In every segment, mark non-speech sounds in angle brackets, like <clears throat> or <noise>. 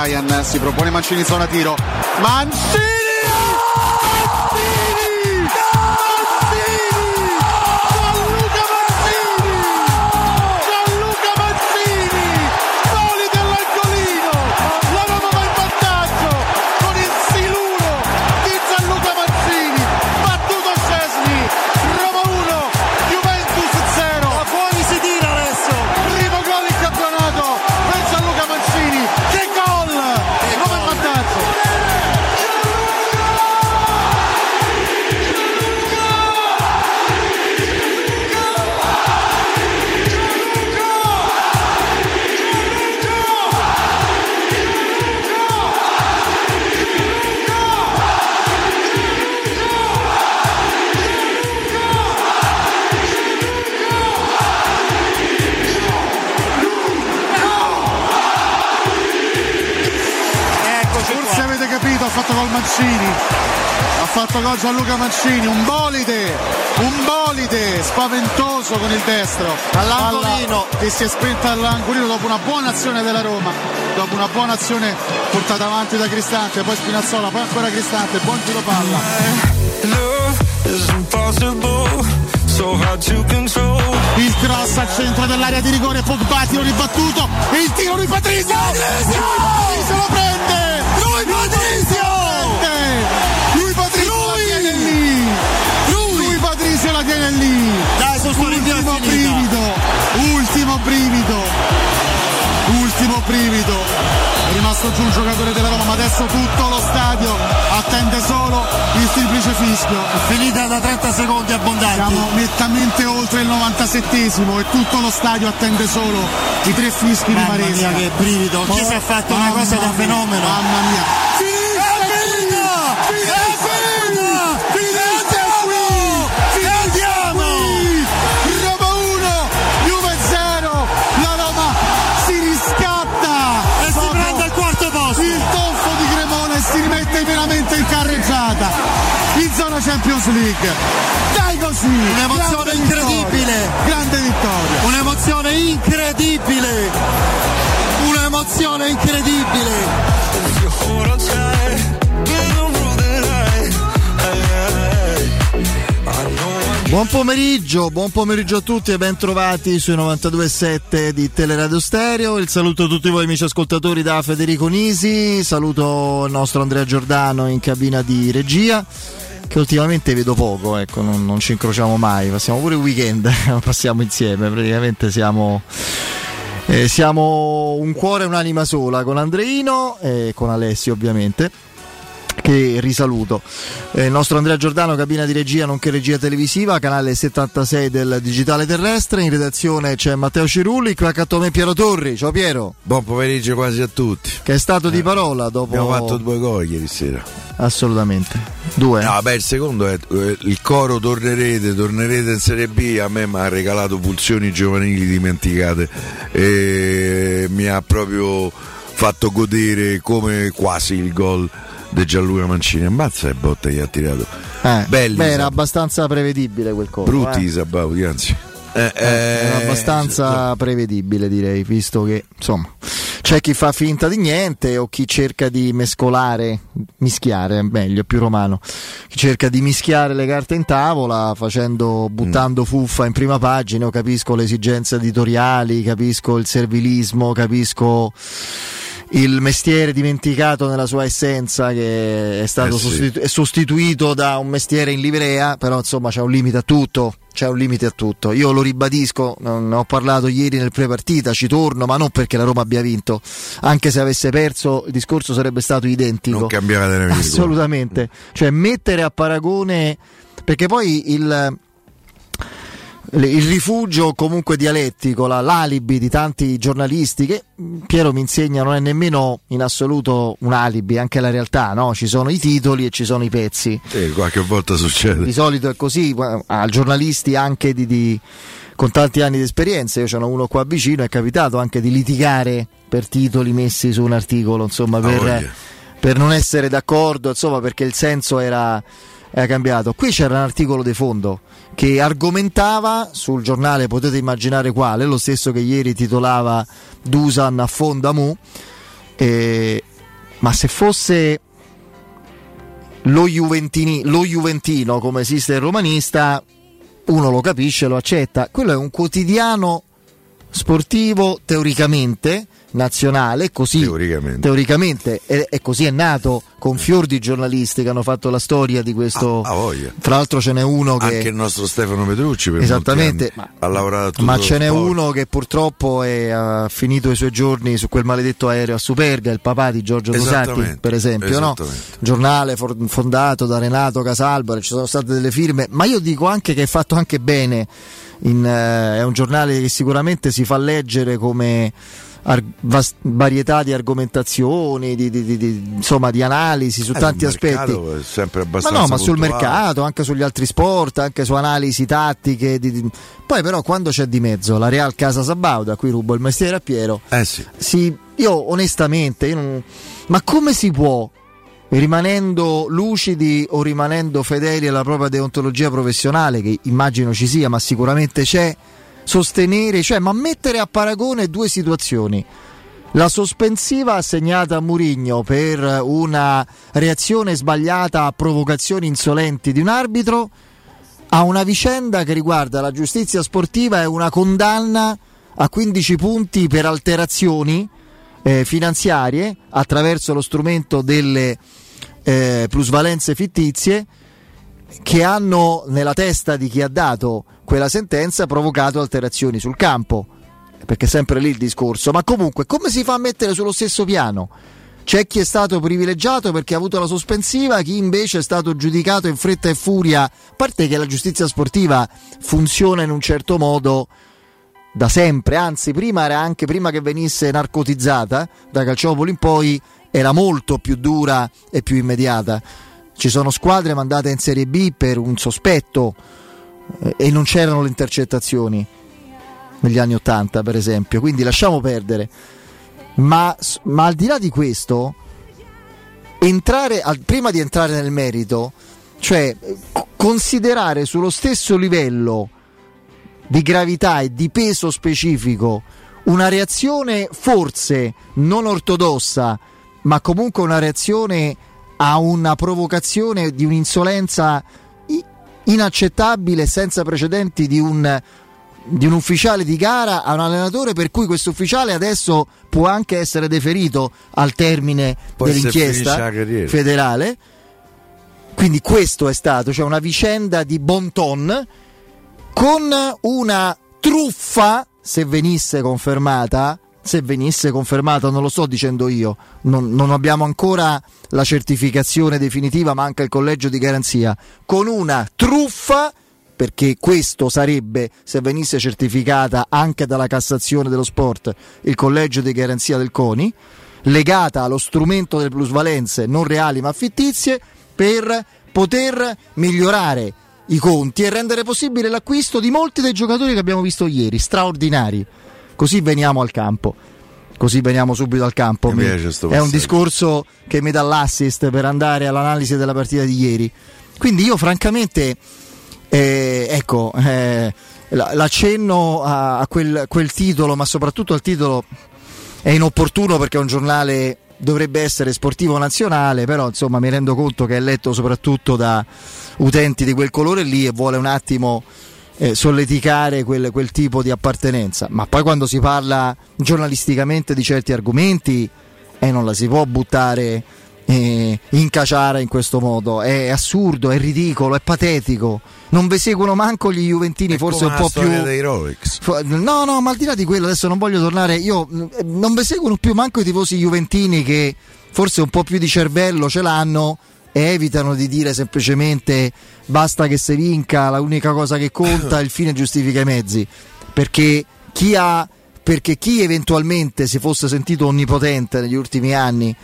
Brian, si propone Mancini in zona tiro. Mancini! Gol Gianluca Mancini, un bolide, un bolide spaventoso con il destro. All'angolino. Palla Che si è spenta all'angolino dopo una buona azione della Roma. Dopo una buona azione portata avanti da Cristante, poi Spinazzola, poi ancora Cristante, buon tiro palla. Il cross al centro dell'area di rigore, Pogba, tiro ribattuto, il tiro di Patrizio! Patrizio lo prende! Lui Patrizio! Lì! Dai, Ultimo brivido! Ultimo brivido! Ultimo brivido! È rimasto giù un giocatore della Roma, ma adesso tutto lo stadio attende solo il triplice fischio. Finita da 30 secondi abbondanti. Siamo nettamente oltre il 97esimo e tutto lo stadio attende solo i tre fischi di Mamma Maresca. mia che brivido. Chi si è fatto una cosa da fenomeno? Mamma mia. Champions League. Dai così! Un'emozione incredibile. vittoria, Grande vittoria! Un'emozione incredibile! Un'emozione incredibile! Buon pomeriggio, buon pomeriggio a tutti e ben trovati sui 92.7 di Teleradio Stereo. Il saluto a tutti voi amici ascoltatori da Federico Nisi, saluto il nostro Andrea Giordano in cabina di regia che ultimamente vedo poco, ecco, non, non ci incrociamo mai, passiamo pure il weekend, <laughs> passiamo insieme, praticamente siamo, eh, siamo un cuore e un'anima sola con Andreino e con Alessio ovviamente che risaluto. Eh, il nostro Andrea Giordano, cabina di regia nonché regia televisiva, canale 76 del Digitale Terrestre. In redazione c'è Matteo Cirulli, qui accanto a me Piero Torri. Ciao Piero, Buon pomeriggio quasi a tutti. che è stato di parola dopo... Abbiamo fatto due gol ieri sera. Assolutamente. Due. No, beh, il secondo è eh, il coro tornerete, tornerete in Serie B. A me mi ha regalato pulsioni giovanili dimenticate e mi ha proprio fatto godere come quasi il gol di Gianluca Mancini. Ammazza e botta che ha tirato. Eh, belli, beh, era abbastanza prevedibile quel colpo. Brutti eh. i Sabauti, anzi. Eh, Eh, era eh, abbastanza prevedibile direi, visto che insomma c'è chi fa finta di niente o chi cerca di mescolare, mischiare, meglio, più romano, chi cerca di mischiare le carte in tavola facendo, buttando fuffa in prima pagina, io capisco le esigenze editoriali, capisco il servilismo, capisco il mestiere dimenticato nella sua essenza che è stato Eh sì. sostitu- è sostituito da un mestiere in livrea, però insomma c'è un limite a tutto, c'è un limite a tutto. Io lo ribadisco, ne ho parlato ieri nel pre-partita, ci torno, ma non perché la Roma abbia vinto, anche se avesse perso il discorso sarebbe stato identico. Non cambiava. Assolutamente, cioè mettere a paragone perché poi il il rifugio comunque dialettico, la- l'alibi di tanti giornalisti che mh, Piero mi insegna non è nemmeno in assoluto un alibi, anche la realtà, no? Ci sono i titoli e ci sono i pezzi. Sì, qualche volta succede. Di solito è così, a giornalisti anche di, di- con tanti anni di esperienza, io ce n'ho uno qua vicino, è capitato anche di litigare per titoli messi su un articolo, insomma, per, voglia. per non essere d'accordo, insomma, perché il senso era era cambiato. Qui c'era un articolo di fondo che argomentava sul giornale, potete immaginare quale, lo stesso che ieri titolava Dusan affonda Mu. Eh, ma se fosse lo, lo Juventino come esiste il romanista, uno lo capisce, lo accetta. Quello è un quotidiano sportivo teoricamente nazionale, così Teoricamente. teoricamente, e, e così è nato con fior di giornalisti che hanno fatto la storia di questo. Ah, ah. Tra l'altro ce n'è uno che Anche il nostro Stefano Petrucci per Esattamente, anni ha lavorato ma ce n'è sport. uno che purtroppo è, ha finito i suoi giorni su quel maledetto aereo a Superga, il papà di Giorgio Rosati, per esempio, no? giornale fondato da Renato Casalbore, ci sono state delle firme, ma io dico anche che è fatto anche bene, in, eh, è un giornale che sicuramente si fa leggere come ar- vas- varietà di argomentazioni, di, di- di- insomma di analisi su Eh, tanti aspetti. Ma no, ma sul puntuale. mercato, anche sugli altri sport, anche su analisi tattiche. Poi però quando c'è di mezzo la Real Casa Sabauda, qui rubo il mestiere a Piero, Eh sì. si- io onestamente, io non- ma come si può, rimanendo lucidi o rimanendo fedeli alla propria deontologia professionale, che immagino ci sia, ma sicuramente c'è, sostenere, cioè, ma mettere a paragone due situazioni. La sospensiva assegnata a Murigno per una reazione sbagliata a provocazioni insolenti di un arbitro a una vicenda che riguarda la giustizia sportiva e una condanna a 15 punti per alterazioni eh, finanziarie attraverso lo strumento delle eh, plusvalenze fittizie che hanno nella testa di chi ha dato quella sentenza provocato alterazioni sul campo. Perché è sempre lì il discorso. Ma comunque, come si fa a mettere sullo stesso piano? C'è chi è stato privilegiato perché ha avuto la sospensiva, chi invece è stato giudicato in fretta e furia. A parte che la giustizia sportiva funziona in un certo modo da sempre, anzi prima era anche prima che venisse narcotizzata da Calciopoli in poi era molto più dura e più immediata. Ci sono squadre mandate in Serie B per un sospetto eh, e non c'erano le intercettazioni negli anni 80 per esempio, quindi lasciamo perdere. Ma, ma al di là di questo, entrare, prima di entrare nel merito, cioè considerare sullo stesso livello di gravità e di peso specifico una reazione forse non ortodossa, ma comunque una reazione a una provocazione di un'insolenza inaccettabile senza precedenti di un, di un ufficiale di gara a un allenatore per cui questo ufficiale adesso può anche essere deferito al termine Poi dell'inchiesta federale. Quindi questo è stato, cioè una vicenda di bon ton con una truffa, se venisse confermata, se venisse confermata, non lo sto dicendo io, non, non abbiamo ancora la certificazione definitiva, manca il collegio di garanzia, con una truffa, perché questo sarebbe, se venisse certificata anche dalla Cassazione dello Sport, il collegio di garanzia del CONI, legata allo strumento delle plusvalenze non reali ma fittizie, per poter migliorare i conti e rendere possibile l'acquisto di molti dei giocatori che abbiamo visto ieri, straordinari. Così veniamo al campo. Così veniamo subito al campo. Mi Mi- è un discorso che mi dà l'assist per andare all'analisi della partita di ieri. Quindi io francamente, eh, ecco, eh, la- l'accenno a, a quel, quel titolo, ma soprattutto al titolo è inopportuno perché è un giornale dovrebbe essere sportivo nazionale, però insomma mi rendo conto che è letto soprattutto da utenti di quel colore lì e vuole un attimo eh, solleticare quel, quel tipo di appartenenza. Ma poi quando si parla giornalisticamente di certi argomenti, eh, non la si può buttare eh, in caciara in questo modo. È assurdo, è ridicolo, è patetico. Non vi seguono manco gli Juventini, È forse un po' più. dei Rolex. No, no, ma al di là di quello, adesso non voglio tornare. Io eh, non vi seguono più manco i tifosi juventini che forse un po' più di cervello ce l'hanno e evitano di dire semplicemente basta che si vinca, l'unica cosa che conta, il fine giustifica i mezzi. Perché chi ha perché chi eventualmente si fosse sentito onnipotente negli ultimi anni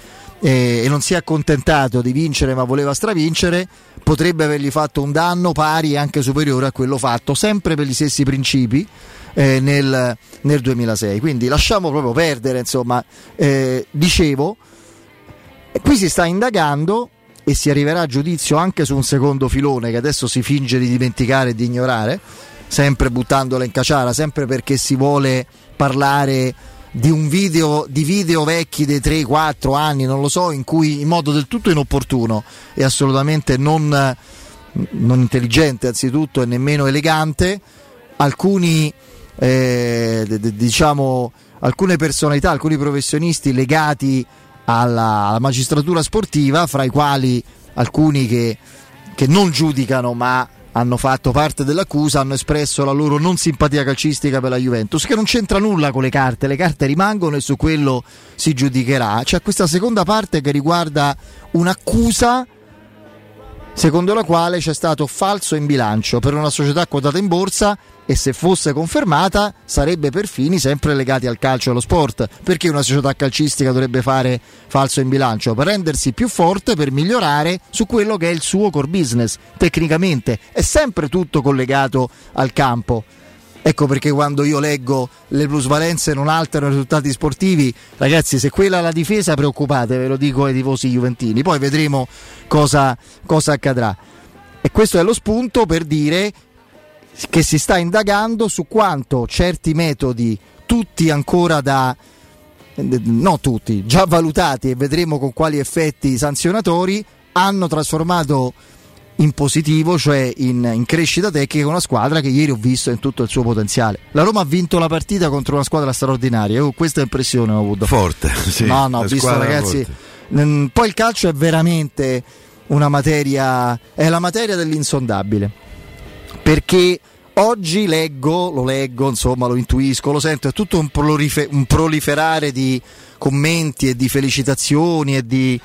eh, e non si è accontentato di vincere ma voleva stravincere, potrebbe avergli fatto un danno pari e anche superiore a quello fatto, sempre per gli stessi principi. eh, nel, nel 2006 quindi lasciamo proprio perdere insomma Eh, dicevo qui si sta indagando e si arriverà a giudizio anche su un secondo filone che adesso si finge di dimenticare e di ignorare, sempre buttandola in caciara, sempre perché si vuole parlare di un video, di video vecchi dei 3-4 anni, non lo so, in cui in modo del tutto inopportuno e assolutamente non, non intelligente anzitutto e nemmeno elegante, alcuni eh, diciamo alcune personalità, alcuni professionisti legati alla, alla magistratura sportiva, fra i quali alcuni che, che non giudicano ma hanno fatto parte dell'accusa, hanno espresso la loro non simpatia calcistica per la Juventus, che non c'entra nulla con le carte, le carte rimangono e su quello si giudicherà. C'è questa seconda parte che riguarda un'accusa secondo la quale c'è stato falso in bilancio per una società quotata in borsa e se fosse confermata sarebbe per fini sempre legati al calcio e allo sport. Perché una società calcistica dovrebbe fare falso in bilancio? Per rendersi più forte, per migliorare su quello che è il suo core business. Tecnicamente è sempre tutto collegato al campo. Ecco perché quando io leggo le plusvalenze non alterano i risultati sportivi, ragazzi, se quella è la difesa preoccupate, ve lo dico ai tifosi juventini. Poi vedremo cosa, cosa accadrà. E questo è lo spunto per dire che si sta indagando su quanto certi metodi, tutti ancora da no tutti, già valutati e vedremo con quali effetti sanzionatori, hanno trasformato in positivo, cioè in, in, crescita tecnica, una squadra che ieri ho visto in tutto il suo potenziale. La Roma ha vinto la partita contro una squadra straordinaria, io questa impressione ho avuto. Forte, <laughs> sì. No, no, ho visto ragazzi. Mh, poi il calcio è veramente una materia, è la materia dell'insondabile. Perché oggi leggo, lo leggo, insomma, lo intuisco, lo sento, è tutto un, prolife- un proliferare di commenti e di felicitazioni e di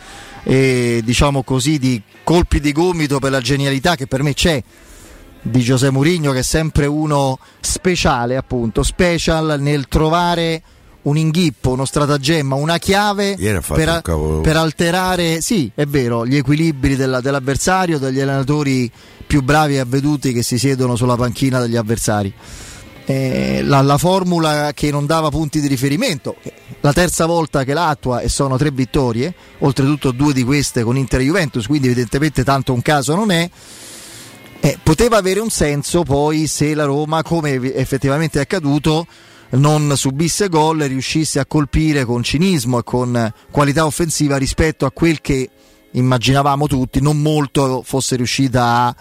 eh, diciamo così di colpi di gomito per la genialità che per me c'è di Giuseppe Mourinho che è sempre uno speciale appunto special nel trovare un inghippo, uno stratagemma, una chiave per, a, per, alterare, sì, è vero, gli equilibri della, dell'avversario, degli allenatori più bravi e avveduti che si siedono sulla panchina degli avversari. Eh, la, la, formula che non dava punti di riferimento, la terza volta che l'attua e sono tre vittorie, oltretutto due di queste con Inter e Juventus, quindi evidentemente tanto un caso non è. Eh, poteva avere un senso poi se la Roma, come effettivamente è accaduto, non subisse gol e riuscisse a colpire con cinismo e con qualità offensiva rispetto a quel che immaginavamo tutti, non molto fosse riuscita a,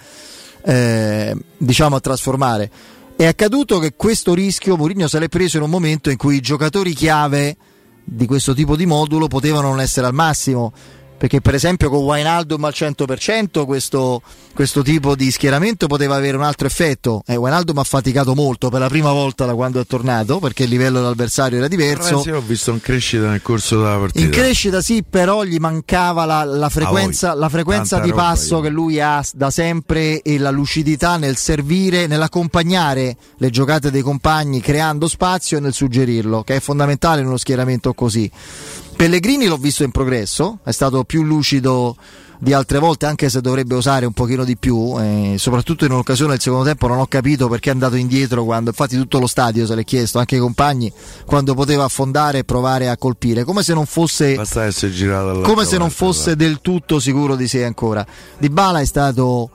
eh, diciamo a trasformare. È accaduto che questo rischio Mourinho se l'è preso in un momento in cui i giocatori chiave di questo tipo di modulo potevano non essere al massimo perché per esempio con Wijnaldum al 100% questo, questo tipo di schieramento poteva avere un altro effetto. Eh, Wijnaldum ha faticato molto per la prima volta da quando è tornato perché il livello dell'avversario era diverso. Sì, ho visto in crescita nel corso della partita. In crescita sì però gli mancava la, la frequenza, la frequenza di passo io. che lui ha da sempre e la lucidità nel servire nell'accompagnare le giocate dei compagni creando spazio e nel suggerirlo che è fondamentale in uno schieramento così Pellegrini l'ho visto in progresso, è stato più lucido di altre volte, anche se dovrebbe usare un pochino di più, eh, soprattutto in un'occasione del secondo tempo non ho capito perché è andato indietro quando, infatti tutto lo stadio se l'è chiesto, anche i compagni, quando poteva affondare e provare a colpire, come se non fosse, come se non fosse del tutto sicuro di sé ancora. Di Bala è stato,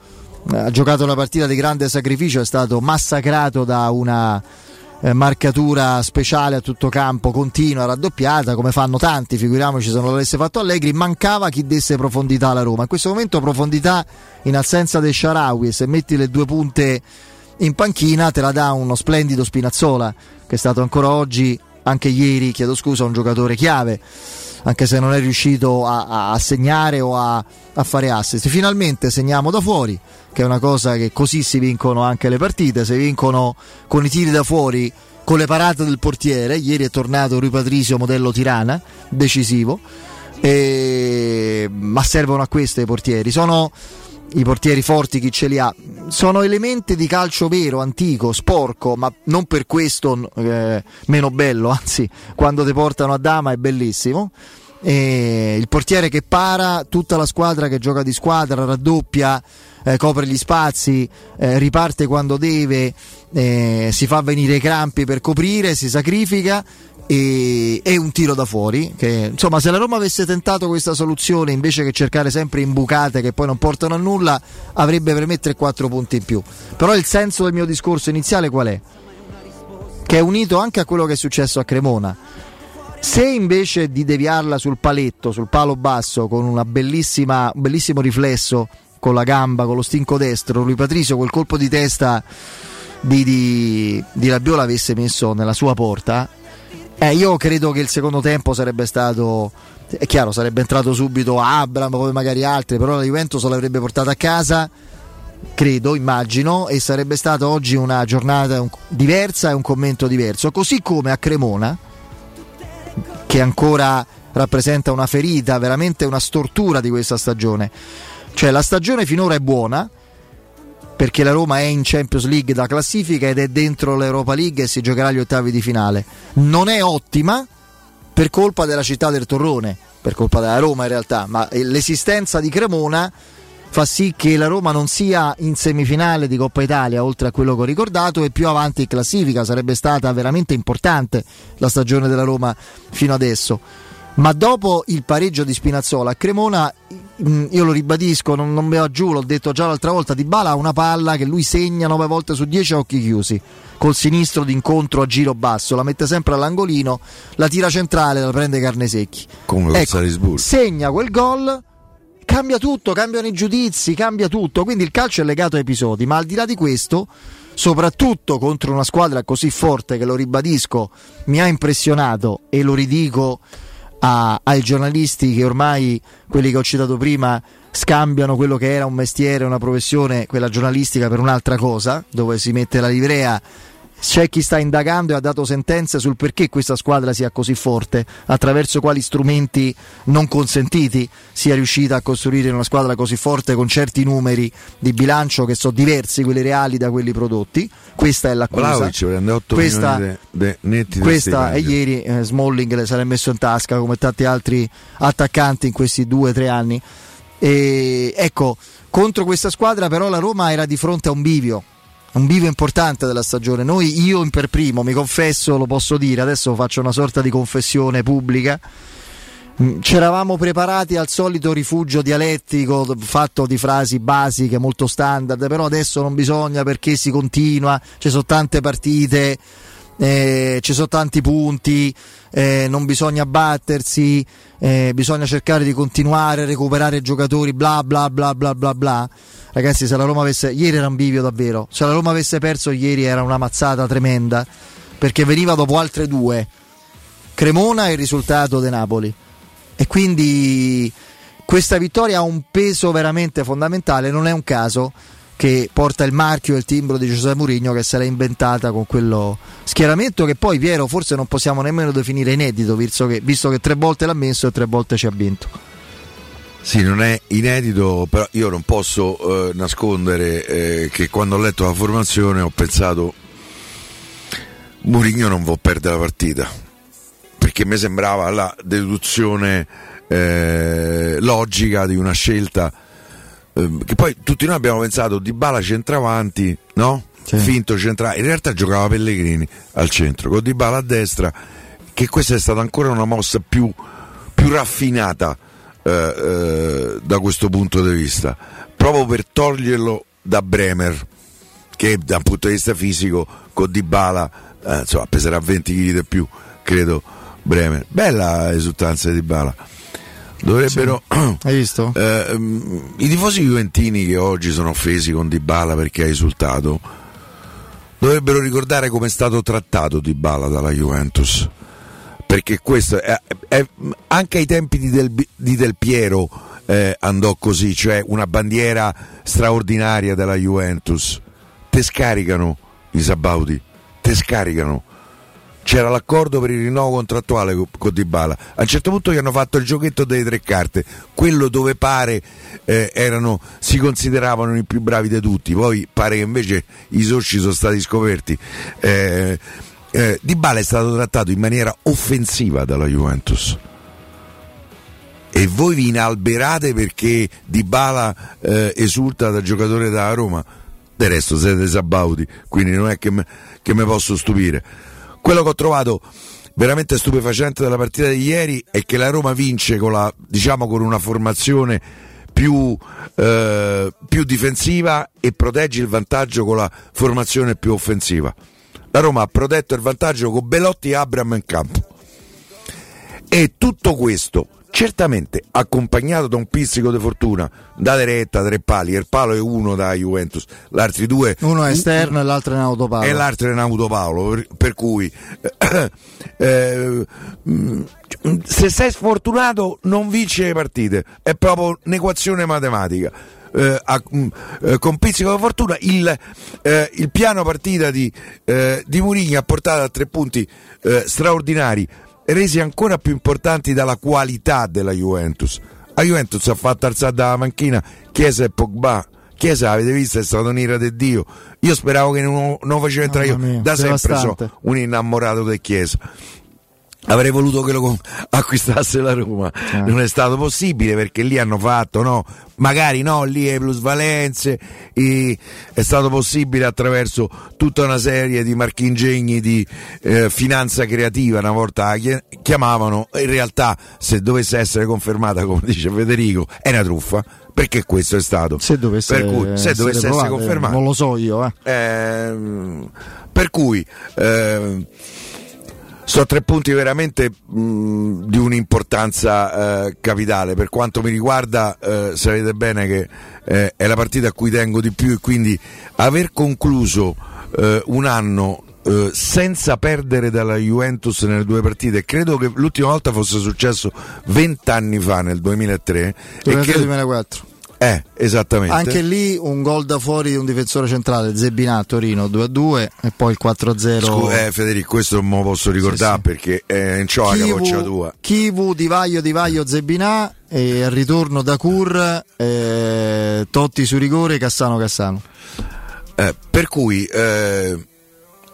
eh, ha giocato una partita di grande sacrificio, è stato massacrato da una eh, marcatura speciale a tutto campo, continua, raddoppiata, come fanno tanti, figuriamoci se non l'avesse fatto Allegri, mancava chi desse profondità alla Roma. In questo momento profondità in assenza dei Sharawi, se metti le due punte in panchina te la dà uno splendido Spinazzola, che è stato ancora oggi, anche ieri, chiedo scusa, un giocatore chiave anche se non è riuscito a, a segnare o a, a, fare assist. Finalmente segniamo da fuori, che è una cosa che così si vincono anche le partite, si vincono con i tiri da fuori, con le parate del portiere. Ieri è tornato Rui Patrizio modello Tirana, decisivo. E... Ma servono a questo i portieri. Sono i portieri forti chi ce li ha sono elementi di calcio vero, antico, sporco, ma non per questo eh, meno bello, <laughs> anzi quando ti portano a dama è bellissimo. E il portiere che para, tutta la squadra che gioca di squadra, raddoppia, eh, copre gli spazi, eh, riparte quando deve, eh, si fa venire i crampi per coprire, si sacrifica e, e un tiro da fuori. Che, insomma, se la Roma avesse tentato questa soluzione invece che cercare sempre imbucate che poi non portano a nulla, avrebbe per me 3-4 punti in più. Però il senso del mio discorso iniziale qual è? Che è unito anche a quello che è successo a Cremona. Se invece di deviarla sul paletto, sul palo basso, con un bellissimo riflesso con la gamba, con lo stinco destro, lui Patrizio quel colpo di testa di, di, di Rabbiola avesse messo nella sua porta, eh, io credo che il secondo tempo sarebbe stato. È chiaro, sarebbe entrato subito Abram, come magari altri, però la Juventus l'avrebbe portata a casa, credo, immagino, e sarebbe stata oggi una giornata diversa e un commento diverso. Così come a Cremona, che ancora rappresenta una ferita, veramente una stortura di questa stagione. Cioè la stagione finora è buona, perché la Roma è in Champions League da classifica ed è dentro l'Europa League e si giocherà gli ottavi di finale. Non è ottima per colpa della città del Torrone, per colpa della Roma in realtà, ma l'esistenza di Cremona fa sì che la Roma non sia in semifinale di Coppa Italia, oltre a quello che ho ricordato, e più avanti in classifica. Sarebbe stata veramente importante la stagione della Roma fino adesso. Ma dopo il pareggio di Spinazzola a Cremona, io lo ribadisco, non, non me la giù, l'ho detto già l'altra volta, Di Bala ha una palla che lui segna 9 volte su 10 a occhi chiusi, col sinistro d'incontro a giro basso, la mette sempre all'angolino, la tira centrale, la prende carne secchi. Come Ecco, Salisburgo. segna quel gol, cambia tutto, cambiano i giudizi, cambia tutto. Quindi il calcio è legato a episodi, ma al di là di questo, soprattutto contro una squadra così forte che lo ribadisco, mi ha impressionato e lo ridico a- ai giornalisti che ormai, quelli che ho citato prima, scambiano quello che era un mestiere, una professione, quella giornalistica, per un'altra cosa, dove si mette la livrea c'è chi sta indagando e ha dato sentenze sul perché questa squadra sia così forte, attraverso quali strumenti non consentiti sia riuscita a costruire una squadra così forte con certi numeri di bilancio che sono diversi quelli reali da quelli prodotti. Questa è l'accusa. Vlaovic prende 8 Questa- de- de- netti questa e ieri eh, Smalling le è messo in tasca come tanti altri attaccanti in questi due o tre anni. E ecco, contro questa squadra però la Roma era di fronte a un bivio, un bivio importante della stagione. Noi, io per primo, mi confesso, lo posso dire, adesso faccio una sorta di confessione pubblica. Mm, C'eravamo preparati al solito rifugio dialettico fatto di frasi basiche molto standard, però adesso non bisogna perché si continua, ci sono tante partite, eh, ci sono tanti punti, eh, non bisogna battersi, eh, bisogna cercare di continuare a recuperare giocatori, bla bla bla bla bla bla. Ragazzi, se la Roma avesse. Ieri era un bivio davvero. Se la Roma avesse perso ieri era una mazzata tremenda. Perché veniva dopo altre due. Cremona e il risultato de Napoli. E quindi questa vittoria ha un peso veramente fondamentale. Non è un caso che porta il marchio e il timbro di Giuseppe Mourinho che se l'è inventata con quello schieramento che poi Piero forse non possiamo nemmeno definire inedito visto che, visto che tre volte l'ha messo e tre volte ci ha vinto. Sì, non è inedito, però io non posso eh, nascondere eh, che quando ho letto la formazione ho pensato Mourinho non può perdere la partita perché mi sembrava la deduzione eh, logica di una scelta eh, che poi tutti noi abbiamo pensato di Bala centravanti, no? Sì. Finto centrale, in realtà giocava Pellegrini al centro, con Di Bala a destra, che questa è stata ancora una mossa più, più raffinata eh, eh, da questo punto di vista, proprio per toglierlo da Bremer, che da un punto di vista fisico con Di Bala eh, insomma, peserà 20 kg di più, credo Bremer. Bella esultanza di Di Bala. Dovrebbero <clears throat> Hai visto? eh, mm, i tifosi juventini che oggi sono offesi con Dybala perché ha esultato dovrebbero ricordare come è stato trattato Dybala dalla Juventus perché questo è, è- anche ai tempi di Del, di Del Piero eh, andò così cioè una bandiera straordinaria della Juventus te scaricano i Sabaudi te scaricano c'era l'accordo per il rinnovo contrattuale co- con Dybala. A un certo punto gli hanno fatto il giochetto delle tre carte, quello dove pare eh, erano, si consideravano i più bravi di tutti, poi pare che invece i sorci sono stati scoperti. Eh, eh, Dybala è stato trattato in maniera offensiva dalla Juventus. E voi vi inalberate perché Dybala eh, esulta da giocatore da Roma? Del resto siete Sabauti, quindi non è che me posso stupire quello che ho trovato veramente stupefacente della partita di ieri è che la Roma vince con, la, diciamo, con una formazione più, eh, più difensiva e protegge il vantaggio con la formazione più offensiva. La Roma ha protetto il vantaggio con Belotti e Abram in campo. E tutto questo certamente accompagnato da un pizzico di fortuna da retta tre pali il palo è uno da Juventus l'altri due Uno è esterno e l'altro è in autopalo. e l'altro è in Paolo per, per cui <coughs> eh, mm, se sei sfortunato non vince le partite è proprio un'equazione matematica eh, a- mm, eh, con pizzico di fortuna il, eh, il piano partita di, eh, di Mourinho ha portato a tre punti eh, straordinari resi ancora più importanti dalla qualità della Juventus. La Juventus ha fatto alzare dalla panchina Chiesa e Pogba. Chiesa avete visto è stato un'ira di Dio. Io speravo che non, non faceva entrare io. da sempre so devastante. un innamorato di Chiesa Avrei voluto che lo acquistasse la Roma, non è stato possibile perché lì hanno fatto, no? Magari no, lì è plusvalenze, e è stato possibile attraverso tutta una serie di marchingegni di eh, finanza creativa, una volta chiamavano, in realtà se dovesse essere confermata, come dice Federico, è una truffa, perché questo è stato. Se dovesse, per cui, se dovesse essere provate, confermato. Non lo so io, eh. Ehm, per cui ehm, sono tre punti veramente mh, di un'importanza eh, capitale. Per quanto mi riguarda, eh, sapete bene che eh, è la partita a cui tengo di più e quindi aver concluso eh, un anno eh, senza perdere dalla Juventus nelle due partite, credo che l'ultima volta fosse successo vent'anni fa, nel 2003. e credo- 2004. Eh, esattamente. Anche lì un gol da fuori di un difensore centrale, Zebinà a Torino 2-2 e poi il 4-0. Scu- eh, Federico, questo non me lo posso ricordare Sì, perché è in ciò la capoccia tua. Kivu, Divaio, Divaio, Zebinà e al ritorno da Cur, eh, Totti su rigore, Cassano, Cassano. Eh, per cui eh,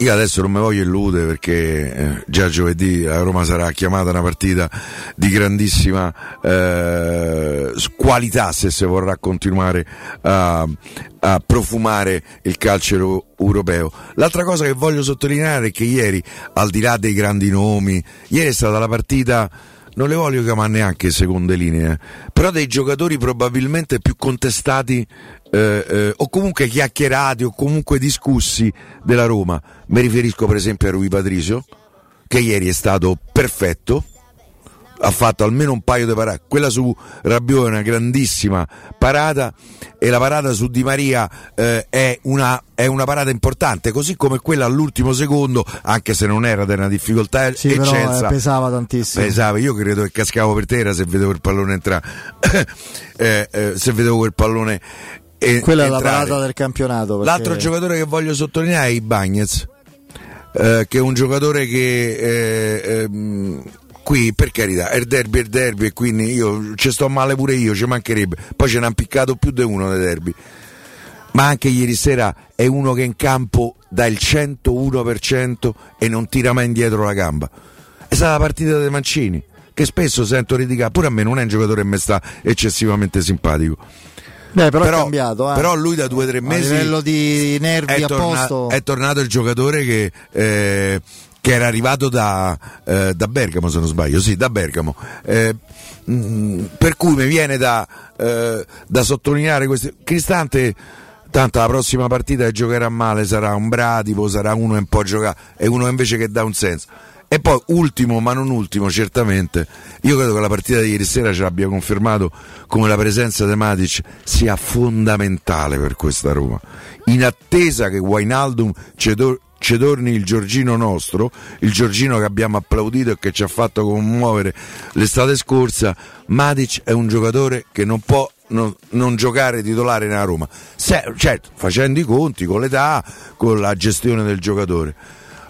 io adesso non mi voglio illudere perché eh, già giovedì a Roma sarà chiamata una partita di grandissima eh, qualità se si vorrà continuare a, a profumare il calcio euro- europeo. L'altra cosa che voglio sottolineare è che ieri, al di là dei grandi nomi, ieri è stata la partita non le voglio chiamare neanche seconde linee, eh, però dei giocatori probabilmente più contestati eh, eh, o comunque chiacchierati o comunque discussi della Roma. Mi riferisco per esempio a Rui Patricio, che ieri è stato perfetto, ha fatto almeno un paio di parate. Quella su Rabiot è una grandissima parata e la parata su Di Maria eh, è, una, è una parata importante, così come quella all'ultimo secondo, anche se non era una difficoltà Sì, però eccelsa. eh, pesava tantissimo. Pesava, io credo che cascavo per terra se vedevo il pallone entrare. <coughs> Eh, eh, se vedevo quel pallone eh, Quella è la entrare. parata del campionato. perché- L'altro giocatore che voglio sottolineare è Ibagnez, eh, che è un giocatore che eh, ehm, qui per carità è il derby è il derby e quindi io ci sto male pure io, ci mancherebbe. Poi ce hanno piccato più di uno dei derby. Ma anche ieri sera è uno che in campo dà il 101% e non tira mai indietro la gamba. È stata la partita dei Mancini, che spesso sento criticare, pure a me non è un giocatore che mi sta eccessivamente simpatico. Beh, però, però- cambiato. eh. però lui da due o tre mesi A livello di nervi è, a torna- posto. è tornato il giocatore che, eh, che era arrivato da, eh, da Bergamo, se non sbaglio, sì, da Bergamo. Eh, mh, per cui mi viene da, eh, da sottolineare questo. Cristante, tanto la prossima partita che giocherà male sarà un bradipo, sarà uno che un po' gioca e uno invece che dà un senso. E poi, ultimo ma non ultimo, certamente, io credo che la partita di ieri sera ce l'abbia confermato come la presenza di Matic sia fondamentale per questa Roma. In attesa che Wainaldum ci tor- ci torni il Giorgino nostro, il Giorgino che abbiamo applaudito e che ci ha fatto commuovere l'estate scorsa, Matic è un giocatore che non può non, non giocare titolare nella Roma. Se- certo, facendo i conti con l'età, con la gestione del giocatore.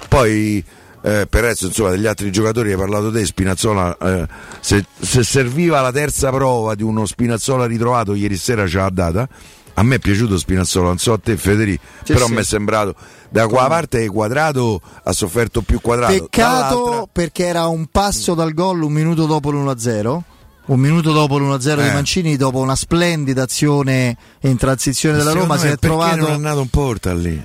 Poi eh, per adesso insomma degli altri giocatori hai parlato te Spinazzola eh, se, se serviva la terza prova di uno Spinazzola ritrovato ieri sera ce l'ha data a me è piaciuto Spinazzola non so a te Federico Sì, però sì. mi è sembrato da qua parte quadrato ha sofferto più quadrato Peccato Dall'altra- perché era un passo dal gol un minuto dopo l'1-0. Un minuto dopo l'1-0 di Eh. Mancini, dopo una splendida azione in transizione della Roma, si è perché trovato. non è andato un porta lì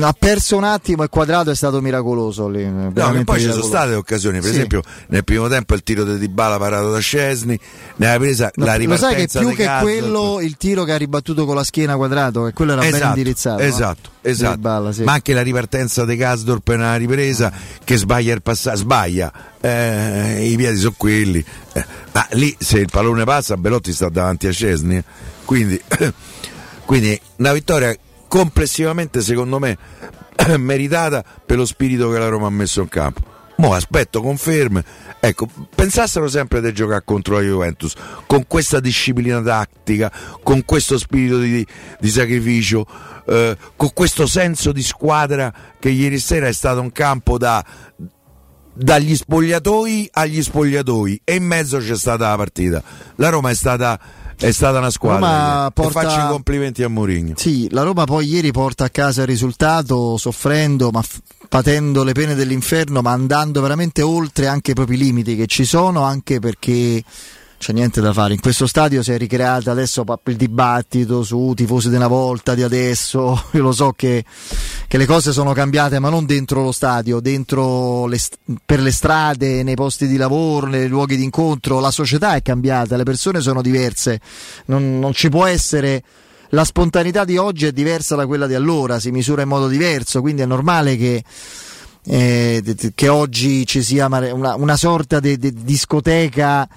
ha perso un attimo e quadrato è stato miracoloso lì. No, poi ci sono state occasioni, per Sì. esempio nel primo tempo il tiro di Dybala parato da Scesni, nella presa No, la lo sai ripartenza che più che Karsdorp. quello il tiro che ha ribattuto con la schiena quadrato, che quello era ben Esatto, indirizzato. no? Esatto, esatto. Dybala, sì. Ma anche la ripartenza di Gasdorp nella ripresa che sbaglia il passaggio, sbaglia, eh, i piedi sono quelli. Eh, ma lì se il pallone passa Belotti sta davanti a Cesni. eh. Quindi, <coughs> quindi una vittoria complessivamente secondo me <clears throat> meritata per lo spirito che la Roma ha messo in campo. Mo aspetto conferme. Ecco, pensassero sempre di giocare contro la Juventus con questa disciplina tattica, con questo spirito di, di sacrificio, eh, con questo senso di squadra che ieri sera è stato un campo da, dagli spogliatoi agli spogliatoi e in mezzo c'è stata la partita. La Roma è stata, è stata una squadra. Porta- faccio i complimenti a Mourinho. Sì, la Roma poi ieri porta a casa il risultato soffrendo, ma f- patendo le pene dell'inferno, ma andando veramente oltre anche i propri limiti che ci sono, anche perché c'è niente da fare. In questo stadio si è ricreata adesso il dibattito su tifosi una volta, di adesso. <laughs> Io lo so che, che le cose sono cambiate, ma non dentro lo stadio, dentro le per le strade, nei posti di lavoro, nei luoghi di incontro. La società è cambiata, le persone sono diverse. Non, non ci può essere la spontaneità di oggi è diversa da quella di allora, si misura in modo diverso, quindi è normale che, eh, che oggi ci sia una, una sorta di discoteca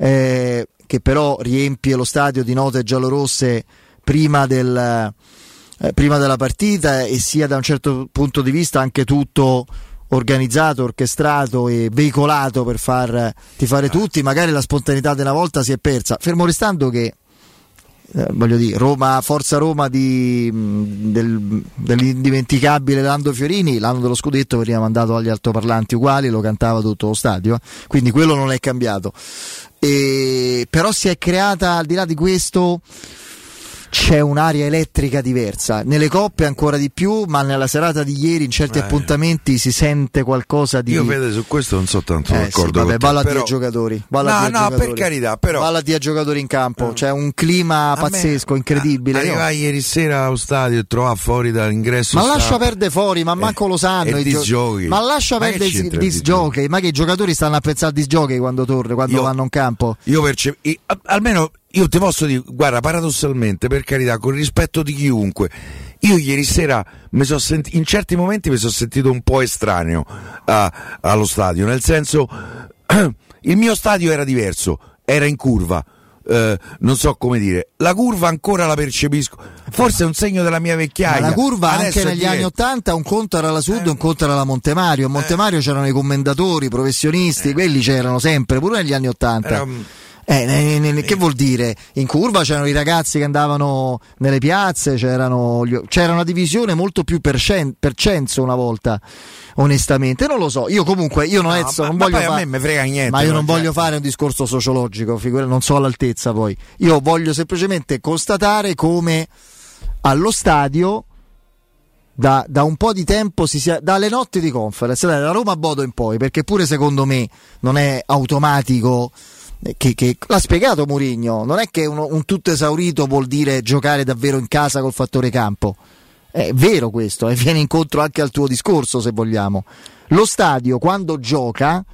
eh, che però riempie lo stadio di note giallorosse prima, del, eh, prima della partita e sia da un certo punto di vista anche tutto organizzato, orchestrato e veicolato per far tifare tutti, magari la spontaneità della volta si è persa, fermo restando che eh, voglio dire, Roma, Forza Roma di, mh, del, dell'indimenticabile Lando Fiorini, l'anno dello scudetto veniva mandato agli altoparlanti uguali, lo cantava tutto lo stadio, quindi quello non è cambiato. E, però si è creata al di là di questo c'è un'aria elettrica diversa nelle coppe ancora di più ma nella serata di ieri in certi Eh. appuntamenti si sente qualcosa di Io Fede su questo non so tanto eh, sì, d'accordo vabbè, con te, balla però- a giocatori. Balla No, a no, giocatori. per carità, però- Balla a giocatori in campo. C'è un clima A me- pazzesco, incredibile. a- Io- Arrivai ieri sera allo stadio e trovavo fuori dall'ingresso. Ma sta- lascia perdere fuori, ma Eh, manco lo sanno. e i gio- disgiochi. Ma lascia Ma che perdere disc jockey. Ma che i giocatori stanno a pensare al disc jockey quando tornano, quando Io- vanno in campo? Io percep- i- a- almeno io ti posso dire, guarda, paradossalmente, per carità, con rispetto di chiunque, io ieri sera senti- in certi momenti mi sono sentito un po' estraneo a- allo stadio, nel senso, <clears throat> il mio stadio era diverso, era in curva. eh, non so come dire, la curva ancora la percepisco, forse è un segno della mia Ma vecchiaia. la curva Adesso anche negli anni. Ottanta un conto era la Sud, un conto era la Montemario. A Montemario c'erano i commendatori, i professionisti, quelli c'erano sempre, pure negli anni Ottanta. Eh, ne- ne- ne- che vuol dire? In curva c'erano i ragazzi che andavano nelle piazze, c'erano gli- c'era una divisione molto più per, cen- per censo una volta, onestamente. Non lo so, io comunque io non, No, adesso ma- non ma voglio poi a fa- me me frega niente, Ma io no, non cioè- voglio fare un discorso sociologico, figura- non so all'altezza poi. Io voglio semplicemente constatare come allo stadio da, da un po' di tempo si sia, dalle notti di conference, da Roma a Bodo in poi, perché pure secondo me non è automatico. Eh, Che, che- l'ha spiegato Mourinho, non è che uno- un tutto esaurito vuol dire giocare davvero in casa col fattore campo. È vero questo, e viene incontro anche al tuo discorso se vogliamo. Lo stadio quando gioca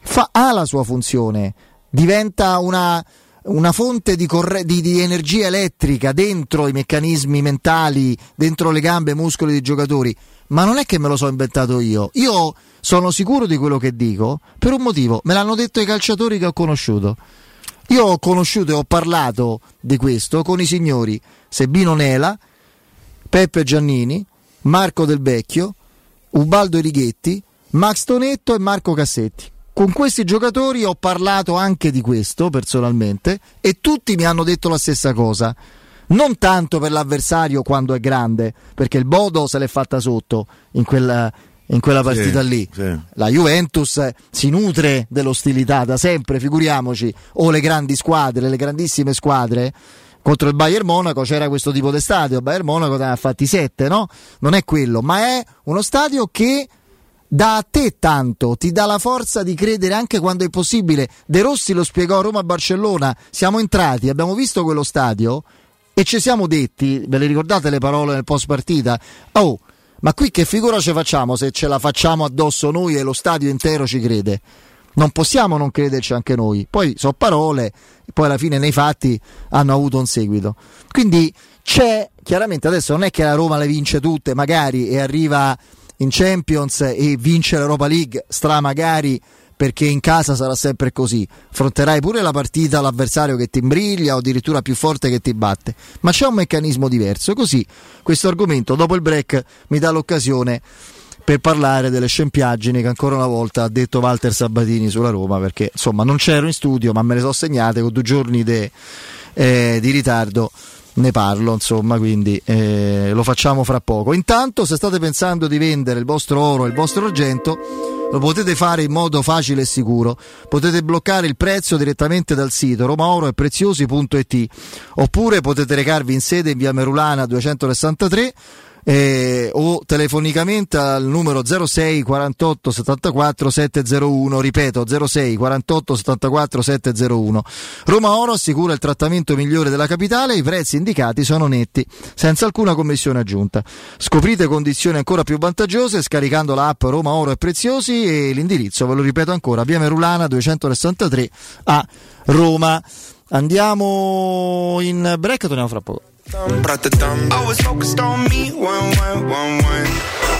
fa- ha la sua funzione, diventa una, una fonte di, corre- di- di energia elettrica dentro i meccanismi mentali, dentro le gambe e muscoli dei giocatori. Ma non è che me lo so inventato io. Io sono sicuro di quello che dico per un motivo. Me l'hanno detto i calciatori che ho conosciuto. Io ho conosciuto e ho parlato di questo con i signori Sebino Nela, Peppe Giannini, Marco Del Vecchio, Ubaldo Righetti, Max Tonetto e Marco Cassetti. Con questi giocatori ho parlato anche di questo personalmente e tutti mi hanno detto la stessa cosa. Non tanto per l'avversario quando è grande, perché il Bodo se l'è fatta sotto in quella, in quella partita Sì, lì. sì. La Juventus si nutre dell'ostilità da sempre, figuriamoci, o le grandi squadre, le grandissime squadre. Contro il Bayern Monaco c'era questo tipo di stadio, il Bayern Monaco ne ha fatti sette, no? Non è quello, ma è uno stadio che dà a te tanto, ti dà la forza di credere anche quando è possibile. De Rossi lo spiegò a Roma-Barcellona, siamo entrati, abbiamo visto quello stadio E ci siamo detti, ve le ricordate le parole nel post partita? Oh, ma qui che figura ci facciamo se ce la facciamo addosso noi e lo stadio intero ci crede? Non possiamo non crederci anche noi. Poi sono parole, poi alla fine nei fatti hanno avuto un seguito. Quindi c'è, chiaramente adesso non è che la Roma le vince tutte, magari, e arriva in Champions e vince l'Europa League, stra magari perché in casa sarà sempre così. Affronterai pure la partita l'avversario che ti imbriglia o addirittura più forte che ti batte. Ma c'è un meccanismo diverso. Così questo argomento dopo il break mi dà l'occasione per parlare delle scempiaggini che ancora una volta ha detto Walter Sabatini sulla Roma perché insomma non c'ero in studio ma me le so segnate con due giorni de, eh, di ritardo ne parlo insomma quindi eh, lo facciamo fra poco. Intanto se state pensando di vendere il vostro oro e il vostro argento lo potete fare in modo facile e sicuro. Potete bloccare il prezzo direttamente dal sito romaoroepreziosi.it oppure potete recarvi in sede in via Merulana 263 eh, o telefonicamente al numero 06 48 74 701 ripeto 06 48 74 701 Roma Oro assicura il trattamento migliore della capitale i prezzi indicati sono netti senza alcuna commissione aggiunta. Scoprite condizioni ancora più vantaggiose scaricando l'app Roma Oro e Preziosi e l'indirizzo ve lo ripeto ancora via Merulana 263 a Roma. Andiamo in break torniamo fra poco I was focused on me, one, one, one, one.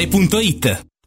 romimmobiliare.it.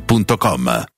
showroomdelmaterasso.com.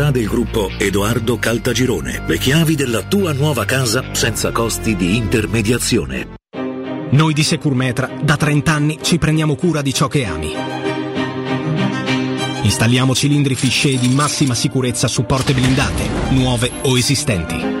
del gruppo Edoardo Caltagirone. Le chiavi della tua nuova casa senza costi di intermediazione. Noi di Securmetra da 30 anni ci prendiamo cura di ciò che ami. Installiamo cilindri fisce di massima sicurezza su porte blindate, nuove o esistenti.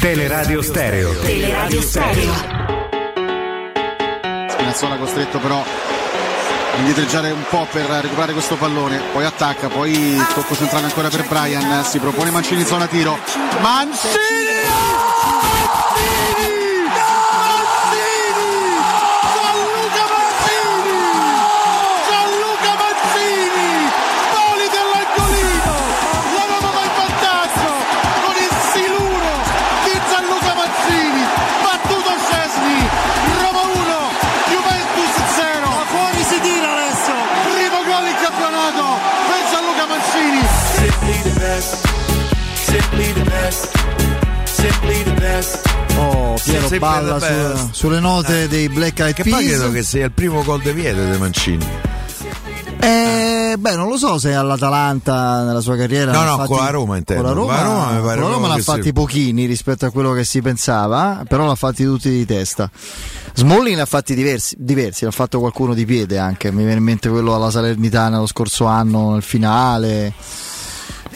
Teleradio Stereo. Teleradio Stereo. Spinazzola costretto però a indietreggiare un po' per recuperare questo pallone, poi attacca, poi tocco centrale ancora per Brian, si propone Mancini in zona tiro. Mancini! Sempre balla su- sulle note Eh. dei Black Eyed Che poi credo Peas. che sia il primo gol de Viete De Mancini. Eh, beh, non lo so se all'Atalanta nella sua carriera. No, no, fatti- con la Roma intendo. Con la Roma, Roma con la Roma proprio ne ha che fatti sia- pochini rispetto a quello che si pensava, però l'ha fatti tutti di testa. Smalling ne ha fatti diversi, diversi, ne ha fatto qualcuno di piede anche. Mi viene in mente quello alla Salernitana lo scorso anno nel finale.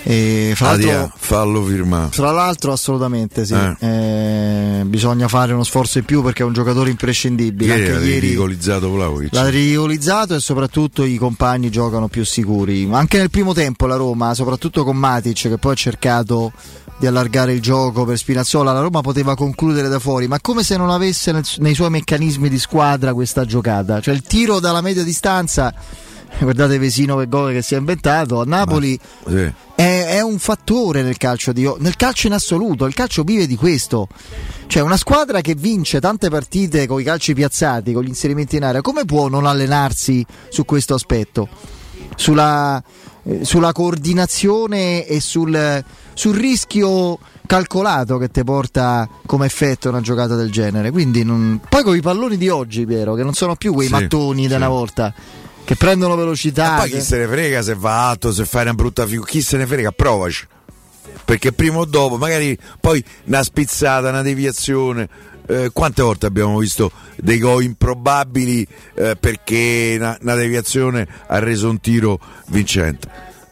E fra l'altro, Adia, fallo firmare. fra l'altro, assolutamente sì. Eh. Eh, bisogna fare uno sforzo in più perché è un giocatore imprescindibile. Ieri Anche ieri ridicolizzato Vlaovic. L'ha ridicolizzato e soprattutto i compagni giocano più sicuri. Anche nel primo tempo la Roma, soprattutto con Matic che poi ha cercato di allargare il gioco per Spinazzola, la Roma poteva concludere da fuori, ma come se non avesse nei suoi meccanismi di squadra questa giocata. Cioè il tiro dalla media distanza, <laughs> guardate Vesino che gol che si è inventato, a Napoli Sì. è, è un fattore nel calcio, di, nel calcio in assoluto, il calcio vive di questo. Cioè una squadra che vince tante partite con i calci piazzati, con gli inserimenti in area, come può non allenarsi su questo aspetto? Sulla, eh, sulla coordinazione e sul, sul rischio calcolato che ti porta come effetto una giocata del genere. Quindi non- poi con i palloni di oggi, Piero, che non sono più quei Sì, mattoni della sì. volta che prendono velocità. Ma poi che- chi se ne frega se va alto, se fai una brutta figura, chi se ne frega, provaci. Perché prima o dopo, magari poi una spizzata, una deviazione. eh, quante volte abbiamo visto dei gol improbabili eh, perché una, una deviazione ha reso un tiro vincente?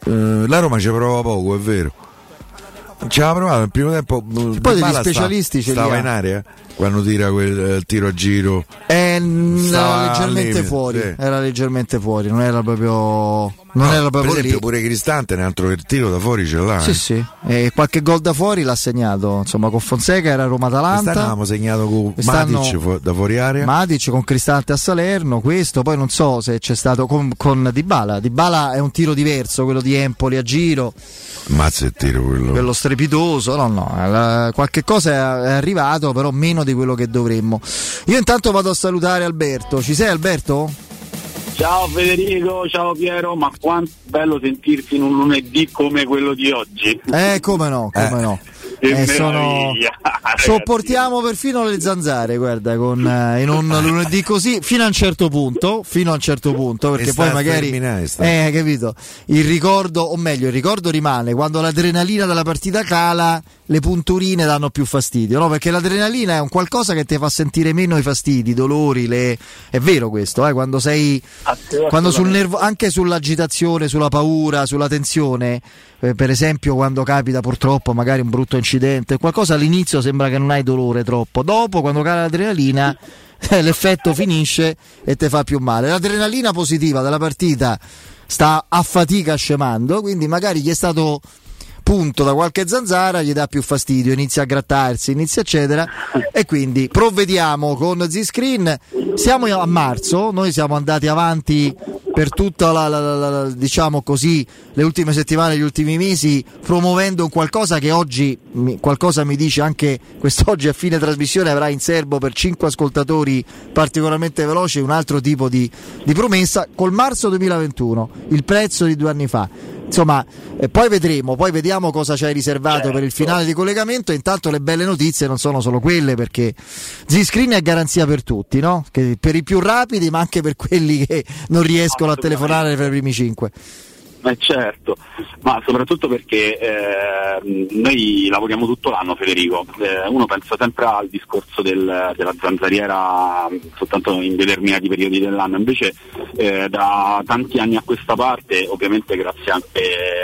Eh, la Roma ci prova poco, è vero. Ci aveva provato nel primo tempo. Poi degli specialisti ce li stava ha. in aria quando tira quel eh, tiro a giro. Eh, era leggermente fuori, sì. era leggermente fuori, non era proprio Non No, era per proprio esempio lì. pure Cristante un altro tiro da fuori ce l'ha. Sì, eh. sì. E qualche gol da fuori l'ha segnato. Insomma, con Fonseca era Roma-Atalanta. avevamo segnato con Matic fu- da fuori area. Matic con Cristante a Salerno, questo poi non so se c'è stato con, con Dybala. Dybala è un tiro diverso, quello di Empoli a giro, Mazza il tiro quello. quello strepitoso. No, no, la- qualche cosa è, è arrivato, però meno di quello che dovremmo. Io intanto vado a salutare Alberto. Ci sei Alberto? Ciao Federico, ciao Piero, ma quanto bello sentirti in un lunedì come quello di oggi. Eh, come no, come no. Che Eh, sono... <laughs> Sopportiamo perfino le zanzare, guarda, con, eh, in un lunedì così, fino a un certo punto, fino a un certo punto, perché poi magari... Eh, capito? Il ricordo, o meglio, il ricordo rimane, quando l'adrenalina della partita cala, le punturine danno più fastidio, no? Perché l'adrenalina è un qualcosa che ti fa sentire meno i fastidi, i dolori, le... è vero questo, eh? Quando sei... Quando sul nervo, anche sull'agitazione, sulla paura, sulla tensione, eh, per esempio quando capita purtroppo magari un brutto incidente, qualcosa all'inizio sembra che non hai dolore troppo, dopo quando cala l'adrenalina <laughs> eh, l'effetto finisce e ti fa più male. L'adrenalina positiva della partita sta a fatica scemando, quindi magari gli è stato punto da qualche zanzara gli dà più fastidio, inizia a grattarsi, inizia eccetera. E quindi provvediamo con Z-Screen. Siamo a marzo, noi siamo andati avanti per tutta la, la- la- la- diciamo così le ultime settimane, gli ultimi mesi promuovendo qualcosa che oggi mi- qualcosa mi dice anche quest'oggi a fine trasmissione avrà in serbo per 5 ascoltatori particolarmente veloci un altro tipo di, di promessa. Col marzo 2021 il prezzo di due anni fa insomma eh, poi vedremo poi vediamo cosa c'hai riservato per il finale di collegamento. Intanto le belle notizie non sono solo quelle perché Z-Screen è garanzia per tutti no? Che per i più rapidi ma anche per quelli che non riescono a telefonare per i primi 5 Eh certo, ma soprattutto perché eh, noi lavoriamo tutto l'anno Federico, Eh, uno pensa sempre al discorso del- della zanzariera mh, soltanto in determinati periodi dell'anno, invece eh, da tanti anni a questa parte, ovviamente grazie anche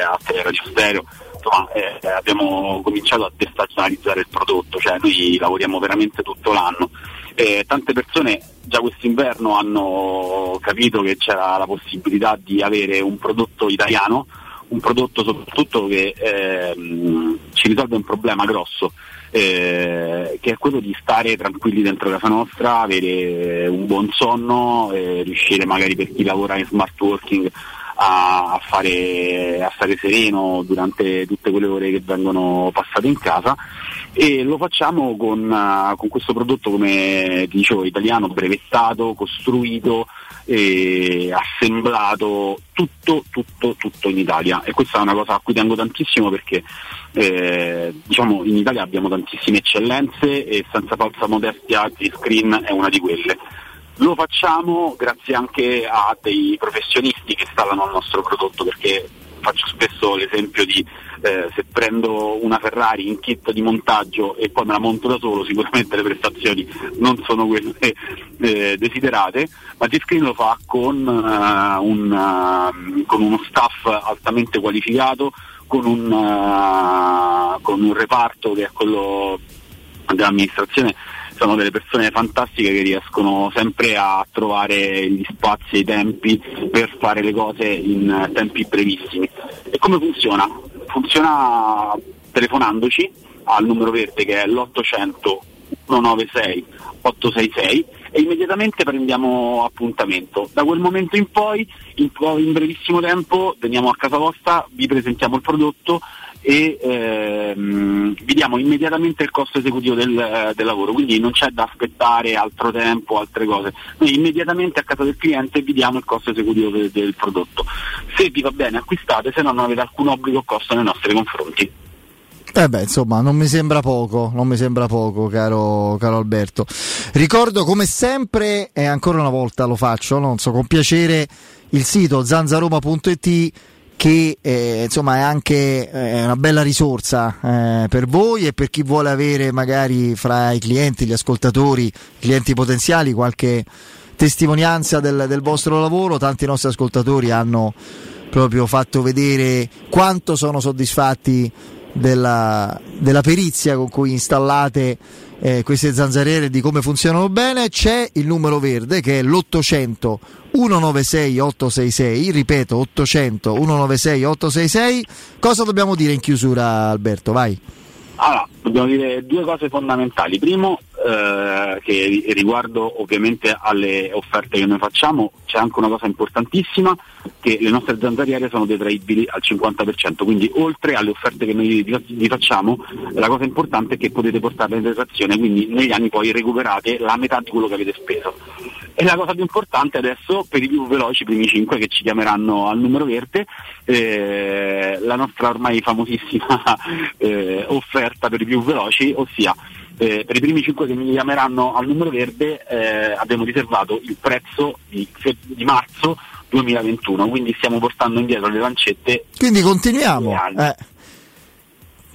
a Teleradio Stereo, insomma, eh, abbiamo cominciato a destagionalizzare il prodotto, cioè noi lavoriamo veramente tutto l'anno. Eh, tante persone già quest'inverno hanno capito che c'era la possibilità di avere un prodotto italiano, un prodotto soprattutto che ehm, ci risolve un problema grosso, eh, che è quello di stare tranquilli dentro casa nostra, avere un buon sonno, eh, riuscire magari per chi lavora in smart working a, fare, a stare sereno durante tutte quelle ore che vengono passate in casa e lo facciamo con, eh, con questo prodotto come dicevo italiano brevettato, costruito e assemblato tutto, tutto, tutto in Italia e questa è una cosa a cui tengo tantissimo perché eh, diciamo in Italia abbiamo tantissime eccellenze e senza falsa modestia Z-Screen è una di quelle. Lo facciamo grazie anche a dei professionisti che installano il nostro prodotto perché faccio spesso l'esempio di eh, se prendo una Ferrari in kit di montaggio e poi me la monto da solo sicuramente le prestazioni non sono quelle eh, desiderate ma T-Screen lo fa con, eh, un, eh, con uno staff altamente qualificato con un, eh, con un reparto che è quello dell'amministrazione sono delle persone fantastiche che riescono sempre a trovare gli spazi e i tempi per fare le cose in tempi brevissimi. E come funziona? Funziona telefonandoci al numero verde che è l'800 196 866 e immediatamente prendiamo appuntamento. Da quel momento in poi, in, in brevissimo tempo, veniamo a casa vostra, vi presentiamo il prodotto e ehm, vi diamo immediatamente il costo esecutivo del, eh, del lavoro, quindi non c'è da aspettare altro tempo, altre cose. Noi immediatamente a casa del cliente vi diamo il costo esecutivo del, del prodotto. Se vi va bene acquistate, se no non avete alcun obbligo o costo nei nostri confronti. Eh beh, insomma, non mi sembra poco, non mi sembra poco, caro, caro Alberto. Ricordo come sempre, e ancora una volta lo faccio, non so, con piacere, il sito zanzaroma.it che eh, insomma è anche eh, una bella risorsa eh, per voi e per chi vuole avere magari fra i clienti, gli ascoltatori, clienti potenziali qualche testimonianza del, del vostro lavoro. Tanti nostri ascoltatori hanno proprio fatto vedere quanto sono soddisfatti della, della perizia con cui installate eh, queste zanzariere di come funzionano bene, c'è il numero verde che è l'800 196 866, ripeto 800 196 866. Cosa dobbiamo dire in chiusura Alberto? Vai. Allora, dobbiamo dire due cose fondamentali. Primo, eh, che riguardo ovviamente alle offerte che noi facciamo, c'è anche una cosa importantissima, che le nostre zanzariere sono detraibili al 50%, quindi oltre alle offerte che noi vi, facciamo, la cosa importante è che potete portarle in detrazione, quindi negli anni poi recuperate la metà di quello che avete speso. E la cosa più importante adesso per i più veloci, i primi 5 che ci chiameranno al numero verde, eh, la nostra ormai famosissima <laughs> eh, offerta per i più veloci, ossia eh, per i primi 5 che mi chiameranno al numero verde eh, abbiamo riservato il prezzo di, di, marzo 2021, quindi stiamo portando indietro le lancette. Quindi continuiamo. Eh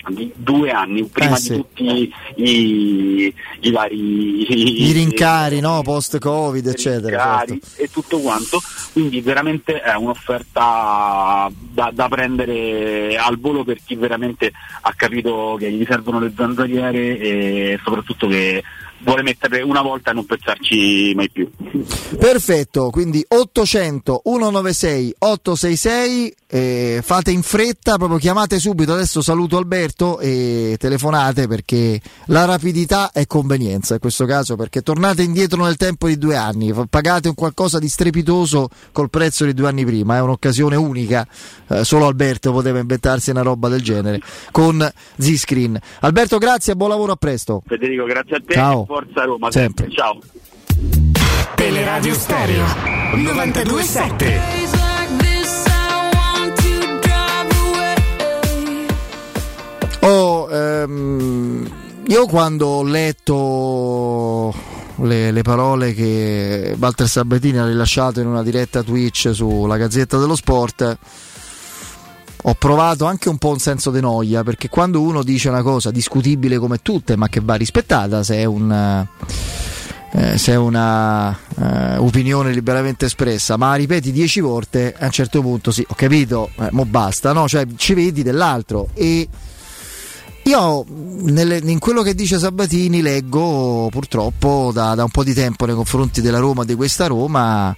di due anni, prima Eh, sì. di tutti i, i vari I rincari, no? Post-Covid, eccetera. rincari certo. e tutto quanto, quindi veramente è un'offerta da, da prendere al volo per chi veramente ha capito che gli servono le zanzariere e soprattutto che vuole mettere una volta e non pensarci mai più. Perfetto, quindi 800 196 866, eh, fate in fretta, proprio chiamate subito, adesso saluto Alberto e telefonate perché la rapidità è convenienza in questo caso, perché tornate indietro nel tempo di due anni, pagate un qualcosa di strepitoso col prezzo di due anni prima, è un'occasione unica, eh, solo Alberto poteva inventarsi una roba del genere con Z-Screen. Alberto grazie, buon lavoro, a presto. Federico, grazie a te Ciao. forza Roma. Sempre. Ciao. Teleradio Stereo 927 Oh, ehm, io quando ho letto le, le parole che Walter Sabatini ha rilasciato in una diretta Twitch sulla Gazzetta dello Sport, ho provato anche un po' un senso di noia, perché quando uno dice una cosa discutibile come tutte, ma che va rispettata, se è un... eh, se è una eh, opinione liberamente espressa, ma ripeti dieci volte, a un certo punto sì, ho capito, eh, mo basta, no? Cioè ci vedi dell'altro e io nelle- in quello che dice Sabatini leggo purtroppo da, da un po' di tempo nei confronti della Roma, di questa Roma,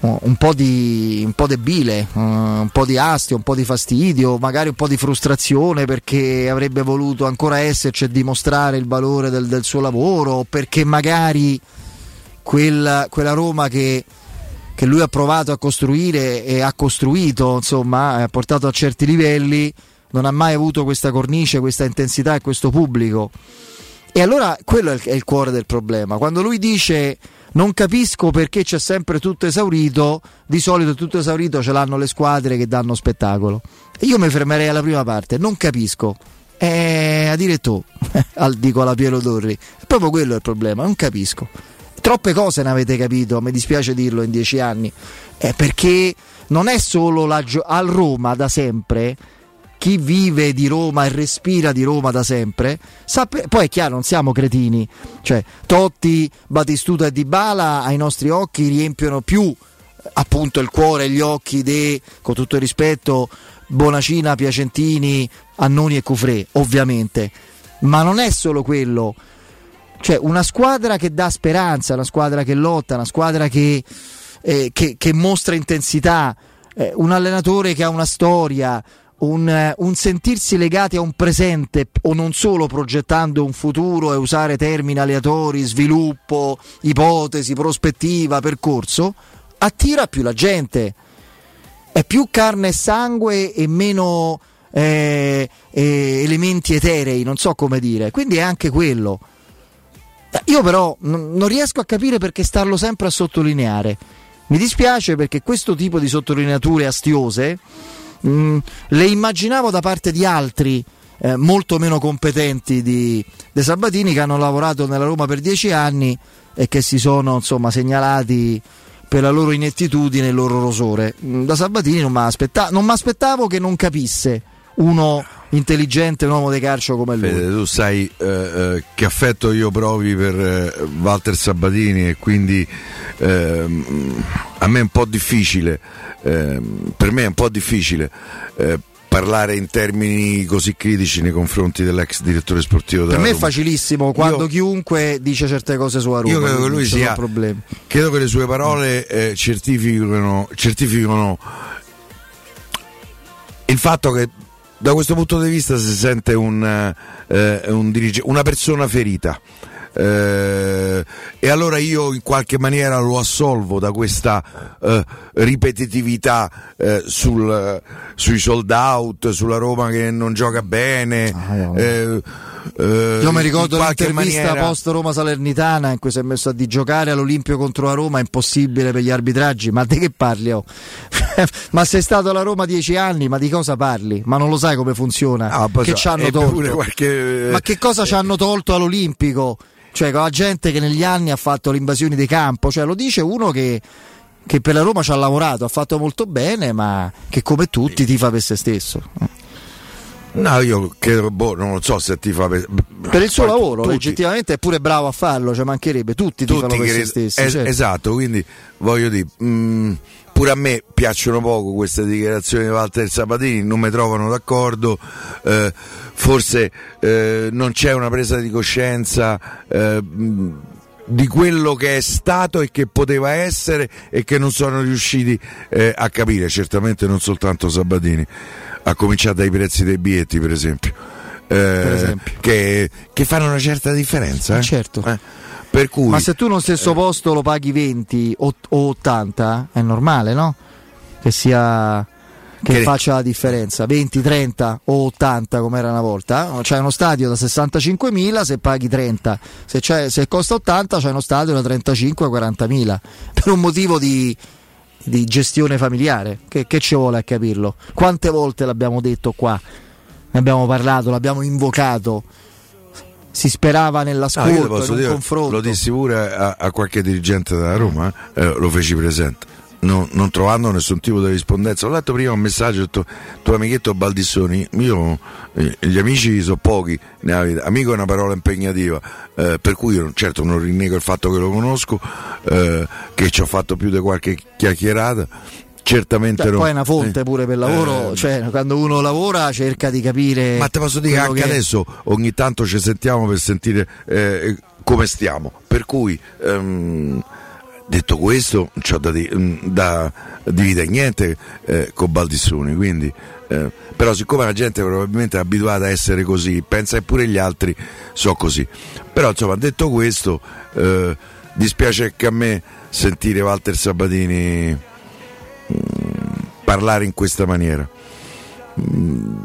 un po' di, un po' di bile, eh, un po' di astio, un po' di fastidio, magari un po' di frustrazione perché avrebbe voluto ancora esserci e dimostrare il valore del, del suo lavoro, perché magari quella, quella Roma che, che lui ha provato a costruire e ha costruito, insomma, ha portato a certi livelli, non ha mai avuto questa cornice, questa intensità e questo pubblico. E allora quello è il, è il cuore del problema. Quando lui dice non capisco perché c'è sempre tutto esaurito, di solito tutto esaurito ce l'hanno le squadre che danno spettacolo. E io mi fermerei alla prima parte, non capisco. Eh, a dire tu, <laughs> al- dico alla Piero Torri, è proprio quello il problema, non capisco. Troppe cose ne avete capito, mi dispiace dirlo in dieci anni, eh, perché non è solo la al Roma da sempre, chi vive di Roma e respira di Roma da sempre, sa pe- poi è chiaro, non siamo cretini, cioè Totti, Batistuta e Dybala ai nostri occhi riempiono più appunto il cuore e gli occhi di, con tutto il rispetto, Bonacina, Piacentini, Annoni e Cufré, ovviamente. Ma non è solo quello. Cioè, una squadra che dà speranza, una squadra che lotta, una squadra che, eh, che- che mostra intensità, eh, un allenatore che ha una storia, un, eh, un sentirsi legati a un presente o non solo progettando un futuro e usare termini aleatori, sviluppo, ipotesi, prospettiva, percorso, attira più la gente. È più carne e sangue e meno eh, eh, elementi eterei, non so come dire. Quindi è anche quello. Eh, Io però n- non riesco a capire perché starlo sempre a sottolineare. Mi dispiace perché questo tipo di sottolineature astiose mh, le immaginavo da parte di altri eh, molto meno competenti di, De Sabatini che hanno lavorato nella Roma per dieci anni e che si sono insomma segnalati per la loro inettitudine e il loro rosore. Mm, Da Sabatini non mi aspettavo che non capisse uno intelligente, un uomo di calcio come lui. Fede, tu sai eh, eh, che affetto io provi per eh, Walter Sabatini e quindi ehm, a me è un po' difficile, ehm, per me è un po' difficile, eh, parlare in termini così critici nei confronti dell'ex direttore sportivo Per della me è Roma. facilissimo quando chiunque dice certe cose sulla Roma. Io credo che lui sia. problemi. Credo che le sue parole eh, certificano, certificano il fatto che da questo punto di vista si sente un, eh, un dirige- una persona ferita. Eh, e allora io in qualche maniera lo assolvo da questa eh, ripetitività eh, sul, sui sold out, sulla Roma che non gioca bene. eh, eh, Io mi ricordo l'intervista maniera- post Roma Salernitana in cui si è messo a di giocare all'Olimpio contro la Roma è impossibile per gli arbitraggi. Ma di che parli? oh? <laughs> ma sei stato alla Roma dieci anni, ma di cosa parli? Ma non lo sai come funziona? Ah, che ci hanno tolto? qualche- Ma che cosa ci hanno tolto all'Olimpico? Cioè, con la gente che negli anni ha fatto le invasioni di campo, cioè lo dice uno che, che per la Roma ci ha lavorato, ha fatto molto bene, ma che come tutti tifa per se stesso. No, io credo, boh, non lo so se ti fa per, Per il suo poi lavoro, tutti- legittimamente è pure bravo a farlo, cioè mancherebbe, tutti tifano tutti per che- se stessi. es- certo. esatto quindi voglio dire mh, pure a me piacciono poco queste dichiarazioni di Walter Sabatini non mi trovano d'accordo eh, forse eh, non c'è una presa di coscienza eh, mh, di quello che è stato e che poteva essere e che non sono riusciti eh, a capire certamente non soltanto Sabatini a cominciare dai prezzi dei biglietti per esempio, Eh, Che, che fanno una certa differenza eh? certo. Eh, per cui Ma se tu nello stesso Eh. posto lo paghi 20 o, o 80, è normale, no? Che sia che Che- faccia la differenza 20, 30 o 80 come era una volta c'è uno stadio da 65.000 se paghi 30 se, c'è- se costa 80 c'è uno stadio da 35 40.000 per un motivo di, di gestione familiare. Che, che ci vuole a capirlo? Quante volte l'abbiamo detto qua? Ne abbiamo parlato l'abbiamo invocato. Si sperava No, nell'ascolto in un dire, confronto. lo dissi pure a, a qualche dirigente della Roma, eh, lo feci presente. Non, non trovando nessun tipo di rispondenza, ho letto prima un messaggio, ho detto, tuo amichetto Baldissoni, io eh, gli amici sono pochi nella vita, amico è una parola impegnativa, eh, per cui io certo non rinnego il fatto che lo conosco, eh, che ci ho fatto più di qualche chiacchierata, certamente Cioè, no. poi è una fonte Eh, pure per lavoro, eh, cioè quando uno lavora cerca di capire. ma te posso dire anche che- adesso ogni tanto ci sentiamo per sentire eh, come stiamo. Per cui, ehm, detto questo, non c'ho da, di- mm, da dividere niente eh, con Baldissoni. Quindi, eh, però, siccome la gente probabilmente è abituata a essere così, pensa che pure gli altri sono così. Però, insomma, detto questo, eh, dispiace anche a me sentire Walter Sabatini mm, parlare in questa maniera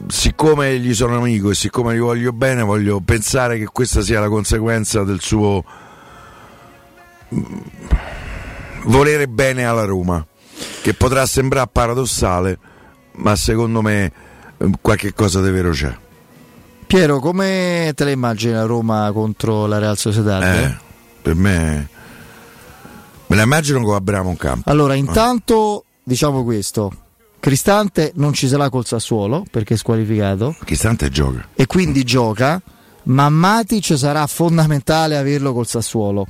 siccome gli sono amico e siccome gli voglio bene, voglio pensare che questa sia la conseguenza del suo mm, volere bene alla Roma, che potrà sembrare paradossale, ma secondo me eh, qualche cosa di vero c'è. Piero, come te la immagini la Roma contro la Real Sociedad? Eh, per me me la immagino come Abramo un campo. Allora, intanto diciamo questo: Cristante non ci sarà col Sassuolo perché è squalificato Cristante gioca. e quindi gioca, ma Matic sarà fondamentale averlo col Sassuolo.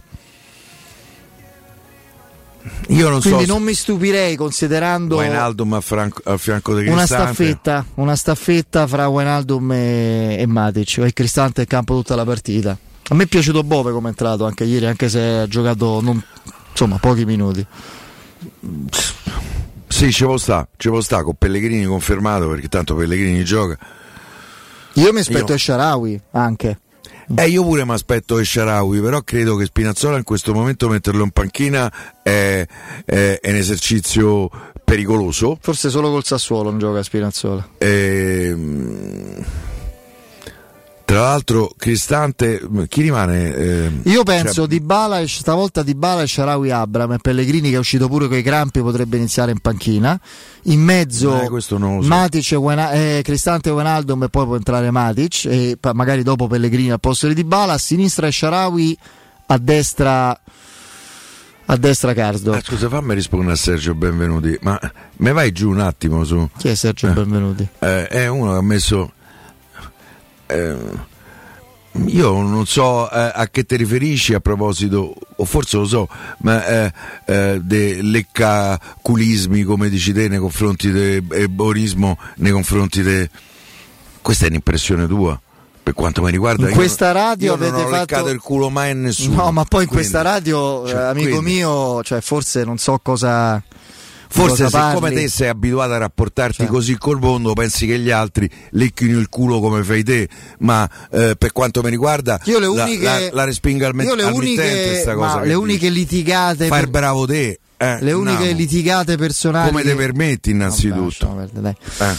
Io non quindi so non mi stupirei considerando Wijnaldum a, franco- a fianco di una staffetta, una staffetta fra Wijnaldum e, e Matic e Cristante in campo tutta la partita. A me è piaciuto Bove come è entrato anche ieri, anche se ha giocato non- insomma pochi minuti. Sì, ci può sta, ci può sta con Pellegrini confermato perché tanto Pellegrini gioca. Io mi aspetto Io- Sharawi anche. Eh, io pure mi aspetto Esharawi, però credo che Spinazzola in questo momento metterlo in panchina è, è- è un esercizio pericoloso. Forse solo col Sassuolo non gioca Spinazzola. Ehm, tra l'altro, Cristante, chi rimane? Ehm, Io penso cioè, di Bala, stavolta di Bala e Sharawi Abram e Pellegrini che è uscito pure con i crampi potrebbe iniziare in panchina. In mezzo Eh, so. Matic Wijna- eh, Cristante e Wijnaldum e poi può entrare Matic e magari dopo Pellegrini al posto di Dybala, a sinistra Sharawi, a destra a destra Cardo. ah, scusa, fammi rispondere a Sergio Benvenuti, ma me vai giù un attimo su. Chi è Sergio Benvenuti? Eh, è uno che ha messo. Eh, io non so eh, a che ti riferisci a proposito o forse lo so, ma eh, eh, de leccaculismi come dici te nei confronti del borismo, nei confronti de... Questa è un'impressione tua? Per quanto mi riguarda, In questa non- radio io non avete ho fatto- leccato il culo mai a nessuno. No, ma poi in Quindi- questa radio, cioè, eh, amico quindi- mio, cioè, forse non so cosa. Forse siccome te sei abituato a rapportarti Cioè. così col mondo, pensi che gli altri lecchino il culo come fai te, ma eh, per quanto mi riguarda Io le la- uniche, la, la respingo al, io le uniche, cosa. le uniche litigate, Fai per- bravo te. eh, le uniche andiamo. litigate personali. Come te permetti innanzitutto? Vabbè, perdere, dai. Eh.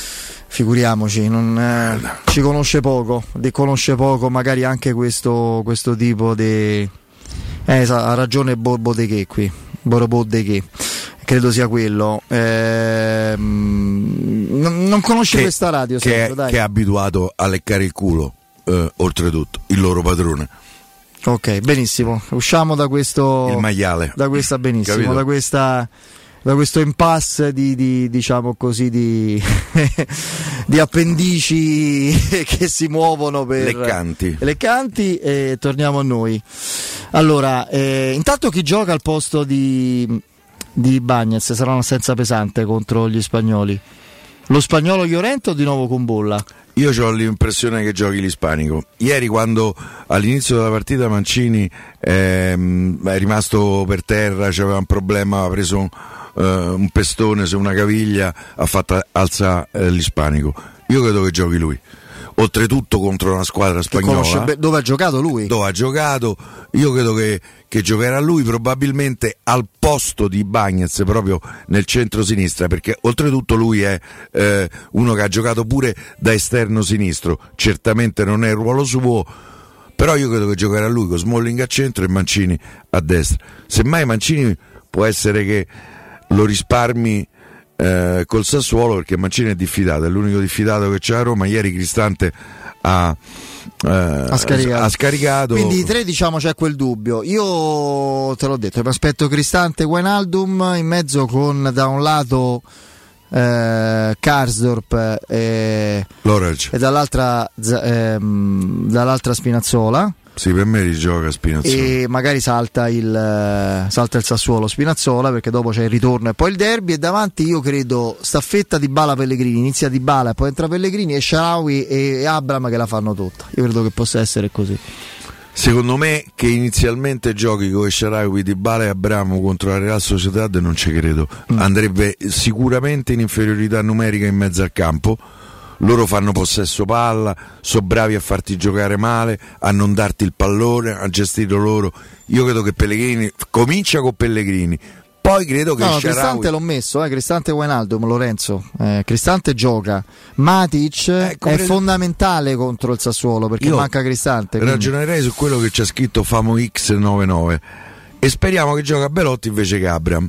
Figuriamoci, non, eh, ci conosce poco, conosce poco magari anche questo, questo tipo di... Eh, ha ragione Borbo De Che qui, Borbo De Che, credo sia quello. Ehm, non, non conosce Che- questa radio, che, Sergio, è, dai. che è abituato a leccare il culo, eh, oltretutto, il loro padrone, Ok, benissimo, usciamo da questo... il maiale. da questa benissimo, Capito? da questa da questo impasse di, di, diciamo così di, <laughs> di appendici <laughs> che si muovono per Leccanti. leccanti e torniamo a noi. Allora, eh, intanto chi gioca al posto di di Bagnez sarà un'assenza pesante contro gli spagnoli. Lo spagnolo Llorente o di nuovo con Bolla? Io ho l'impressione che giochi l'ispanico. Ieri quando all'inizio della partita Mancini ehm, è rimasto per terra, c'aveva un problema, aveva preso un, eh, un pestone su una caviglia, ha fatto alza eh, l'ispanico. Io credo che giochi lui. Oltretutto contro una squadra spagnola be- dove ha giocato lui? dove ha giocato, io credo che, che giocherà lui probabilmente al posto di Bagnez proprio nel centro-sinistra perché oltretutto lui è eh, uno che ha giocato pure da esterno sinistro, certamente non è il ruolo suo, però io credo che giocherà lui con Smalling a centro e Mancini a destra. Semmai Mancini può essere che lo risparmi eh, col Sassuolo perché Mancini è diffidato, è l'unico diffidato che c'è a Roma. Ieri Cristante ha, eh, ha scaricato. ha scaricato. Quindi i tre diciamo c'è quel dubbio. Io te l'ho detto, mi aspetto Cristante Wijnaldum in mezzo con da un lato eh, Karsdorp e, e dall'altra, ehm, dall'altra Spinazzola. Sì, per me rigioca Spinazzola. E magari salta il, eh, salta il Sassuolo Spinazzola perché dopo c'è il ritorno e poi il derby. E davanti io credo staffetta di Bala Pellegrini. Inizia di Bala e poi entra Pellegrini e Sharawi e Abram che la fanno tutta. Io credo che possa essere così. Secondo me che inizialmente giochi con Sharawi di Bale e Abramo contro la Real Sociedad non ci credo. Mm. Andrebbe sicuramente in inferiorità numerica in mezzo al campo. Loro fanno possesso palla, sono bravi a farti giocare male, a non darti il pallone, a gestirlo loro. Io credo che Pellegrini comincia con Pellegrini, poi credo che No, no, Cristante l'ho messo, eh, Cristante Wijnaldum, Lorenzo. Eh, Cristante gioca. Matic è compre- fondamentale contro il Sassuolo perché manca Cristante. quindi- Ragionerei su quello che c'è scritto Famo X99 e speriamo che gioca Belotti invece che Abram.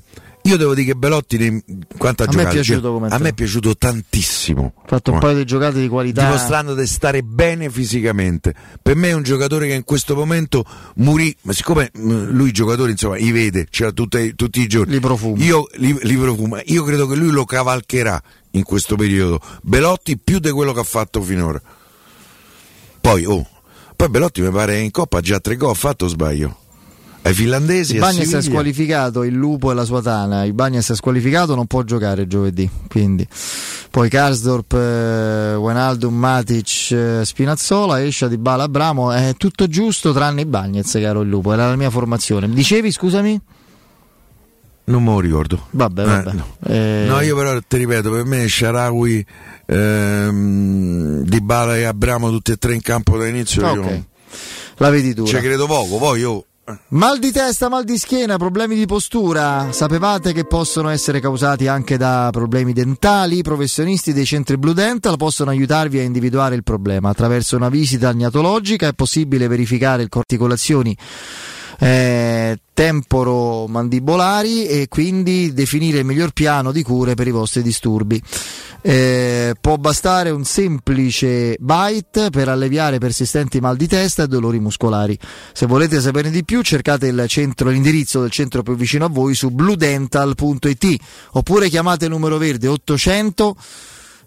Io devo dire che Belotti nei- quanto ha A me è giocato? piaciuto come a me è piaciuto tantissimo. Ha fatto un paio di giocate di qualità. Dimostrando di stare bene fisicamente. Per me è un giocatore che in questo momento morì, ma siccome mh, lui i giocatori insomma li vede, c'era tutti, tutti i giorni. Li profuma. Io, li, li profuma. Io credo che lui lo cavalcherà in questo periodo. Belotti più di quello che ha fatto finora. Poi, oh, poi Belotti mi pare in Coppa ha già tre gol, ha fatto sbaglio? Ai finlandesi, a Bagnes è squalificato, il lupo e la sua tana. Il Bagnes è squalificato, non può giocare giovedì. Quindi. Poi Karsdorp, eh, Wijnaldum, Matic, eh, Spinazzola, Escia di Bala, Abramo. È tutto giusto tranne i Bagnez, caro il lupo. Era la mia formazione. Mi Dicevi, scusami? Non me lo ricordo. Vabbè, vabbè. no. Eh, No, io però ti ripeto, per me Sharawi, ehm, Di Bala e Abramo tutti e tre in campo da inizio. Ah, io. La vedi tu. Ci credo poco, poi io Mal di testa, mal di schiena, problemi di postura. Sapevate che possono essere causati anche da problemi dentali? I professionisti dei centri Blue Dental possono aiutarvi a individuare il problema. Attraverso una visita agnatologica è possibile verificare le articolazioni eh, temporo-mandibolari e quindi definire il miglior piano di cure per i vostri disturbi. Eh, può bastare un semplice bite per alleviare persistenti mal di testa e dolori muscolari. Se volete saperne di più, cercate centro, l'indirizzo del centro più vicino a voi su bluedental.it oppure chiamate il numero verde 800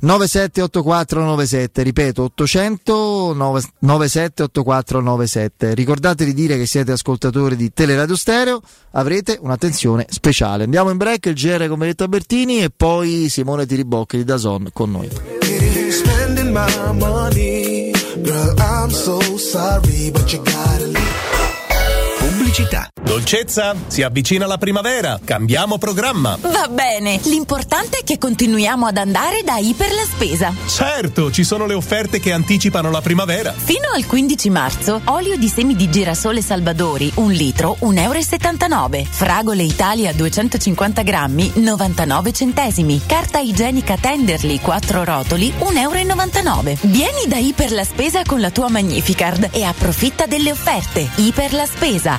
978497, ripeto 800 978497. Ricordate di dire che siete ascoltatori di Teleradio Stereo, avrete un'attenzione speciale. Andiamo in break, il GR con Benedetto Albertini e poi Simone Tiribocchi di Dazon con noi. Girl, Pubblicità. Dolcezza, si avvicina la primavera, cambiamo programma. Va bene, l'importante è che continuiamo ad andare da Iper la Spesa. Certo, ci sono le offerte che anticipano la primavera. Fino al 15 marzo, olio di semi di girasole Salvadori, un litro, 1,79 euro. Fragole Italia 250 grammi, 99 centesimi. Carta igienica Tenderly, 4 rotoli, 1,99 euro. Vieni da Iper la Spesa con la tua Magnificard e approfitta delle offerte. Iper la Spesa,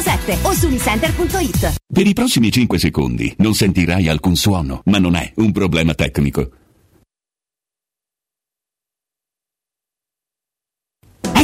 1177 o su unicenter.it. Per i prossimi 5 secondi non sentirai alcun suono, ma non è un problema tecnico.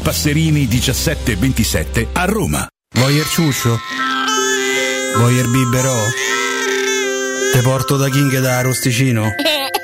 Passerini 1727 a Roma. Voyer ciuscio? Voyer biberò? Te porto da King da Rosticino? <laughs>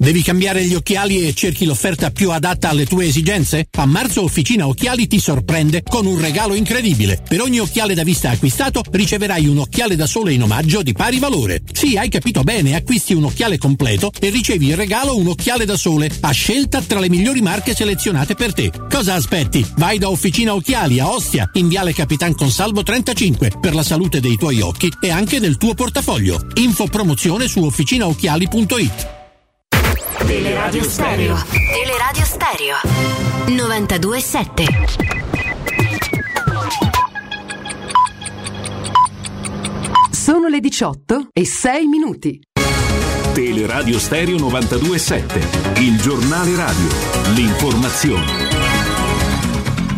Devi cambiare gli occhiali e cerchi l'offerta più adatta alle tue esigenze? A marzo Officina Occhiali ti sorprende con un regalo incredibile. Per ogni occhiale da vista acquistato riceverai un occhiale da sole in omaggio di pari valore. Sì, hai capito bene, acquisti un occhiale completo e ricevi in regalo un occhiale da sole a scelta tra le migliori marche selezionate per te. Cosa aspetti? Vai da Officina Occhiali a Ostia, in Viale Capitan Consalvo 35 per la salute dei tuoi occhi e anche del tuo portafoglio. Info promozione su officinaocchiali.it. Teleradio Stereo. Teleradio Stereo 927. Sono le 18 e 6 minuti. Teleradio Stereo 92.7, il giornale radio, l'informazione.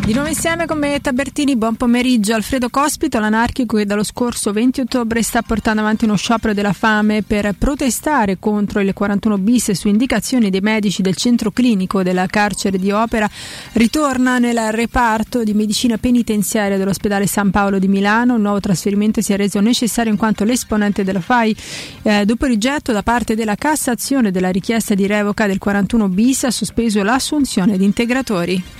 Di nuovo insieme con me Tabertini, buon pomeriggio. Alfredo Cospito, l'anarchico che dallo scorso 20 ottobre sta portando avanti uno sciopero della fame per protestare contro il 41 bis su indicazioni dei medici del centro clinico della carcere di Opera, ritorna nel reparto di medicina penitenziaria dell'ospedale San Paolo di Milano. Un nuovo trasferimento si è reso necessario in quanto l'esponente della FAI, eh, dopo rigetto da parte della Cassazione della richiesta di revoca del 41 bis, ha sospeso l'assunzione di integratori.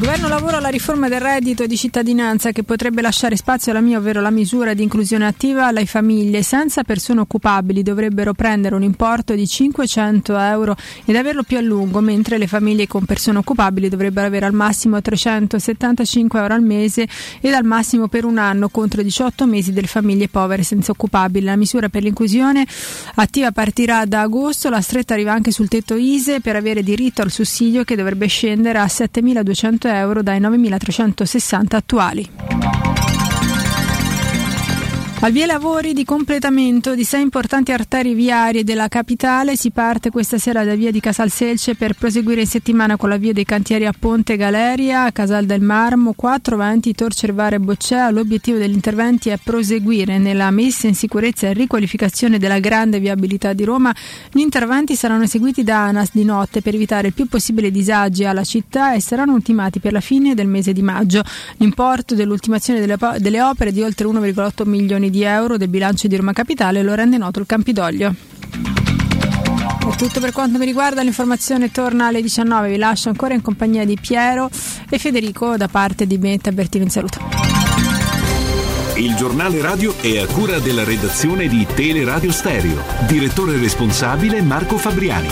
Governo lavoro alla riforma del reddito di cittadinanza che potrebbe lasciare spazio alla mia, ovvero la misura di inclusione attiva alle famiglie senza persone occupabili dovrebbero prendere un importo di 500 euro ed averlo più a lungo, mentre le famiglie con persone occupabili dovrebbero avere al massimo 375 euro al mese ed al massimo per un anno contro i 18 mesi delle famiglie povere senza occupabili. La misura per l'inclusione attiva partirà da agosto, la stretta arriva anche sul tetto ISE per avere diritto al sussidio che dovrebbe scendere a 7.200 euro dai 9.360 attuali. Al via lavori di completamento di sei importanti arterie viarie della capitale si parte questa sera da via di Casal Selce per proseguire in settimana con l'avvio dei cantieri a Ponte Galeria, Casal del Marmo, 4 Venti, Tor Cervare e Boccea. L'obiettivo degli interventi è proseguire nella messa in sicurezza e riqualificazione della grande viabilità di Roma. Gli interventi saranno eseguiti da ANAS di notte per evitare il più possibile disagi alla città e saranno ultimati per la fine del mese di maggio. L'importo dell'ultimazione delle, delle opere è di oltre 1,8 milioni di euro del bilancio di Roma Capitale lo rende noto il Campidoglio. È tutto per quanto mi riguarda, l'informazione torna alle 19, vi lascio ancora in compagnia di Piero e Federico da parte di Benta Bertino in saluto. Il giornale radio è a cura della redazione di Teleradio Stereo. Direttore responsabile Marco Fabriani.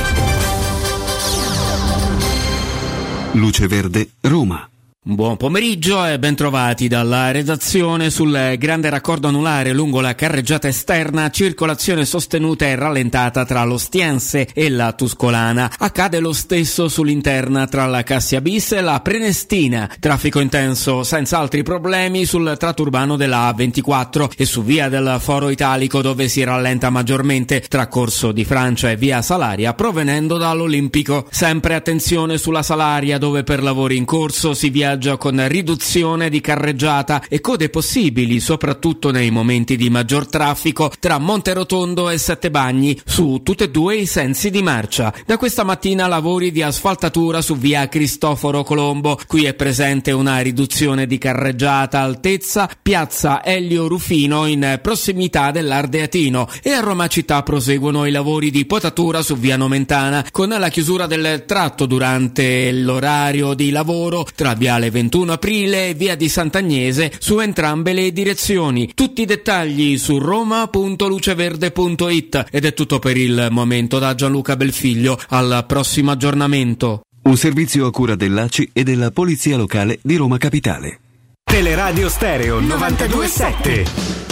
Luce Verde, Roma. Buon pomeriggio e bentrovati dalla redazione sul grande raccordo anulare lungo la carreggiata esterna, circolazione sostenuta e rallentata tra l'Ostiense e la Tuscolana. Accade lo stesso sull'interna tra la Cassia Bis e la Prenestina. Traffico intenso senza altri problemi sul tratto urbano della A24 e su via del Foro Italico dove si rallenta maggiormente tra Corso di Francia e via Salaria provenendo dall'Olimpico. Sempre attenzione sulla Salaria dove per lavori in corso si viaggia con riduzione di carreggiata e code possibili soprattutto nei momenti di maggior traffico tra Monterotondo e Sette Bagni su tutti e due i sensi di marcia. Da questa mattina lavori di asfaltatura su via Cristoforo Colombo. Qui è presente una riduzione di carreggiata altezza piazza Elio Rufino in prossimità dell'Ardeatino e a Roma città proseguono i lavori di potatura su via Nomentana con la chiusura del tratto durante l'orario di lavoro tra viale 21 aprile e via di Sant'Agnese su entrambe le direzioni. Tutti i dettagli su roma.luceverde.it ed è tutto per il momento da Gianluca Belfiglio. Al prossimo aggiornamento. Un servizio a cura dell'ACI e della Polizia Locale di Roma Capitale. Teleradio Stereo 927.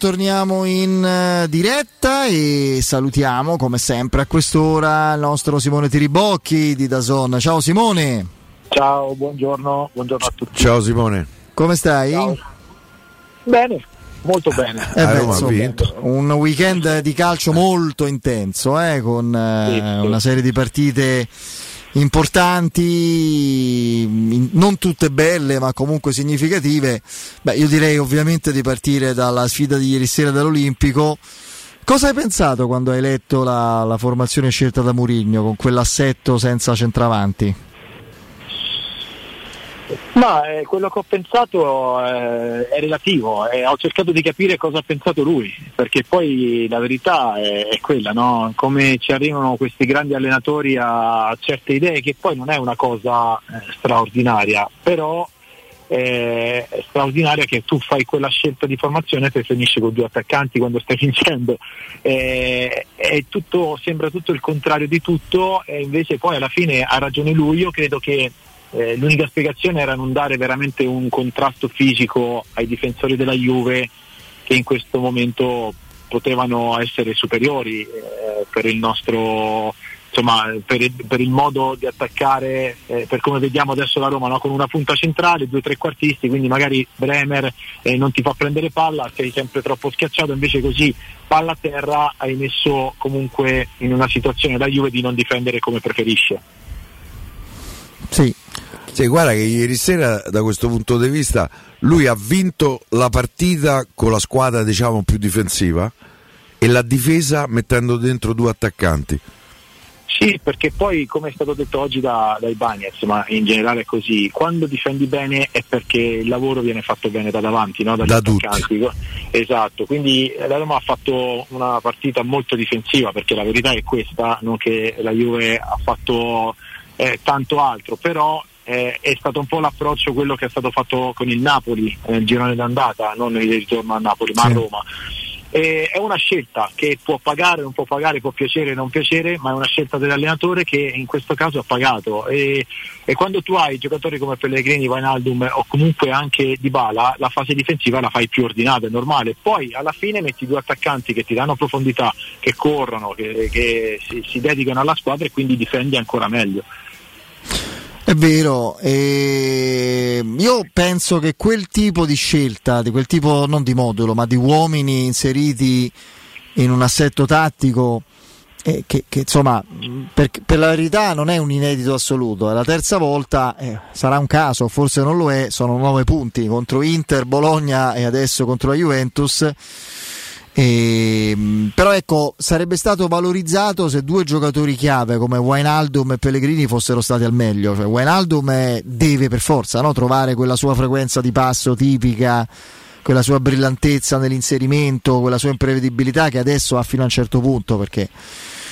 Torniamo, in eh, diretta e salutiamo come sempre a quest'ora il nostro Simone Tiribocchi di Dazon. Ciao Simone. Ciao, buongiorno, buongiorno a tutti. Ciao Simone. Come stai? Bene, molto bene. Eh beh, insomma, un weekend di calcio molto intenso, eh, con eh, una serie di partite importanti, non tutte belle ma comunque significative. Beh, io direi ovviamente di partire dalla sfida di ieri sera dell'Olimpico. Cosa hai pensato quando hai letto la, la formazione scelta da Murigno con quell'assetto senza centravanti? Ma eh, quello che ho pensato eh, è relativo, eh, ho cercato di capire cosa ha pensato lui, perché poi la verità è, è quella, no? come ci arrivano questi grandi allenatori a, certe idee, che poi non è una cosa eh, straordinaria, però eh, è straordinaria che tu fai quella scelta di formazione e finisci con due attaccanti quando stai <laughs> vincendo. Eh, tutto, sembra tutto il contrario di tutto e invece poi alla fine ha ragione lui, io credo che eh, l'unica spiegazione era non dare veramente un contrasto fisico ai difensori della Juve che in questo momento potevano essere superiori eh, per il nostro insomma per il, per il modo di attaccare eh, per come vediamo adesso la Roma no? con una punta centrale, due trequartisti quindi magari Bremer eh, non ti fa prendere palla sei sempre troppo schiacciato invece così palla a terra hai messo comunque in una situazione la Juve di non difendere come preferisce Sì. Sì, guarda che ieri sera da questo punto di vista lui ha vinto la partita con la squadra diciamo più difensiva e l'ha difesa mettendo dentro due attaccanti. Sì, perché poi, come è stato detto oggi da, dai Bagnets, ma in generale è così, quando difendi bene è perché il lavoro viene fatto bene da davanti, no? dagli Da attaccanti. Esatto, quindi la Roma ha fatto una partita molto difensiva, perché la verità è questa, non che la Juve ha fatto eh, tanto altro, però eh, è stato un po' l'approccio quello che è stato fatto con il Napoli nel girone d'andata, non il ritorno a Napoli, ma a Roma. Eh, è una scelta che può pagare, non può pagare, può piacere, non piacere, ma è una scelta dell'allenatore che in questo caso ha pagato. E, e quando tu hai giocatori come Pellegrini, Vainaldum o comunque anche Dybala, la fase difensiva la fai più ordinata, è normale. Poi alla fine metti due attaccanti che ti danno profondità, che corrono, che, che si, si dedicano alla squadra e quindi difendi ancora meglio. È vero, e io penso che quel tipo di scelta, di quel tipo non di modulo, ma di uomini inseriti in un assetto tattico, eh, che, che, insomma, per, per la verità non è un inedito assoluto, è la terza volta, eh, sarà un caso, forse non lo è, sono nove punti contro Inter, Bologna e adesso contro la Juventus. E, però ecco, sarebbe stato valorizzato se due giocatori chiave come Wijnaldum e Pellegrini fossero stati al meglio. Cioè, Wijnaldum è- deve per forza no, trovare quella sua frequenza di passo tipica, quella sua brillantezza nell'inserimento, quella sua imprevedibilità che adesso ha fino a un certo punto perché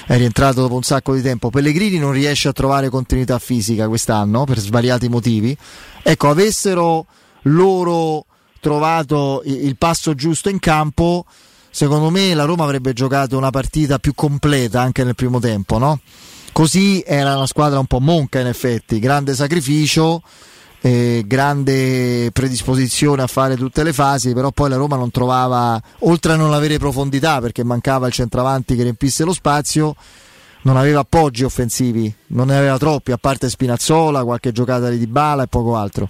è rientrato dopo un sacco di tempo. Pellegrini non riesce a trovare continuità fisica quest'anno per svariati motivi. Ecco, avessero loro trovato il passo giusto in campo, secondo me la Roma avrebbe giocato una partita più completa anche nel primo tempo, no? Così era una squadra un po' monca in effetti, grande sacrificio, eh, grande predisposizione a fare tutte le fasi, però poi la Roma non trovava, oltre a non avere profondità perché mancava il centravanti che riempisse lo spazio, non aveva appoggi offensivi, non ne aveva troppi, a parte Spinazzola, qualche giocata di Dybala e poco altro.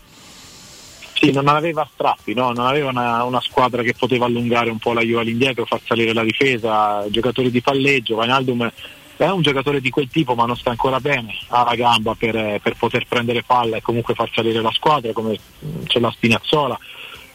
Sì, non aveva strappi, no? non aveva una, una squadra che poteva allungare un po' la Juve all'indietro, far salire la difesa, giocatori di palleggio, Wijnaldum è un giocatore di quel tipo ma non sta ancora bene, ha la gamba per, per poter prendere palla e comunque far salire la squadra come c'è la Spinazzola.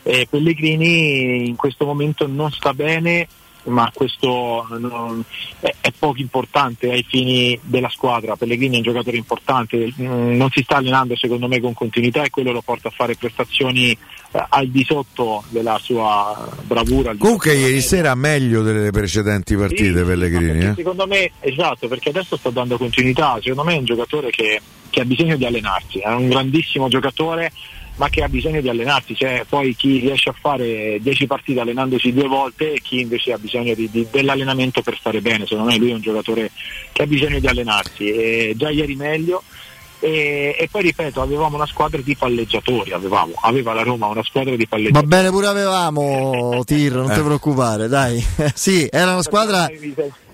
E Pellegrini in questo momento non sta bene ma questo non- è, è poco importante ai fini della squadra. Pellegrini è un giocatore importante, mm, non si sta allenando secondo me con continuità e quello lo porta a fare prestazioni eh, al di sotto della sua bravura. Comunque ieri sera meglio delle precedenti partite Pellegrini. perché Eh? Secondo me, esatto, perché adesso sta dando continuità, secondo me è un giocatore che, che ha bisogno di allenarsi, è un grandissimo giocatore ma che ha bisogno di allenarsi, cioè poi chi riesce a fare 10 partite allenandosi due volte e chi invece ha bisogno di- di- dell'allenamento per stare bene, secondo me lui è un giocatore che ha bisogno di allenarsi e già ieri meglio E, e poi ripeto, avevamo una squadra di palleggiatori, avevamo, aveva la Roma una squadra di Va palleggiatori. bene, pure avevamo Tir, non ti Eh. preoccupare, dai. <laughs> sì, era una squadra,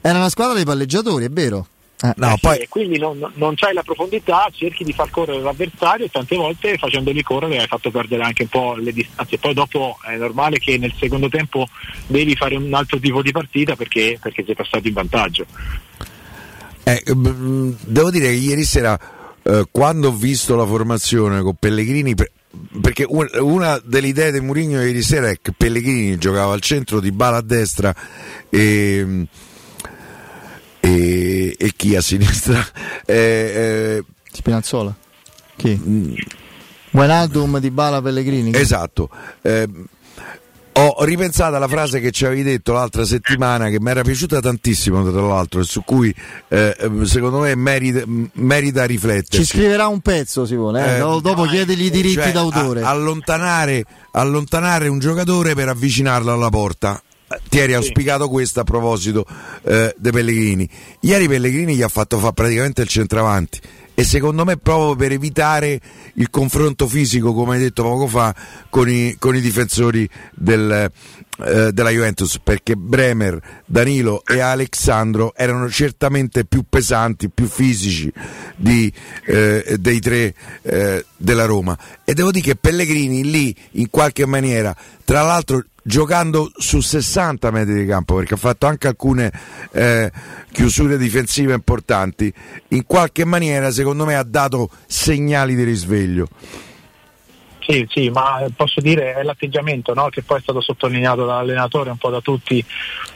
era una squadra di palleggiatori, è vero. Eh, Eh sì, e quindi non, non c'hai la profondità, cerchi di far correre l'avversario e tante volte facendoli correre hai fatto perdere anche un po' le distanze. Poi dopo è normale che nel secondo tempo devi fare un altro tipo di partita perché, perché sei passato in vantaggio. Eh, devo dire che ieri sera, eh, quando ho visto la formazione con Pellegrini, per- perché un- una delle idee di Mourinho ieri sera è che Pellegrini giocava al centro di Bala a destra e, e, e chi a sinistra? <laughs> Eh, eh, Spinazzola. Chi? Wijnaldum di Bala Pellegrini. Esatto. Eh, ho ripensato alla frase che ci avevi detto l'altra settimana che mi era piaciuta tantissimo tra l'altro e su cui eh, secondo me merita, merita rifletterci. Ci scriverà un pezzo, Simone. eh, Eh, do- dopo chiedegli i diritti Cioè, d'autore. a- allontanare, allontanare un giocatore per avvicinarlo alla porta. Ti eri auspicato questo a proposito eh, dei Pellegrini. Ieri Pellegrini gli ha fatto fare praticamente il centravanti e secondo me proprio per evitare il confronto fisico, come hai detto poco fa, con i, con i difensori del, eh, della Juventus, perché Bremer, Danilo e Alexandro erano certamente più pesanti, più fisici di, eh, dei tre eh, della Roma. E devo dire che Pellegrini lì, in qualche maniera, tra l'altro giocando su 60 metri di campo perché ha fatto anche alcune eh, chiusure difensive importanti in qualche maniera secondo me ha dato segnali di risveglio Sì, sì, ma posso dire è l'atteggiamento no? che poi è stato sottolineato dall'allenatore, un po' da tutti,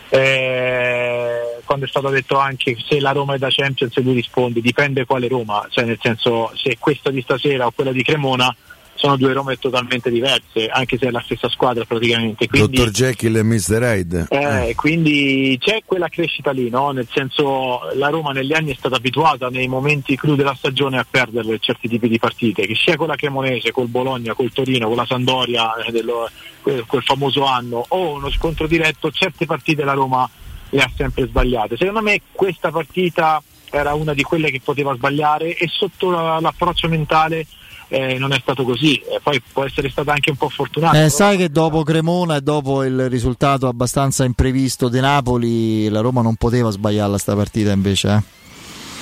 eh, quando è stato detto anche se la Roma è da Champions lui risponde, dipende quale Roma, cioè nel senso se questa di stasera o quella di Cremona sono due Rome totalmente diverse, anche se è la stessa squadra praticamente. Quindi, Dottor Jekyll e Mr. Hyde eh, quindi c'è quella crescita lì, no? nel senso la Roma negli anni è stata abituata nei momenti cru della stagione a perdere certi tipi di partite, che sia con la Cremonese, col Bologna, col Torino, con la Sandoria, eh, dello- quel, quel famoso anno, o uno scontro diretto, certe partite la Roma le ha sempre sbagliate. Secondo me questa partita era una di quelle che poteva sbagliare e sotto la- l'approccio mentale eh, non è stato così, Eh, poi può essere stata anche un po' fortunata. Eh, però- sai che dopo Cremona e dopo il risultato abbastanza imprevisto di Napoli, la Roma non poteva sbagliarla sta partita invece. eh.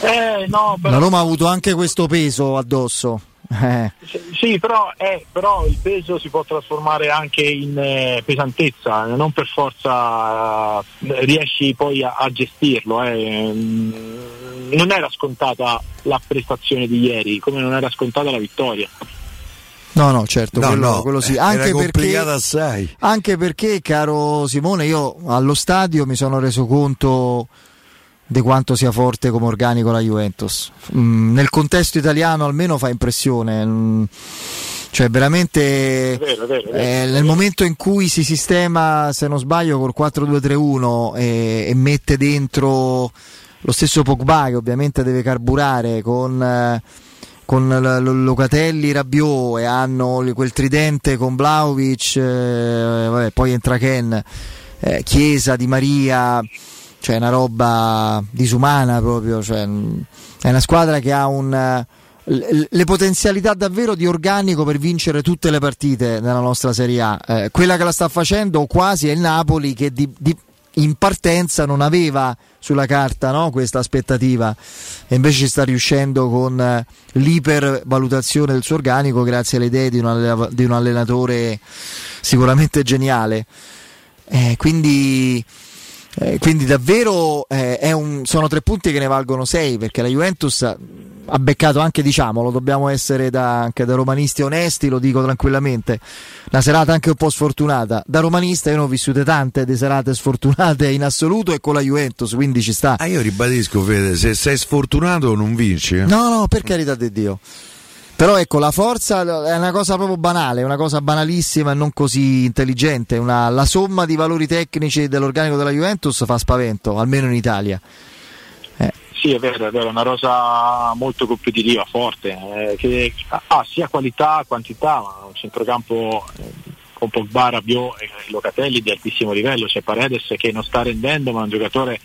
Eh, no, però- La Roma ha avuto anche questo peso addosso. Eh. Sì, però, eh, però il peso si può trasformare anche in eh, pesantezza, non per forza eh, riesci poi a, a gestirlo. eh. Mm, Non era scontata la prestazione di ieri, come non era scontata la vittoria. No, no, certo, No, quello, no, quello sì. era Anche perché, anche perché, caro Simone, io allo stadio mi sono reso conto di quanto sia forte come organico la Juventus. Mm, nel contesto italiano almeno fa impressione. Mm, cioè, veramente È vero, è vero, è vero. eh, nel momento in cui si sistema, se non sbaglio, col 4-2-3-1 e, e mette dentro lo stesso Pogba che ovviamente deve carburare con, eh, con Locatelli, Rabiot e hanno quel tridente con Vlaovic, eh, vabbè, poi entra Ken, eh, Chiesa, Di Maria, cioè una roba disumana proprio, cioè, mh, è una squadra che ha un, eh, le potenzialità davvero di organico per vincere tutte le partite nella nostra Serie A. Eh, quella che la sta facendo quasi è il Napoli che di- di- in partenza non aveva sulla carta no, questa aspettativa e invece ci sta riuscendo con eh, l'ipervalutazione del suo organico grazie alle idee di un, di un allenatore sicuramente geniale. Eh, quindi, eh, quindi davvero eh, è un- sono tre punti che ne valgono sei perché la Juventus ha- ha beccato anche, diciamolo, dobbiamo essere da, anche da romanisti onesti, lo dico tranquillamente, una serata anche un po' sfortunata. Da romanista io ne ho vissute tante di serate sfortunate in assoluto e con la Juventus, quindi ci sta. Ah, io ribadisco, Fede, se sei sfortunato non vinci. eh. No, no, per carità di Dio. Però ecco, la forza è una cosa proprio banale, una cosa banalissima e non così intelligente. Una- la somma di valori tecnici dell'organico della Juventus fa spavento, almeno in Italia. Sì, è vero, è vero, una rosa molto competitiva, forte, eh, che ha sia qualità, quantità, ma un centrocampo eh, con Pogba, Rabiot e Locatelli di altissimo livello, c'è Paredes che non sta rendendo, ma è un giocatore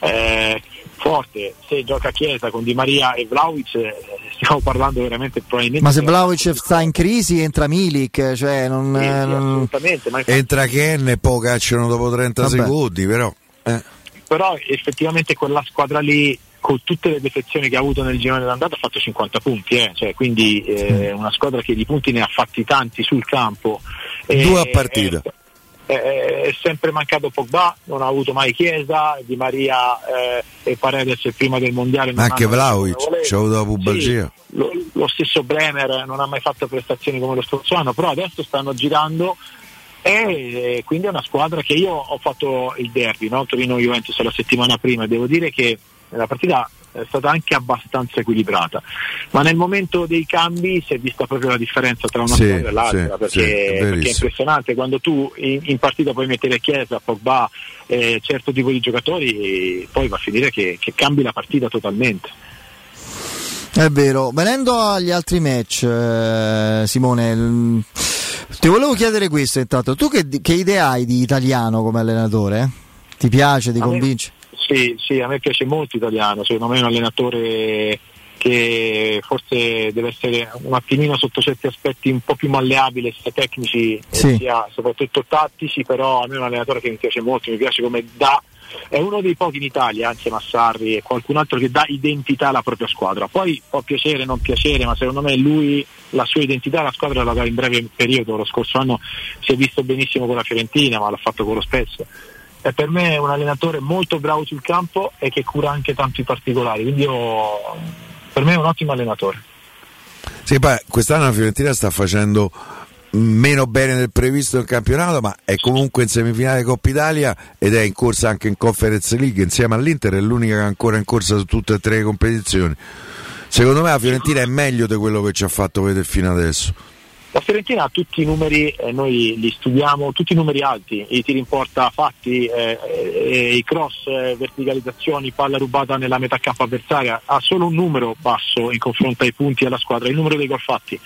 eh, forte, se gioca a Chiesa con Di Maria e Vlaovic eh, stiamo parlando veramente probabilmente Ma se Vlaovic sta in crisi entra Milik, cioè non... Sì, sì, eh, non- assolutamente, ma infatti- Entra Ken e poi cacciano dopo 30 Vabbè. secondi, però. eh. però effettivamente quella squadra lì con tutte le defezioni che ha avuto nel girone d'andata ha fatto 50 punti, eh, cioè, quindi eh, una squadra che di punti ne ha fatti tanti sul campo. E- Due a partita. È, è- è sempre mancato Pogba, non ha avuto mai Chiesa, Di Maria eh, e Paredes prima del mondiale. non Anche Vlaovic, volevano. c'ha avuto la pubalgia. Sì, lo, lo stesso Bremer non ha mai fatto prestazioni come lo scorso anno, però adesso stanno girando e eh, quindi è una squadra che io ho fatto il derby, no? Torino-Juventus la settimana prima e devo dire che la partita è stata anche abbastanza equilibrata, ma nel momento dei cambi si è vista proprio la differenza tra una Sì, squadra e l'altra, sì, perché, sì, è perché è impressionante quando tu in, in partita puoi mettere Chiesa, Pogba, eh, certo tipo di giocatori, poi va a finire che, che cambi la partita totalmente. È vero. Venendo agli altri match, eh, Simone, l- ti volevo chiedere questo intanto. Tu che, che idea hai di italiano come allenatore? Ti piace, ti convince? Sì, sì, a me piace molto italiano, secondo me è un allenatore che forse deve essere un attimino sotto certi aspetti un po' più malleabile sia tecnici Sì. sia soprattutto tattici, però a me è un allenatore che mi piace molto, mi piace come dà è uno dei pochi in Italia, anzi Massarri e qualcun altro che dà identità alla propria squadra. Poi può piacere, non piacere, ma secondo me lui la sua identità alla squadra la dà in breve periodo. Lo scorso anno si è visto benissimo con la Fiorentina, ma l'ha fatto con lo Spezia. E per me è un allenatore molto bravo sul campo e che cura anche tanto i particolari, quindi io, per me è un ottimo allenatore. Sì, poi quest'anno la Fiorentina sta facendo meno bene del previsto nel campionato, ma è comunque in semifinale Coppa Italia ed è in corsa anche in Conference League insieme all'Inter, è l'unica che è ancora in corsa su tutte e tre le competizioni. Secondo me la Fiorentina è meglio di quello che ci ha fatto vedere fino adesso. La Fiorentina ha tutti i numeri, eh, noi li studiamo, tutti i numeri alti, i tiri in porta fatti, eh, eh, i cross, eh, verticalizzazioni, palla rubata nella metà campo avversaria, ha solo un numero basso in confronto ai punti alla squadra, il numero dei gol fatti,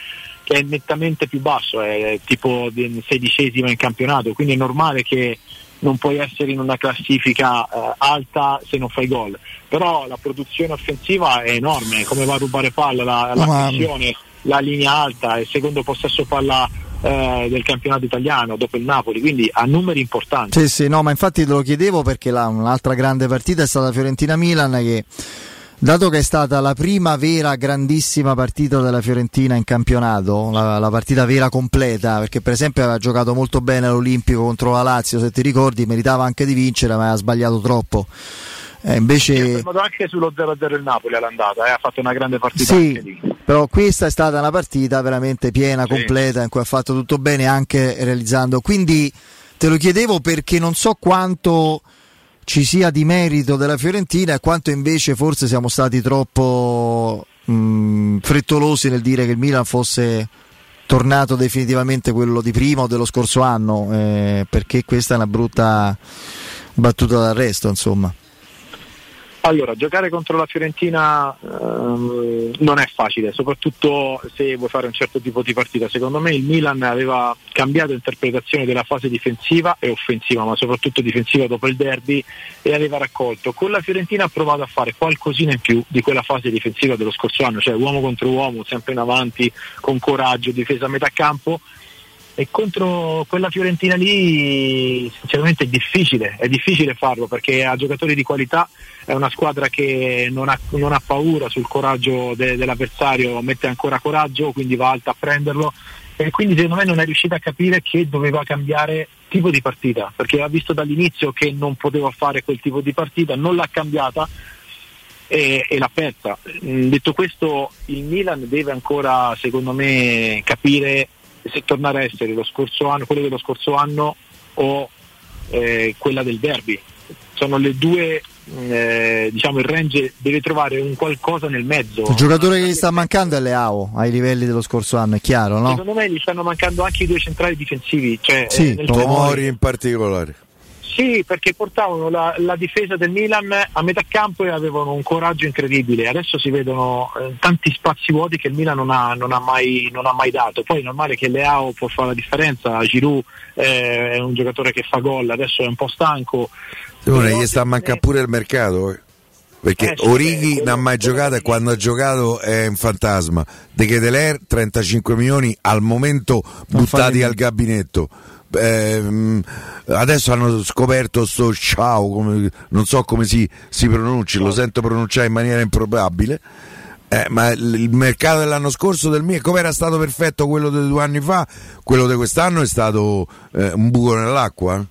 che è nettamente più basso, è tipo di- sedicesima in campionato, quindi è normale che non puoi essere in una classifica eh, alta se non fai gol, però la produzione offensiva è enorme, come va a rubare palla, la, la pressione, la linea alta, il secondo possesso palla eh, del campionato italiano dopo il Napoli, quindi ha numeri importanti. Sì, sì, no, ma infatti te lo chiedevo perché là un'altra grande partita è stata Fiorentina-Milan che dato che è stata la prima vera grandissima partita della Fiorentina in campionato, la, la partita vera completa, perché per esempio aveva giocato molto bene all'Olimpico contro la Lazio, se ti ricordi, meritava anche di vincere, ma aveva sbagliato troppo. Eh, invece fermato anche sullo 0-0 il Napoli all'andata, eh, ha fatto una grande partita Sì. Però questa è stata una partita veramente piena, completa, in cui ha fatto tutto bene anche realizzando. Quindi te lo chiedevo perché non so quanto ci sia di merito della Fiorentina e quanto invece forse siamo stati troppo mh, frettolosi nel dire che il Milan fosse tornato definitivamente quello di prima o dello scorso anno, eh, perché questa è una brutta battuta d'arresto, insomma. Allora, giocare contro la Fiorentina ehm, non è facile, soprattutto se vuoi fare un certo tipo di partita. Secondo me il Milan aveva cambiato interpretazione della fase difensiva e offensiva, ma soprattutto difensiva dopo il derby e aveva raccolto. Con la Fiorentina ha provato a fare qualcosina in più di quella fase difensiva dello scorso anno, cioè uomo contro uomo, sempre in avanti, con coraggio, difesa a metà campo e contro quella Fiorentina lì sinceramente è difficile, è difficile farlo perché ha giocatori di qualità, è una squadra che non ha, non ha paura sul coraggio de- dell'avversario, mette ancora coraggio, quindi va alta a prenderlo e quindi secondo me non è riuscita a capire che doveva cambiare tipo di partita, perché ha visto dall'inizio che non poteva fare quel tipo di partita, non l'ha cambiata e, e l'ha persa. Mm, Detto questo, il Milan deve ancora, secondo me, capire se tornare a essere lo scorso anno, quello dello scorso anno o eh, quella del derby. Sono le due, mm, eh, diciamo, il range deve trovare un qualcosa nel mezzo. Il giocatore che gli sta mancando è Leao ai livelli dello scorso anno, è chiaro, no? Secondo me gli stanno mancando anche i due centrali difensivi. Cioè, Sì, eh, nel Tomori in particolare. Sì, perché portavano la, la difesa del Milan a metà campo e avevano un coraggio incredibile. Adesso si vedono eh, tanti spazi vuoti che il Milan non ha, non ha mai, non ha mai dato. Poi è normale che Leao può fare la differenza, Giroud eh, è un giocatore che fa gol, adesso è un po' stanco. Simone, Però gli sta a mancare pure il mercato. eh. Perché Eh, sì, Orighi quello- non ha mai giocato e quando ha giocato è un fantasma. De Keteler 35 milioni al momento buttati al gabinetto. Ehm, adesso hanno scoperto sto ciao, come- non so come si, si pronunci, lo sento pronunciare in maniera improbabile. Eh, ma il mercato dell'anno scorso del mio, come era stato perfetto quello di due anni fa, quello di quest'anno è stato eh, un buco nell'acqua.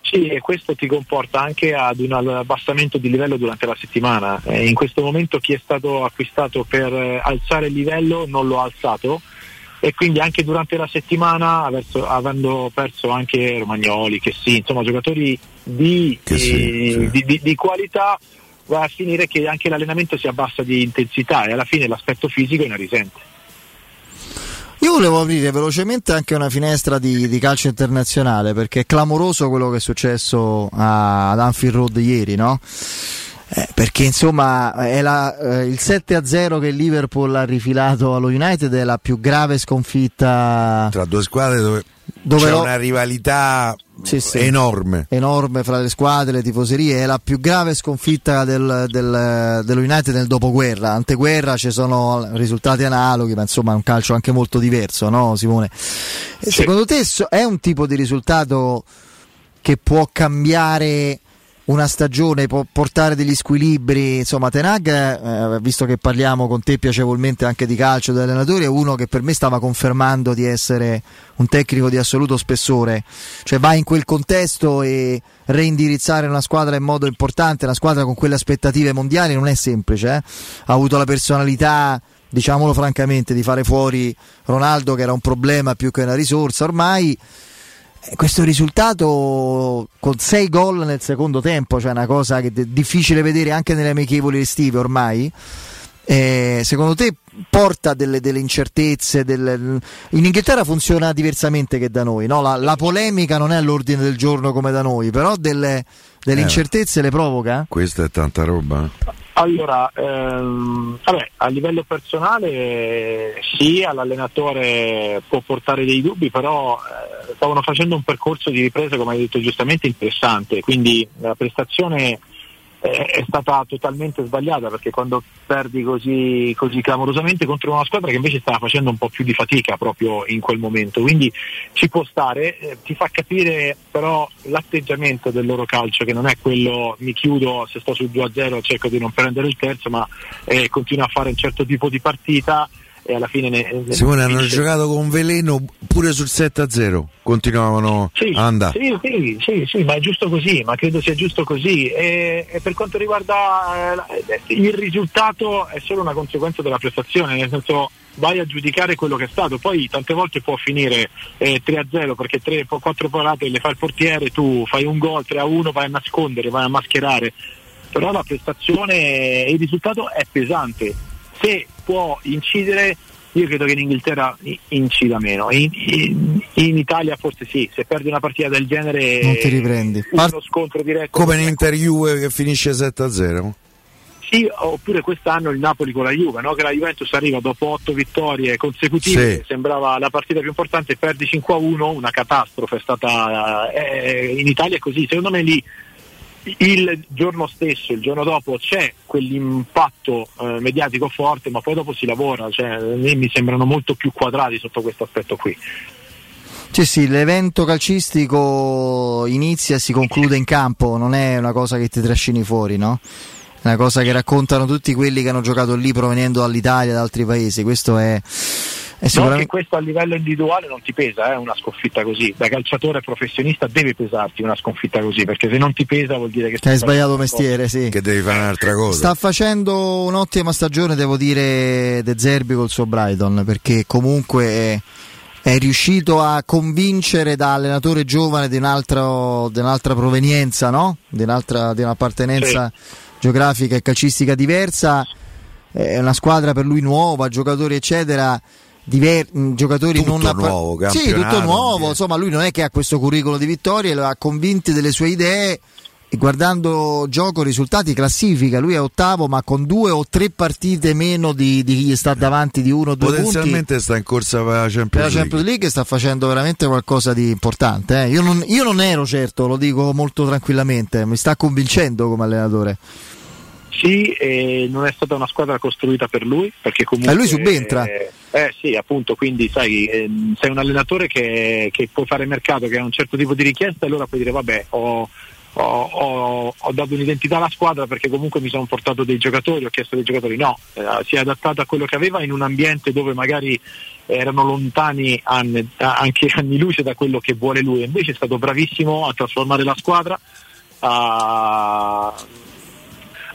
Sì, e questo ti comporta anche ad un abbassamento di livello durante la settimana. Eh, in questo momento chi è stato acquistato per eh, alzare il livello non lo ha alzato e quindi anche durante la settimana, averso- avendo perso anche Romagnoli, che sì, insomma giocatori di, Che sì, eh, sì. di- di- di qualità, va a finire che anche l'allenamento si abbassa di intensità e alla fine l'aspetto fisico ne risente. Io volevo aprire velocemente anche una finestra di, di calcio internazionale perché è clamoroso quello che è successo ad Anfield Road ieri, no? Eh, perché insomma è la- eh, il 7-0 che il Liverpool ha rifilato allo United è la più grave sconfitta Tra due squadre dove, Dove c'è lo- una rivalità Sì, sì. enorme. enorme fra le squadre, le tifoserie, è la più grave sconfitta del, del, dello United nel dopoguerra. Anteguerra ci sono risultati analoghi, ma insomma è un calcio anche molto diverso, no Simone? E Secondo te è un tipo di risultato che può cambiare una stagione, può portare degli squilibri? Insomma, Tenag, eh, visto che parliamo con te piacevolmente anche di calcio, di allenatori, è uno che per me stava confermando di essere un tecnico di assoluto spessore, cioè va in quel contesto e reindirizzare una squadra in modo importante, una squadra con quelle aspettative mondiali non è semplice, eh? ha avuto la personalità, diciamolo francamente, di fare fuori Ronaldo che era un problema più che una risorsa, ormai questo risultato con 6 gol nel secondo tempo, cioè una cosa che è difficile vedere anche nelle amichevoli estive ormai. Eh, secondo te porta delle, delle incertezze? delle- In Inghilterra funziona diversamente che da noi, no? la, la polemica non è all'ordine del giorno come da noi, però delle, delle Eh. incertezze le provoca? Questa è tanta roba. Allora, ehm, vabbè, a livello personale eh, sì, all'allenatore può portare dei dubbi, però eh, stavano facendo un percorso di ripresa, come hai detto giustamente, interessante, quindi la prestazione è stata totalmente sbagliata perché quando perdi così, così clamorosamente contro una squadra che invece stava facendo un po' più di fatica proprio in quel momento, quindi ci può stare, eh, ti fa capire però l'atteggiamento del loro calcio che non è quello mi chiudo se sto sul 2-0 cerco di non prendere il terzo ma eh, continuo a fare un certo tipo di partita e alla fine ne, ne- Simone hanno vince. giocato con veleno pure sul 7-0. Continuavano Sì, a andare. sì, sì, sì, sì, ma è giusto così, ma credo sia giusto così. E, e per quanto riguarda eh, il risultato è solo una conseguenza della prestazione, nel senso vai a giudicare quello che è stato, poi tante volte può finire eh, 3-0 perché 3, 4 parate le fa il portiere, tu fai un gol 3-1, vai a nascondere, vai a mascherare, però la prestazione e il risultato è pesante. Se può incidere io credo che in Inghilterra incida meno, in, in- in Italia forse sì, se perdi una partita del genere Non ti riprendi. uno scontro diretto Come in Inter Juve che finisce 7-0. sì, oppure quest'anno il Napoli con la Juve, no? che la Juventus arriva dopo otto vittorie consecutive, Sì. sembrava la partita più importante, perdi 5-1, una catastrofe è stata eh, in Italia è così, secondo me lì il giorno stesso, il giorno dopo c'è quell'impatto eh, mediatico forte, ma poi dopo si lavora, cioè, mi sembrano molto più quadrati sotto questo aspetto qui. Sì, sì, l'evento calcistico inizia e si conclude in campo, non è una cosa che ti trascini fuori, no? È una cosa che raccontano tutti quelli che hanno giocato lì provenendo dall'Italia, da altri paesi. Questo è, è Non che sicuramente. questo a livello individuale non ti pesa, eh, una sconfitta così. Da calciatore professionista deve pesarti una sconfitta così, perché se non ti pesa vuol dire che Che hai sbagliato mestiere, sì. Che devi fare un'altra cosa. Sta facendo un'ottima stagione, devo dire, De Zerbi col suo Brighton, perché comunque è, è riuscito a convincere da allenatore giovane di, un altro- di un'altra provenienza, no? di, un'altra, di un'appartenenza geografica e calcistica diversa. È una squadra per lui nuova, giocatori eccetera. Diver- giocatori Tutto non nuovo, sì, campionato, tutto nuovo. Insomma, lui non è che ha questo curriculum di vittorie, lo ha convinti delle sue idee e guardando gioco, risultati, classifica. Lui è ottavo, ma con due o tre partite meno di, di chi sta davanti di uno o due punti. Potenzialmente sta in corsa per la Per Champions la League. Champions League sta facendo veramente qualcosa di importante. eh. Io, non, io non ero certo, lo dico molto tranquillamente, mi sta convincendo come allenatore. Sì, e non è stata una squadra costruita per lui, perché comunque... E lui subentra. Eh, eh sì, appunto, quindi sai, ehm, sei un allenatore che, che può fare mercato, che ha un certo tipo di richiesta, allora puoi dire vabbè, ho, ho, ho- ho dato un'identità alla squadra perché comunque mi sono portato dei giocatori, ho chiesto dei giocatori, no, eh, si è adattato a quello che aveva in un ambiente dove magari erano lontani anni- anche <laughs> anni luce da quello che vuole lui, invece è stato bravissimo a trasformare la squadra, a,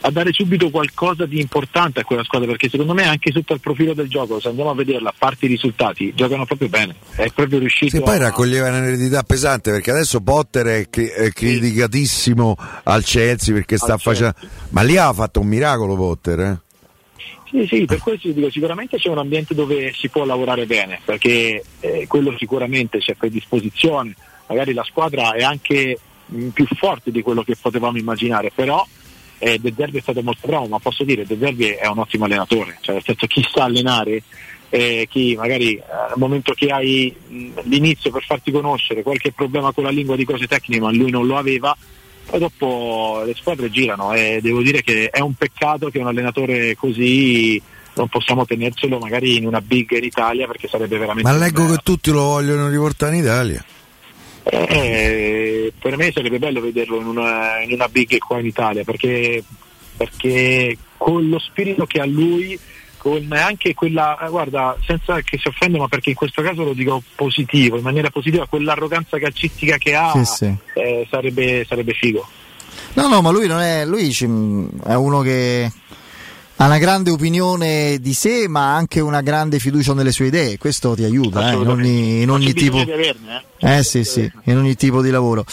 a dare subito qualcosa di importante a quella squadra perché secondo me anche sotto il profilo del gioco se andiamo a vederla a parte i risultati giocano proprio bene è proprio riuscito Sì, poi a... raccoglieva un'eredità pesante perché adesso Potter è, cri- è criticatissimo al Chelsea perché sta facendo. Ma lì ha fatto un miracolo Potter, eh? Sì, sì, per questo io dico sicuramente c'è un ambiente dove si può lavorare bene, perché eh, quello sicuramente c'è predisposizione, magari la squadra è anche mh, più forte di quello che potevamo immaginare, però eh, De Zerbi è stato molto bravo, ma posso dire De Zerbi è un ottimo allenatore, cioè nel senso chi sa allenare, eh, chi magari eh, al momento che hai mh, l'inizio per farti conoscere qualche problema con la lingua di cose tecniche, ma lui non lo aveva, poi dopo le squadre girano e devo dire che è un peccato che un allenatore così non possiamo tenerselo magari in una big in Italia perché sarebbe veramente Ma leggo che tutti lo vogliono riportare in Italia. Eh, per me sarebbe bello vederlo in una, in una big qua in Italia perché, perché con lo spirito che ha lui con anche quella guarda senza che si offenda ma perché in questo caso lo dico positivo in maniera positiva quell'arroganza calcistica che ha Sì, sì. eh, sarebbe, sarebbe figo No, no, ma lui non è. Lui è uno che ha una grande opinione di sé, ma anche una grande fiducia nelle sue idee. Questo ti aiuta eh, in ogni, in ogni tipo. averne, eh. Eh sì, sì, in ogni tipo di lavoro.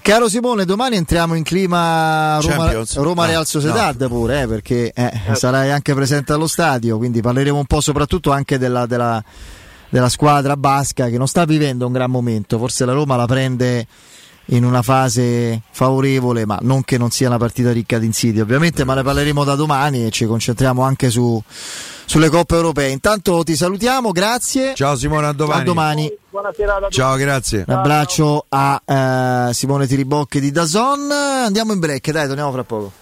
Caro Simone, domani entriamo in clima Roma? Roma Ah, Real Sociedad pure, eh, perché eh, sarai anche presente allo stadio, quindi parleremo un po' soprattutto anche della, della- della squadra basca che non sta vivendo un gran momento, forse la Roma la prende in una fase favorevole, ma non che non sia una partita ricca di insidie, ovviamente, ma ne parleremo da domani e ci concentriamo anche su, sulle coppe europee. Intanto ti salutiamo, grazie. Ciao Simone, a domani. A domani. buonasera Ciao, grazie. Un abbraccio a eh, Simone Tiribocchi di Dazon. Andiamo in break, dai, torniamo fra poco.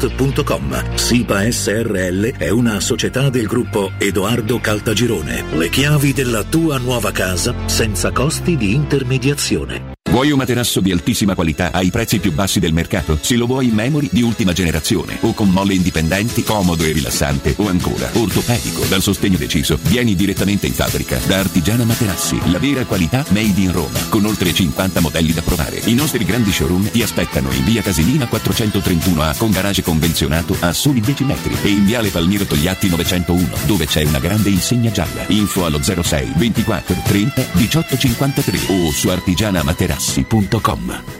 www.kcalt.com. SIPA SRL è una società del gruppo Edoardo Caltagirone. Le chiavi della tua nuova casa senza costi di intermediazione. Vuoi un materasso di altissima qualità ai prezzi più bassi del mercato? Se lo vuoi in memory di ultima generazione o con molle indipendenti, comodo e rilassante o ancora ortopedico dal sostegno deciso, vieni direttamente in fabbrica da Artigiana Materassi, la vera qualità made in Roma, con oltre 50 modelli da provare. I nostri grandi showroom ti aspettano in via Casilina 431A con garage convenzionato a soli 10 metri e in viale Palmiro Togliatti 901 dove c'è una grande insegna gialla. Info allo 06 24 30 18 53 o su artigianamaterassi.com.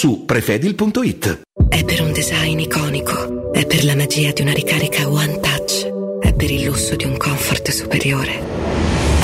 su prefedil.it. È per un design iconico, è per la magia di una ricarica One Touch, è per il lusso di un comfort superiore.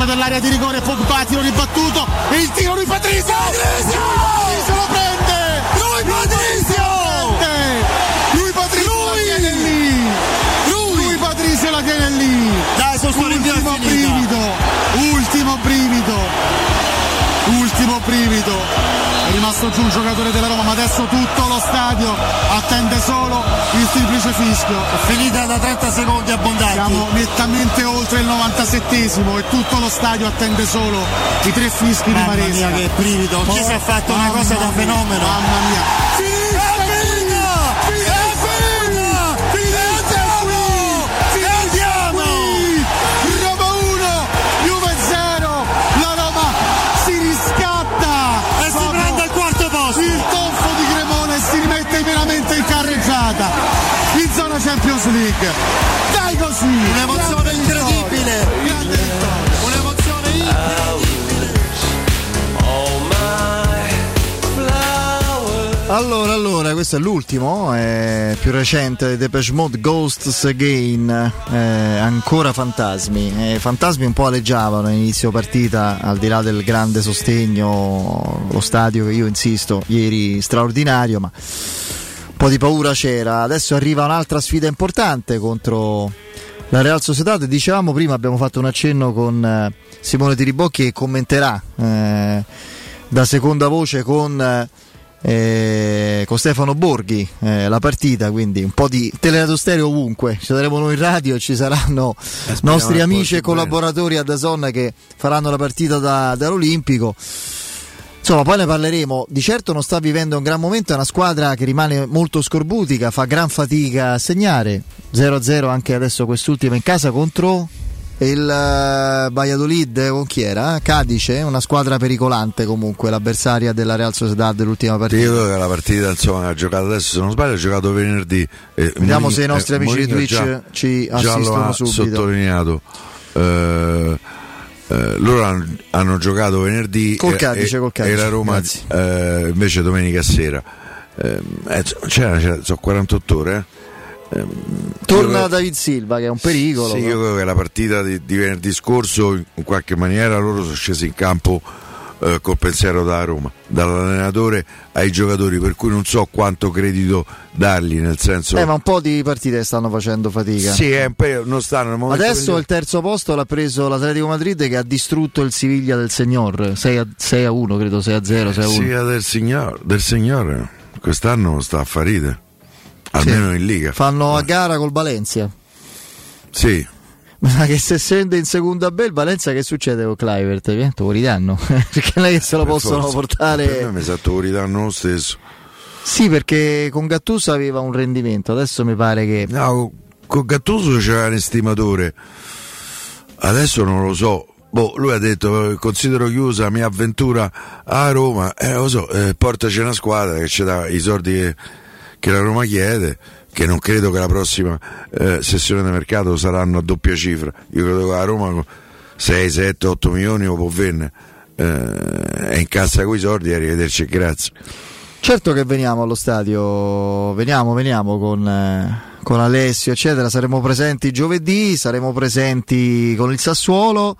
Centro dell'area di rigore, Pogba tiro ribattuto e il tiro di Patrizio! Patrizio lo prende! Lui Patrizio! Lui Patrizio la tiene lì! Lui Patrizio la tiene lì! Dai, sono Ultimo brivido! Ultimo brivido! Ultimo brivido! È rimasto giù un giocatore della Roma, ma adesso tutto lo stadio attende solo il triplice fischio. Finita da 30 secondi abbondanti. Siamo nettamente oltre il 97esimo e tutto lo stadio attende solo i tre fischi di Mamma Maresca. mia, che brivido. Chi si è fatto una cosa da fenomeno? Mamma mia. Così! Un'emozione incredibile! Un'emozione Allora, allora, questo è l'ultimo, è più recente, Depeche Mode Ghosts Again, eh, ancora fantasmi. Eh, fantasmi un po' aleggiavano all'inizio partita, al di là del grande sostegno, lo stadio che io insisto, ieri straordinario, ma un po' di paura c'era. Adesso arriva un'altra sfida importante contro la Real Sociedad. Dicevamo prima, abbiamo fatto un accenno con eh, Simone Tiribocchi che commenterà eh, da seconda voce con... eh, eh, con Stefano Borghi eh, la partita, quindi un po' di teleradio stereo ovunque. Ci saremo noi in radio e ci saranno nostri che amici e collaboratori a Dazon che faranno la partita da- dall'Olimpico. Insomma, poi ne parleremo. Di certo non sta vivendo un gran momento, è una squadra che rimane molto scorbutica, fa gran fatica a segnare. 0-0 anche adesso quest'ultima in casa contro il eh, Valladolid, con chi era? Cadice, una squadra pericolante comunque, l'avversaria della Real Sociedad dell'ultima partita. Io credo che la partita insomma ha giocato adesso, se non sbaglio, ha giocato venerdì. eh, Vediamo Mourinho- se i nostri eh, amici di Mourinho Twitch già- ci già assistono lo ha subito. sottolineato. Eh, eh, loro hanno, hanno giocato venerdì Col e- Cadice, e, col Cadice, e la Roma eh, invece domenica sera. Eh, eh, c'era, c'era- sono 48 ore. eh. Ehm, Torna David Silva che è un pericolo. Sì, però. io credo che la partita di, di venerdì scorso in qualche maniera loro sono scesi in campo eh, col pensiero da Roma, dall'allenatore ai giocatori, per cui non so quanto credito dargli, nel senso... Eh, ma un po' di partite stanno facendo fatica. Sì, po' non stanno Adesso il terzo posto l'ha preso l'Atletico Madrid che ha distrutto il Siviglia del Signor 6 a, 6 a 1, credo 6 a 0, 6 a 1. Sia del signor, del signore, quest'anno sta a farite, almeno in Liga. Fanno a gara col Valencia. Sì, Ma che se scende in seconda B il Valencia che succede con Clivert? Ovviamente fuori danno. <laughs> perché non è che se lo per possono forza. portare. Per me mi sa che ridanno lo stesso. Sì, perché con Gattuso aveva un rendimento, adesso mi pare che. No, con Gattuso c'era un estimatore, adesso non lo so. Boh, lui ha detto: Considero chiusa la mia avventura a Roma. Eh, lo so, eh, portaci una squadra che ci dà i soldi che, che la Roma chiede. Che non credo che la prossima eh, sessione di mercato saranno a doppia cifra. Io credo che la Roma con 6, 7, 8 milioni lo può vendere. Eh, è in cassa quei soldi, arrivederci e grazie. Certo che veniamo allo stadio, veniamo, veniamo con, eh, con Alessio, eccetera. Saremo presenti giovedì, saremo presenti con il Sassuolo.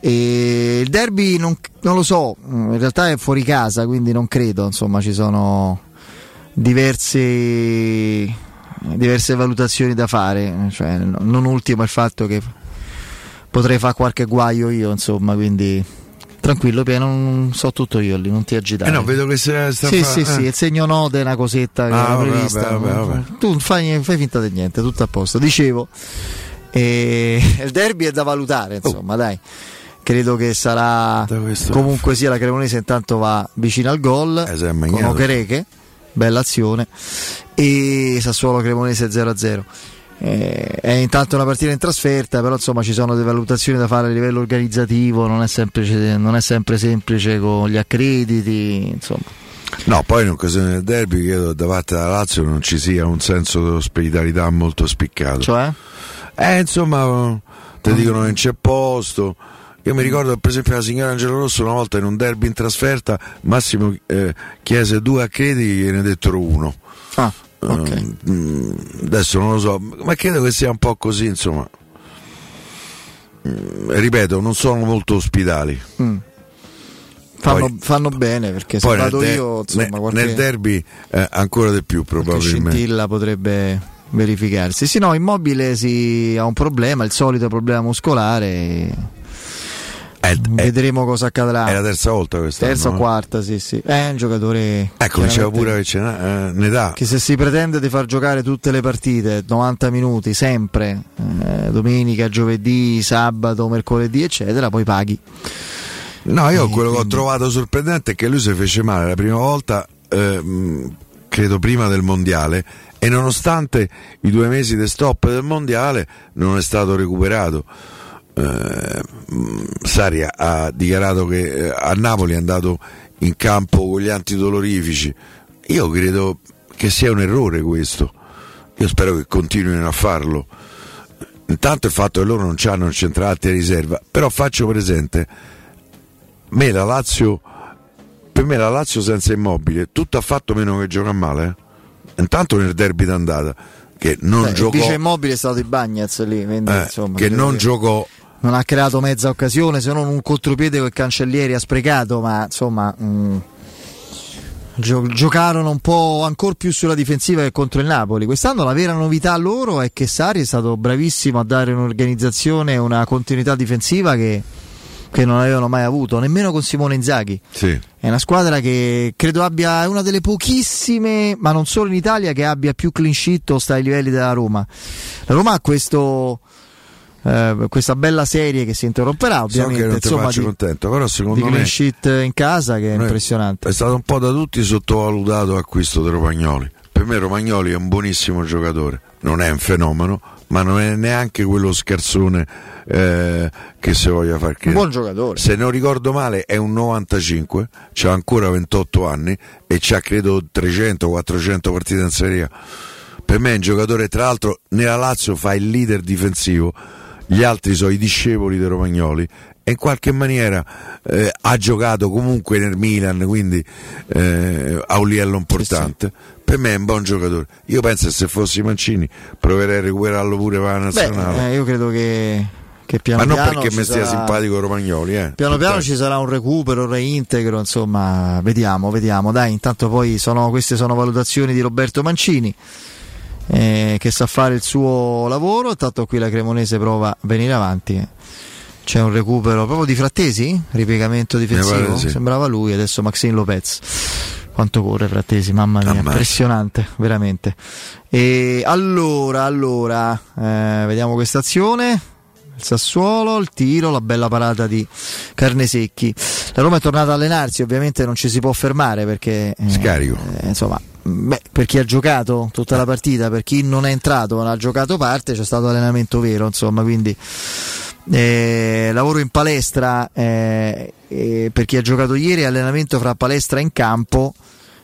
E il derby non, non lo so, in realtà è fuori casa, quindi non credo. Insomma, ci sono diversi, diverse valutazioni da fare. Cioè, non ultimo il fatto che potrei fare qualche guaio io, insomma, quindi tranquillo, Pia, non so tutto io lì, non ti agitare. Eh no, vedo che sta Sì, fa- sì, eh. sì, il segno node è una cosetta che Ah, vabbè, prevista. vabbè, vabbè. Tu fai, fai finta di niente, tutto a posto. Dicevo, eh, <laughs> il derby è da valutare, insomma, Oh. dai. Credo che sarà comunque sia la Cremonese intanto va vicino al gol Eh, con magnato. Bella azione e Sassuolo Cremonese 0-0. Eh, è intanto una partita in trasferta, però insomma ci sono delle valutazioni da fare a livello organizzativo, non è, semplice, non è sempre semplice con gli accrediti, insomma. No, poi in occasione del derby credo da parte della Lazio non ci sia un senso di ospitalità molto spiccato. Cioè? Eh, insomma, ti dicono che non c'è posto. Io mi ricordo per esempio la signora Angelo Rosso una volta in un derby in trasferta Massimo eh, chiese due accrediti e ne dettero uno. Ah. Eh, mm, adesso non lo so, ma credo che sia un po' così, insomma. Mm, ripeto, non sono molto ospitali. Mm. Fanno, Poi- fanno bene perché se vado de- io, insomma, ne- qualche, nel derby eh, ancora di più probabilmente. scintilla potrebbe verificarsi. Sì, no, immobile si ha un problema, il solito problema muscolare. Vedremo cosa accadrà. È la terza volta questa. Terza o quarta, sì, sì. È un giocatore. Ecco, diceva pure che ce eh, ne dà. che se si pretende di far giocare tutte le partite 90 minuti sempre eh, domenica, giovedì, sabato, mercoledì eccetera poi paghi No, io quello che ho trovato sorprendente è che lui si fece male la prima volta, ehm, credo prima del mondiale, e nonostante i due mesi di stop del mondiale non è stato recuperato. Eh, mh, Sari ha- dichiarato che eh, a Napoli è andato in campo con gli antidolorifici. Io credo che sia un errore questo. Io spero che continuino a farlo. Intanto il fatto che loro non hanno il centrale a riserva, però faccio presente me la Lazio per me la Lazio senza immobile tutto ha fatto meno che gioca male eh. intanto nel derby d'andata che non Beh, il giocò vice immobile è stato i Bagnaz lì quindi, eh, insomma, che non giocò non ha creato mezza occasione se non un contropiede che il cancellieri ha sprecato ma insomma mh, gio- giocarono un po' ancora più sulla difensiva che contro il Napoli quest'anno la vera novità loro è che Sari è stato bravissimo a dare un'organizzazione e una continuità difensiva che che non avevano mai avuto, nemmeno con Simone Inzaghi. Sì. È una squadra che credo abbia è una delle pochissime, ma non solo in Italia, che abbia più clean sheet o sta ai livelli della Roma. La Roma ha questo, eh, questa bella serie che si interromperà, So ovviamente. che non insomma, faccio di, contento, però di secondo clean me sheet in casa che è impressionante. È stato un po' da tutti sottovalutato l'acquisto di Romagnoli. Per me Romagnoli è un buonissimo giocatore, non è un fenomeno, ma non è neanche quello scarsone eh, che si voglia far Un credere. buon giocatore. Se non ricordo male è un 95, ha ancora 28 anni e c'ha credo 300-400 partite in Serie A. Per me è un giocatore, tra l'altro nella Lazio fa il leader difensivo, gli altri sono i discepoli di Romagnoli e in qualche maniera eh, ha giocato comunque nel Milan, quindi eh, a un livello importante. Per me è un buon giocatore. Io penso che se fossi Mancini proverei a recuperarlo pure per la nazionale. Beh, eh, io credo che, che piano Ma non piano perché mi stia sarà- simpatico Romagnoli, eh. Piano piano ci sarà un recupero, un reintegro, insomma, vediamo, vediamo. Dai, intanto poi sono, queste sono valutazioni di Roberto Mancini eh, che sa fare il suo lavoro. Intanto qui la Cremonese prova a venire avanti. C'è un recupero proprio di Frattesi? Ripiegamento difensivo? di sì. Sembrava lui, adesso Maxine Lopez. Quanto corre Frattesi, mamma mia, Ammazza. impressionante, veramente. E allora, allora, eh, vediamo questa azione. Il Sassuolo, il tiro, la bella parata di Carnesecchi. La Roma è tornata a allenarsi, ovviamente non ci si può fermare perché... eh, Scarico. eh, insomma, beh, per chi ha giocato tutta la partita, per chi non è entrato, non ha giocato parte, c'è stato allenamento vero, insomma, quindi eh, lavoro in palestra eh, eh, per chi ha giocato ieri, allenamento fra palestra e in campo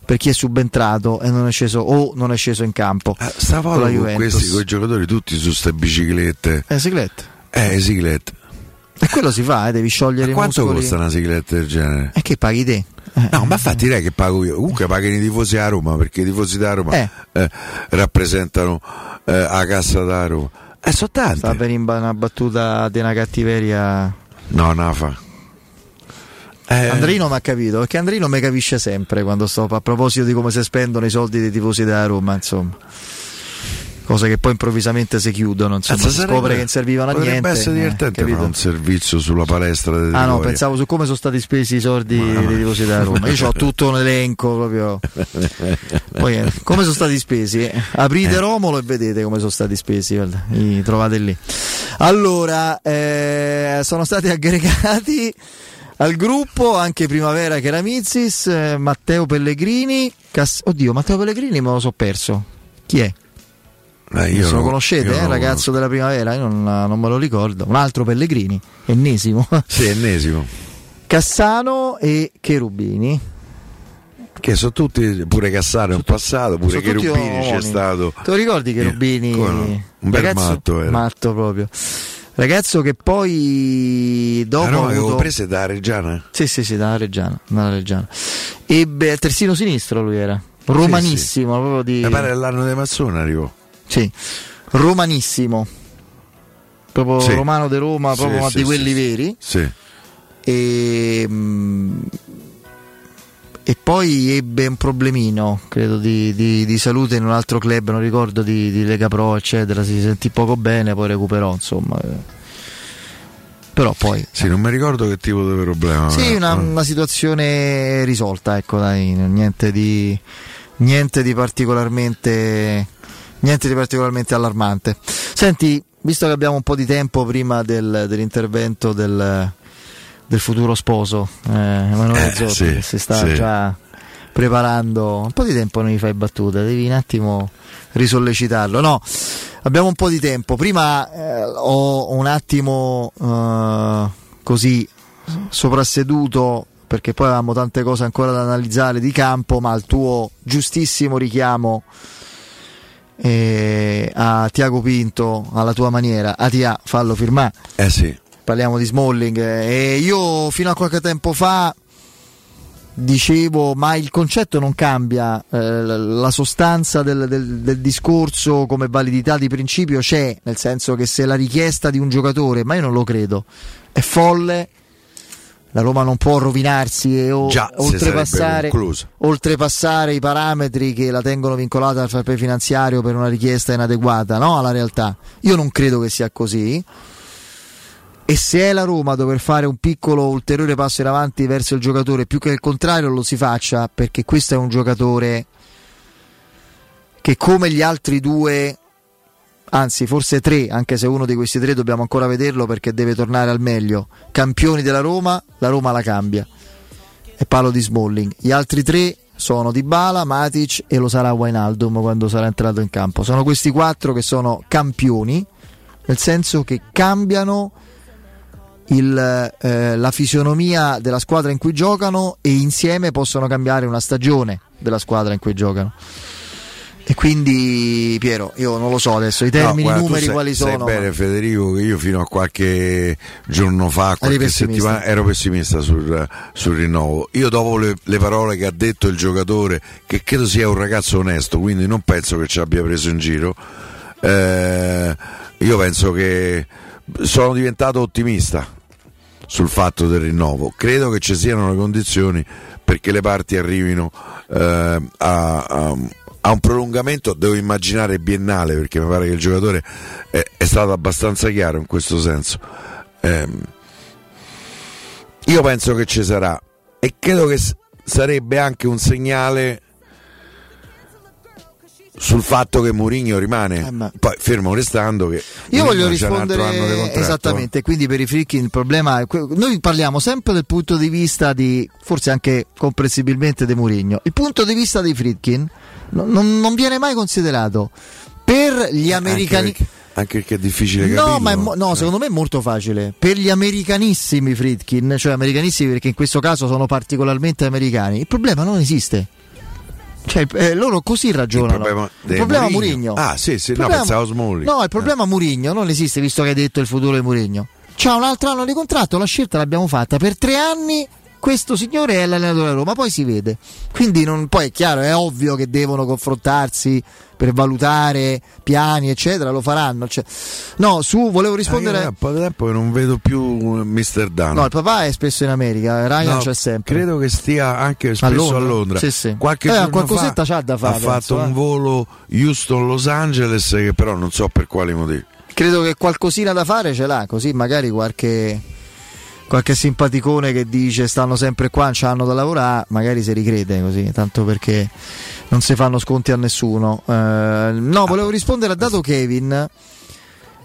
per chi è subentrato e non è sceso o non è sceso in campo. Ah, Stavo con con questi, con i giocatori tutti su queste biciclette. Eh, Siglet. Eh, ciclette. E quello si fa, eh, devi sciogliere i Quanto muscoli. costa una cicletta del genere? E che paghi te? No, ma infatti direi che pago io. Comunque pagano i tifosi a Roma perché i tifosi da Roma Eh. eh, rappresentano eh, la cassa da Roma. Eh, sono tanti. Sta per in- una battuta di una cattiveria. No, no, fa. Eh, Andrino mi ha capito, perché Andrino mi capisce sempre quando sto a proposito di come si spendono i soldi dei tifosi della Roma, insomma. Cose che poi improvvisamente si chiudono, insomma, Cazzo, si sarebbe- scopre che non servivano a potrebbe niente. essere eh, divertente fare un servizio sulla palestra Ah no, tifosi. pensavo su come sono stati spesi i soldi dei tifosi della Roma. Io ho <laughs> tutto un elenco proprio. Poi eh, come sono stati spesi? Eh, Aprite Romolo e vedete come sono stati spesi, guarda, li trovate lì. Allora, eh, sono stati aggregati al gruppo anche Primavera Keramizis, eh, Matteo Pellegrini. Cass- Oddio, Matteo Pellegrini me lo so perso. Chi è? Eh, io Se lo no- conoscete, eh, non ragazzo della primavera? Io non, non me lo ricordo. Un altro Pellegrini, ennesimo. <laughs> Sì, ennesimo. Cassano e Cherubini. Che sono tutti, pure Cassaro è un passato, pure Cherubini c'è stato. Te lo ricordi Cherubini? come no? Un bel Ragazzo- matto era. Matto proprio. Ragazzo che poi dopo che avevo avuto... prese da Reggiana? Sì, sì, sì, dalla Reggiana, dalla Reggiana. Ebbe terzino sinistro lui era. Romanissimo, proprio di Mi pare l'anno di Mazzone arrivò. Sì, romanissimo. Proprio Sì. romano di Roma, Sì, proprio ma sì, di sì, quelli sì. veri. Sì. E, mm, e poi ebbe un problemino, credo, di, di- di salute in un altro club, non ricordo di, di Lega Pro, eccetera. Si sentì poco bene, poi recuperò, insomma. eh. Però poi. Sì, non mi ricordo che tipo di problema. Sì, una, una situazione risolta, ecco, dai, niente di, niente di particolarmente niente di particolarmente allarmante. Senti, visto che abbiamo un po' di tempo prima del- dell'intervento del, del futuro sposo, eh, Emanuele Eh, Zotti, sì, che si sta sì. già preparando, un po' di tempo non gli fai battute, devi un attimo risollecitarlo. No, abbiamo un po' di tempo. Prima eh, ho un attimo eh, così soprasseduto perché poi avevamo tante cose ancora da analizzare di campo, ma il tuo giustissimo richiamo eh, a Tiago Pinto alla tua maniera, a Tia, fallo firmare. Eh sì. Parliamo di Smalling e io fino a qualche tempo fa dicevo ma il concetto non cambia eh, la- sostanza del, del- del discorso come validità di principio c'è nel senso che se la richiesta di un giocatore ma io non lo credo è folle la Roma non può rovinarsi e o- Già, oltrepassare, oltrepassare i parametri che la tengono vincolata al fair play finanziario per una richiesta inadeguata no, alla realtà. Io non credo che sia così. E se è la Roma a dover fare un piccolo ulteriore passo in avanti verso il giocatore, più che il contrario lo si faccia, perché questo è un giocatore che come gli altri due, anzi forse tre, anche se uno di questi tre dobbiamo ancora vederlo perché deve tornare al meglio, campioni della Roma, la Roma la cambia. E parlo di Smalling. Gli altri tre sono Dybala, Matic e lo sarà Wijnaldum quando sarà entrato in campo. Sono questi quattro che sono campioni, nel senso che cambiano il, eh, la fisionomia della squadra in cui giocano e insieme possono cambiare una stagione della squadra in cui giocano. E quindi Piero, io non lo so adesso, i termini, No, guarda, numeri sai- quali sai sono. bene Federico che io fino a qualche giorno fa, qualche settimana ero pessimista sul, sul rinnovo. Io dopo le, le parole che ha detto il giocatore, che credo sia un ragazzo onesto, quindi non penso che ci abbia preso in giro, eh, io penso che sono diventato ottimista sul fatto del rinnovo. Credo che ci siano le condizioni perché le parti arrivino eh, a, a- a un prolungamento, devo immaginare biennale, perché mi pare che il giocatore è, è stato abbastanza chiaro in questo senso. Ehm, io penso che ci sarà e credo che s- sarebbe anche un segnale sul fatto che Mourinho rimane poi fermo restando che Eh, Io Mourinho voglio rispondere esattamente, quindi per i fricchi il problema è que- noi parliamo sempre del punto di vista di forse anche comprensibilmente di Mourinho. Il punto di vista dei Fritkin non, non- non viene mai considerato per gli americani anche perché, anche perché è difficile No, capirlo. ma mo- no, secondo me è molto facile. Per gli americanissimi Fritkin, cioè americanissimi perché in questo caso sono particolarmente americani, il problema non esiste. Cioè, eh, loro così ragionano. Il problema, Il problema Mourinho. Murigno. Ah, sì, sì, no, pensavo Smalling. No, il problema Murigno non esiste, visto che hai detto il futuro di Murigno. C'ha un altro anno di contratto, la scelta l'abbiamo fatta per tre anni. Questo signore è l'allenatore della Roma, poi si vede. Quindi non- poi è chiaro, è ovvio che devono confrontarsi per valutare piani, eccetera, lo faranno. cioè. No, su, volevo rispondere. Ah, io un po' di tempo che non vedo più Mr. Dano. No, il papà è spesso in America, Ryan No, c'è sempre. Credo che stia anche spesso A a Londra? Londra. Sì, sì. Qualche Eh, qualcosetta fa c'ha da fare, Ha penso, fatto eh. un volo Houston-Los Angeles che però non so per quali motivi. Credo che qualcosina da fare ce l'ha, così magari qualche, qualche simpaticone che dice stanno sempre qua, non c'hanno da lavorare, magari si ricrede così, tanto perché non si fanno sconti a nessuno. Eh, no, volevo rispondere a dato Kevin.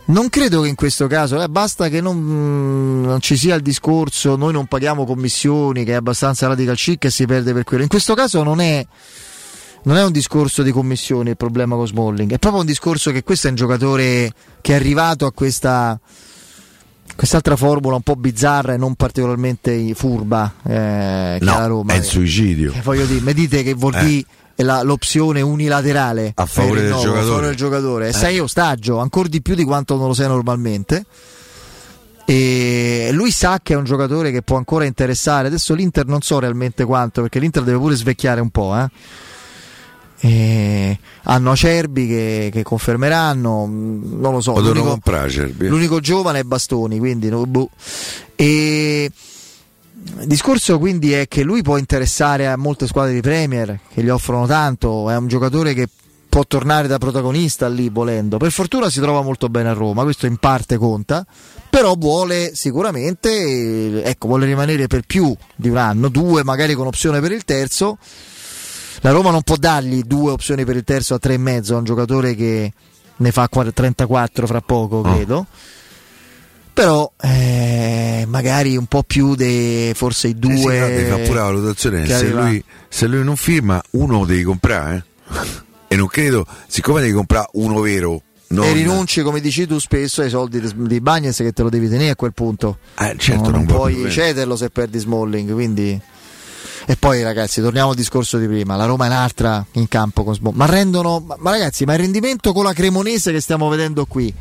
Non credo che in questo caso, eh, basta che non, non ci sia il discorso, noi non paghiamo commissioni, che è abbastanza radical chic e si perde per quello. In questo caso non è, non è un discorso di commissioni il problema con Smalling, è proprio un discorso che questo è un giocatore che è arrivato a questa quest'altra formula un po' bizzarra e non particolarmente furba eh, che No, Roma. è il suicidio. Eh, voglio dire, mi dite che vuol Eh. dire è la- l'opzione unilaterale A favore del rinnovo, giocatore. a favore del giocatore. Eh. Sei ostaggio, ancora di più di quanto non lo sei normalmente. E lui sa che è un giocatore che può ancora interessare. Adesso l'Inter non so realmente quanto, perché l'Inter deve pure svecchiare un po'. eh. E hanno Acerbi che, che confermeranno, mm, non lo so. L'unico- comprare Acerbi. L'unico giovane è Bastoni, quindi no, boh. E il discorso quindi è che lui può interessare a molte squadre di Premier che gli offrono tanto, è un giocatore che può tornare da protagonista lì volendo. Per fortuna si trova molto bene a Roma, questo in parte conta, però vuole sicuramente, eh, ecco, vuole rimanere per più di un anno, due magari con opzione per il terzo. La Roma non può dargli due opzioni per il terzo a tre e mezzo a un giocatore che ne fa qua- 34 fra poco, credo. Però eh, magari un po' più di forse i Eh sì, due. no, devi fare pure la valutazione. Se lui, se lui non firma, uno devi comprare. eh. E non credo, siccome devi comprare uno vero, non, E rinunci, come dici tu, spesso ai soldi di- Bagnets che te lo devi tenere a quel punto. Eh, certo, No, non non puoi cederlo se perdi Smalling. Quindi... E poi, ragazzi, torniamo al discorso di prima. La Roma è un'altra in campo con Smalling. Ma rendono, ma, ragazzi, ma il rendimento con la Cremonese che stiamo vedendo qui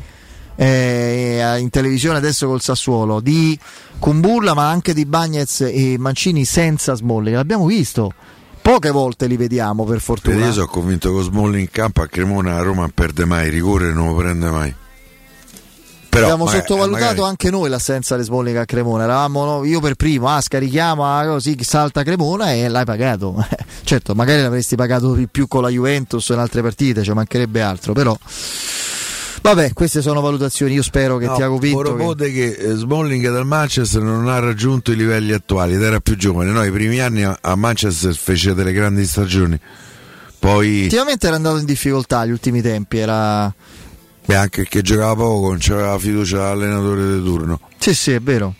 eh, in televisione adesso col Sassuolo di Kumbulla, ma anche di Bagnets e Mancini senza Smalling, l'abbiamo visto. Poche volte li vediamo per fortuna. Io sono convinto che Smalling in campo a Cremona la Roma non perde mai, rigore non lo prende mai. Però, Abbiamo magari- sottovalutato magari- anche noi l'assenza di Smalling a Cremona. Eravamo no, io per primo, ah, scarichiamo ah, così salta Cremona e l'hai pagato. <laughs> certo, magari l'avresti pagato di più con la Juventus o in altre partite, ci mancherebbe altro, però. Vabbè, queste sono valutazioni. Io spero che No, Tiago Pinto. che- Poropote che eh, Smalling dal Manchester non ha raggiunto i livelli attuali ed era più giovane. No, i primi anni a a Manchester fece delle grandi stagioni. Poi Ultimamente era andato in difficoltà gli ultimi tempi. Era. Beh, anche che giocava poco, non c'aveva fiducia all'allenatore di turno. Sì, sì, è vero.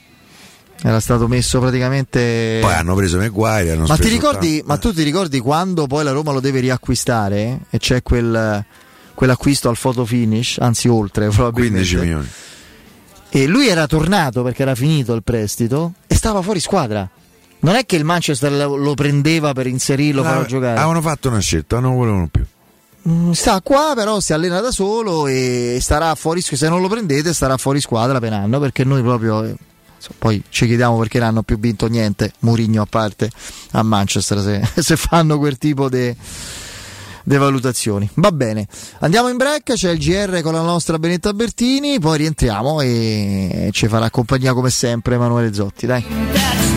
Era stato messo praticamente. Poi hanno preso Maguire. Hanno Ma, ti ricordi, ma tu ti ricordi quando poi la Roma lo deve riacquistare e c'è quel, quell'acquisto al photo finish, anzi oltre probabilmente. 15 milioni. E lui era tornato perché era finito il prestito e stava fuori squadra. Non è che il Manchester lo prendeva per inserirlo, farlo Ah, giocare. Avevano fatto una scelta, non volevano più. Mm, Sta qua, però si allena da solo e starà fuori. Se non lo prendete, starà fuori squadra per anno perché noi proprio. eh, Poi ci chiediamo perché non hanno più vinto niente, Murigno a parte a Manchester, se, <laughs> se fanno quel tipo di valutazioni. Va bene, andiamo in break, c'è il GR con la nostra Benetta Bertini, poi rientriamo e ci farà compagnia come sempre Emanuele Zotti. Dai.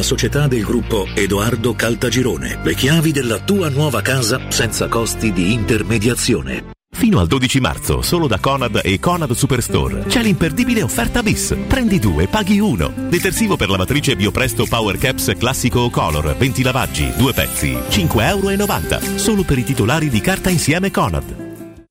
società del gruppo Edoardo Caltagirone. Le chiavi della tua nuova casa senza costi di intermediazione. Fino al 12 marzo, solo da Conad e Conad Superstore, c'è l'imperdibile offerta bis. Prendi due, paghi uno. Detersivo per lavatrice Biopresto Power Caps classico color, 20 lavaggi, due pezzi, 5,90 euro. Solo per i titolari di carta insieme Conad.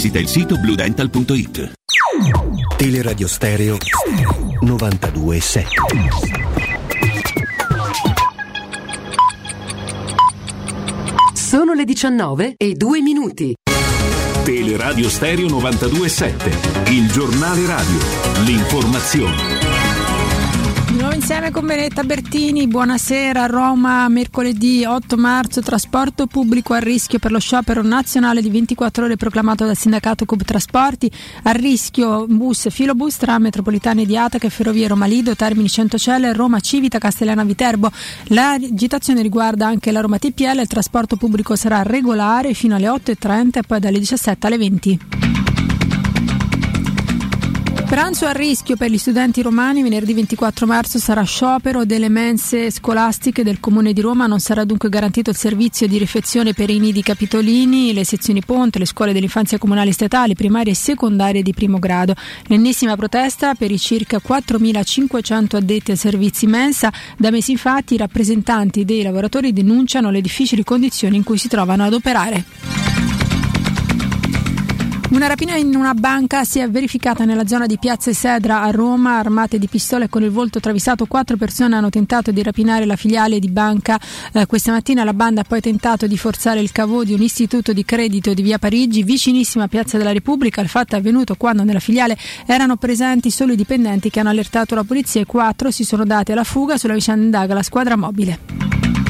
il sito bluedental.it. Teleradio Stereo 92.7 Sono le 19 e 2 minuti. Teleradio Stereo 92.7, il giornale radio, l'informazione. Insieme con Benetta Bertini, buonasera Roma, mercoledì 8 marzo, trasporto pubblico a rischio per lo sciopero nazionale di 24 ore proclamato dal sindacato Cub Trasporti, a rischio bus, filobus tra metropolitane di Ataca Ferrovie Roma Lido, Termini Centocelle, Roma Civita, Castellana Viterbo. L'agitazione riguarda anche la Roma TPL, il trasporto pubblico sarà regolare fino alle 8.30 e poi dalle 17 alle 20. Pranzo a rischio per gli studenti romani, venerdì 24 marzo sarà sciopero delle mense scolastiche del Comune di Roma, non sarà dunque garantito il servizio di rifezione per i nidi capitolini, le sezioni ponte, le scuole dell'infanzia comunali statali, primarie e secondarie di primo grado. L'ennesima protesta per i circa 4.500 addetti ai servizi mensa, da mesi infatti i rappresentanti dei lavoratori denunciano le difficili condizioni in cui si trovano ad operare. Una rapina in una banca si è verificata nella zona di Piazza Sedra a Roma, armate di pistole con il volto travisato. Quattro persone hanno tentato di rapinare la filiale di banca. Eh, questa mattina la banda ha poi tentato di forzare il cavò di un istituto di credito di via Parigi, vicinissima a Piazza della Repubblica. Il fatto è avvenuto quando nella filiale erano presenti solo i dipendenti che hanno allertato la polizia e quattro si sono dati alla fuga. Sulla vicenda indaga la squadra mobile.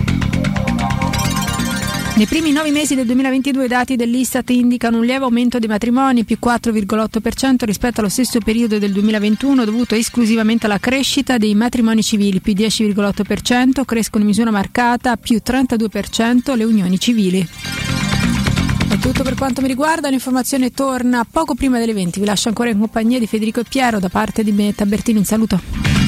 Nei primi nove mesi del 2022 i dati dell'Istat indicano un lieve aumento dei matrimoni, più 4,8% rispetto allo stesso periodo del 2021, dovuto esclusivamente alla crescita dei matrimoni civili, più 10,8%, crescono in misura marcata, più 32% le unioni civili. È tutto per quanto mi riguarda, l'informazione torna poco prima delle 20. Vi lascio ancora in compagnia di Federico e Piero da parte di Benetta Bertini. Un saluto.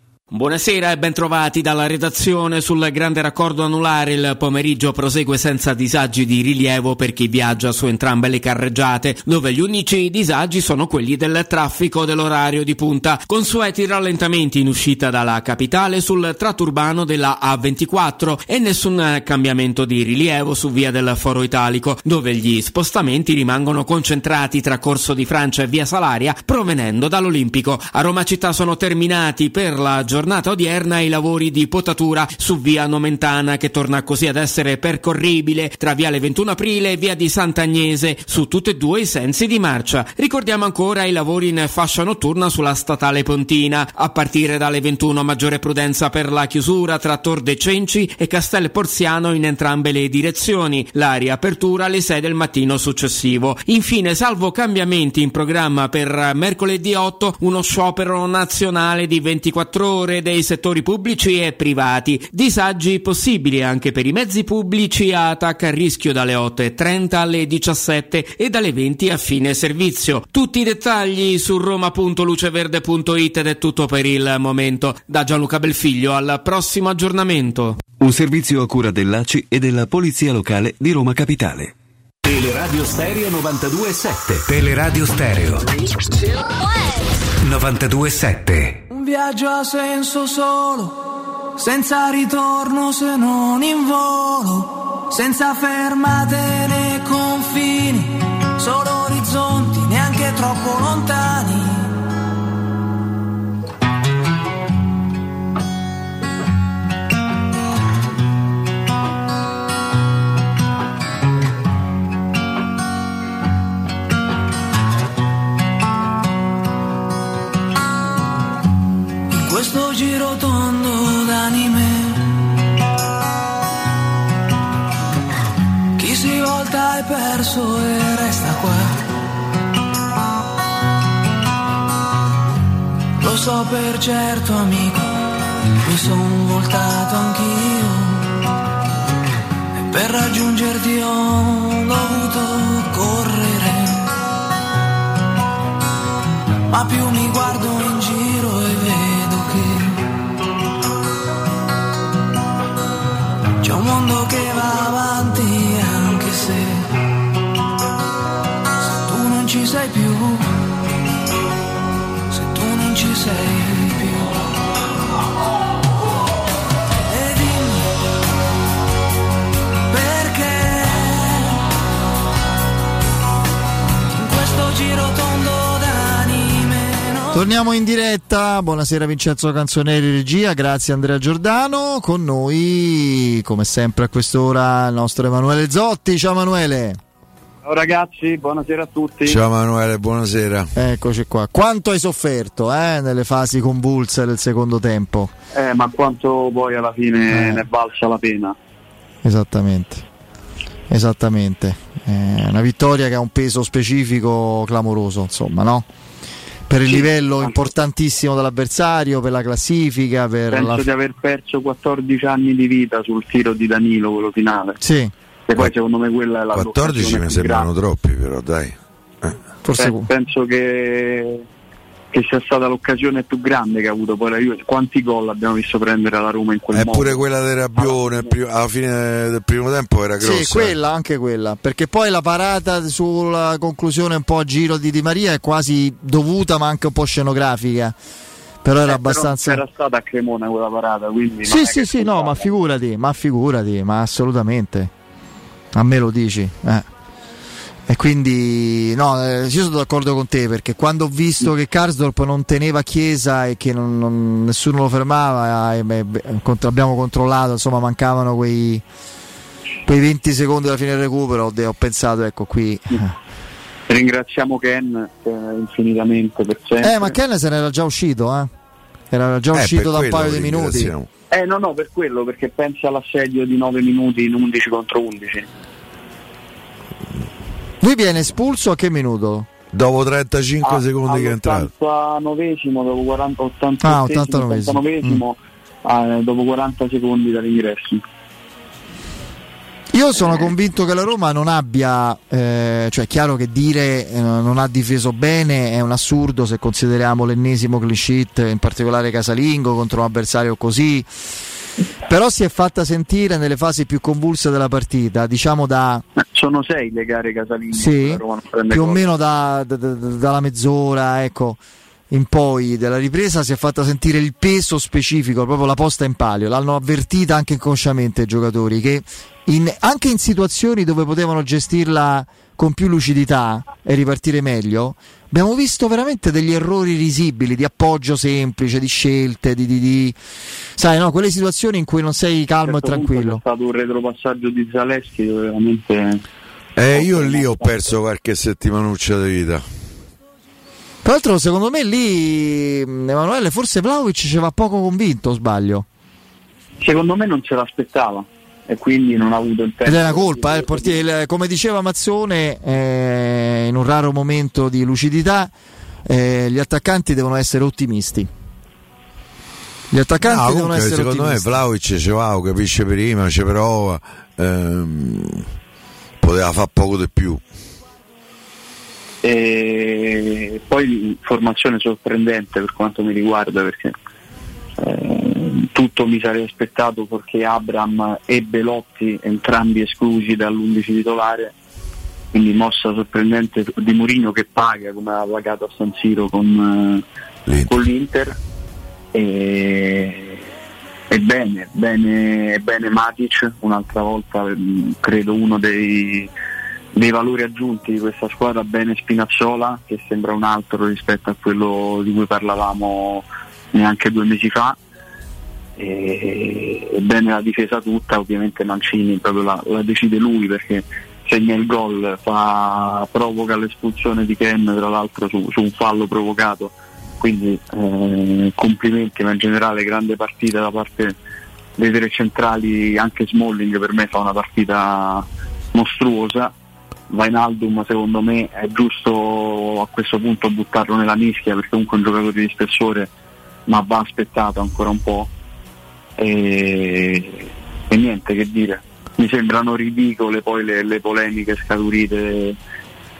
Buonasera e bentrovati dalla redazione sul grande raccordo anulare. Il pomeriggio prosegue senza disagi di rilievo per chi viaggia su entrambe le carreggiate, dove gli unici disagi sono quelli del traffico dell'orario di punta. Consueti rallentamenti in uscita dalla capitale sul tratto urbano della A24 e nessun cambiamento di rilievo su via del Foro Italico, dove gli spostamenti rimangono concentrati tra Corso di Francia e via Salaria, provenendo dall'Olimpico. A Roma città sono terminati per la giornata giornata odierna i lavori di potatura su via Nomentana che torna così ad essere percorribile tra viale 21 aprile e via di Sant'Agnese su tutti e due i sensi di marcia. Ricordiamo ancora i lavori in fascia notturna sulla statale Pontina. A partire dalle 21 maggiore prudenza per la chiusura tra Tor de Cenci e Castel Porziano in entrambe le direzioni. La riapertura alle 6 del mattino successivo. Infine, salvo cambiamenti in programma per mercoledì 8, uno sciopero nazionale di 24 ore dei settori pubblici e privati. Disagi possibili anche per i mezzi pubblici a attacca a rischio dalle 8.30 alle 17 e dalle 20 a fine servizio. Tutti i dettagli su roma.luceverde.it ed è tutto per il momento. Da Gianluca Belfiglio al prossimo aggiornamento. Un servizio a cura dell'ACI e della Polizia Locale di Roma Capitale. Teleradio Stereo 92.7 Teleradio Stereo 92.7 Un viaggio a senso solo, senza ritorno se non in volo, senza fermate né confini, solo orizzonti neanche troppo lontani. È perso e resta qua. Lo so per certo amico Mi son voltato anch'io. Per raggiungerti ho dovuto correre. Ma più mi guardo in giro e vedo che c'è un mondo che va sei più, se tu non ci sei più. E dimmi perché? In questo giro Torniamo in diretta, buonasera Vincenzo Canzoneri regia, grazie Andrea Giordano, con noi come sempre a quest'ora il nostro Emanuele Zotti, ciao Emanuele. Ciao ragazzi, buonasera a tutti. Ciao Emanuele, buonasera. Eccoci qua, quanto hai sofferto eh, nelle fasi convulse del secondo tempo? Eh, ma quanto poi alla fine Eh. ne è valsa la pena? Esattamente, esattamente, Eh, una vittoria che ha un peso specifico clamoroso, insomma, no? Per il Sì, livello anche- importantissimo dell'avversario, per la classifica, per Penso la... di aver perso 14 anni di vita sul tiro di Danilo, quello finale. Sì. E poi secondo me quella è la 14 l'occasione mi sembrano grande. troppi, però dai. Forse Pe- penso che, che sia stata l'occasione più grande che ha avuto poi la Juve. Quanti gol abbiamo visto prendere alla Roma in quel modo? Eppure quella del Rabbione il primo- alla fine del primo tempo era grossa. Sì, quella, anche quella, perché poi la parata sulla conclusione un po' a giro di Di Maria è quasi dovuta ma anche un po' scenografica. Però era Eh, abbastanza... Però era stata a Cremona quella parata, quindi... Sì, sì, sì, no, ma figurati, ma figurati, ma assolutamente. A me lo dici. eh. E quindi, no, eh, io sono d'accordo con te perché quando ho visto che Karsdorp non teneva Chiesa e che non- non- nessuno lo fermava, eh, beh, contro- abbiamo controllato, insomma, mancavano quei, quei 20 secondi alla fine del recupero. Ho, pensato, ecco qui. Ringraziamo Ken eh, infinitamente per sempre. Eh, ma Ken se n'era già uscito, eh? Era già Eh, uscito da un paio di minuti. Eh no, no, per quello, perché pensi all'assedio di 9 minuti in 11 contro 11. Lui viene espulso a che minuto? Dopo 35 Ah, secondi che è entrato. all'89esimo, dopo 40, 88 Ah, 89esimo. 89esimo, eh, dopo 40 secondi dall'ingresso. Io sono convinto che la Roma non abbia, eh, cioè è chiaro che dire eh, non ha difeso bene è un assurdo se consideriamo l'ennesimo sheet, in particolare casalingo contro un avversario così, però si è fatta sentire nelle fasi più convulse della partita, diciamo da... Sono 6 le gare casalinghe. Sì, più o meno da- da- da- dalla mezz'ora ecco, in poi della ripresa si è fatta sentire il peso specifico, proprio la posta in palio. L'hanno avvertita anche inconsciamente i giocatori che in- anche in situazioni dove potevano gestirla con più lucidità e ripartire meglio, abbiamo visto veramente degli errori risibili di appoggio semplice, di scelte, di, di, di... sai no, quelle situazioni in cui non sei calmo Certo, e tranquillo. È stato un retropassaggio di Zaleschi dove veramente Eh, io lì ho perso qualche settimanuccia di vita. Tra l'altro, secondo me lì Emanuele, forse Vlaovic ci va poco convinto, sbaglio? secondo me non ce l'aspettava e quindi non ha avuto il tempo. Ed è una colpa, eh, il portiere, come diceva Mazzone, eh, in un raro momento di lucidità, eh, gli attaccanti devono essere ottimisti. Gli attaccanti No, devono comunque, essere secondo ottimisti. me Vlaovic ce va, capisce prima, ci prova, ehm, poteva fare poco di più. E poi formazione sorprendente per quanto mi riguarda perché eh, tutto mi sarei aspettato perché Abram e Belotti entrambi esclusi dall'11 titolare quindi mossa sorprendente di Mourinho che paga come ha pagato a San Siro con, eh, con l'Inter. E, e bene, bene, bene Matic un'altra volta mm, credo uno dei, dei valori aggiunti di questa squadra bene Spinazzola che sembra un altro rispetto a quello di cui parlavamo neanche due mesi fa. E, e bene la difesa tutta ovviamente Mancini proprio la, la decide lui perché segna il gol fa- provoca l'espulsione di Ken tra l'altro su, su un fallo provocato. Quindi eh, complimenti ma in generale grande partita da parte dei tre centrali anche Smalling per me fa una partita mostruosa Vainaldum secondo me è giusto a questo punto buttarlo nella mischia perché comunque è un giocatore di spessore ma va aspettato ancora un po' e, e niente che dire. Mi sembrano ridicole poi le, le polemiche scaturite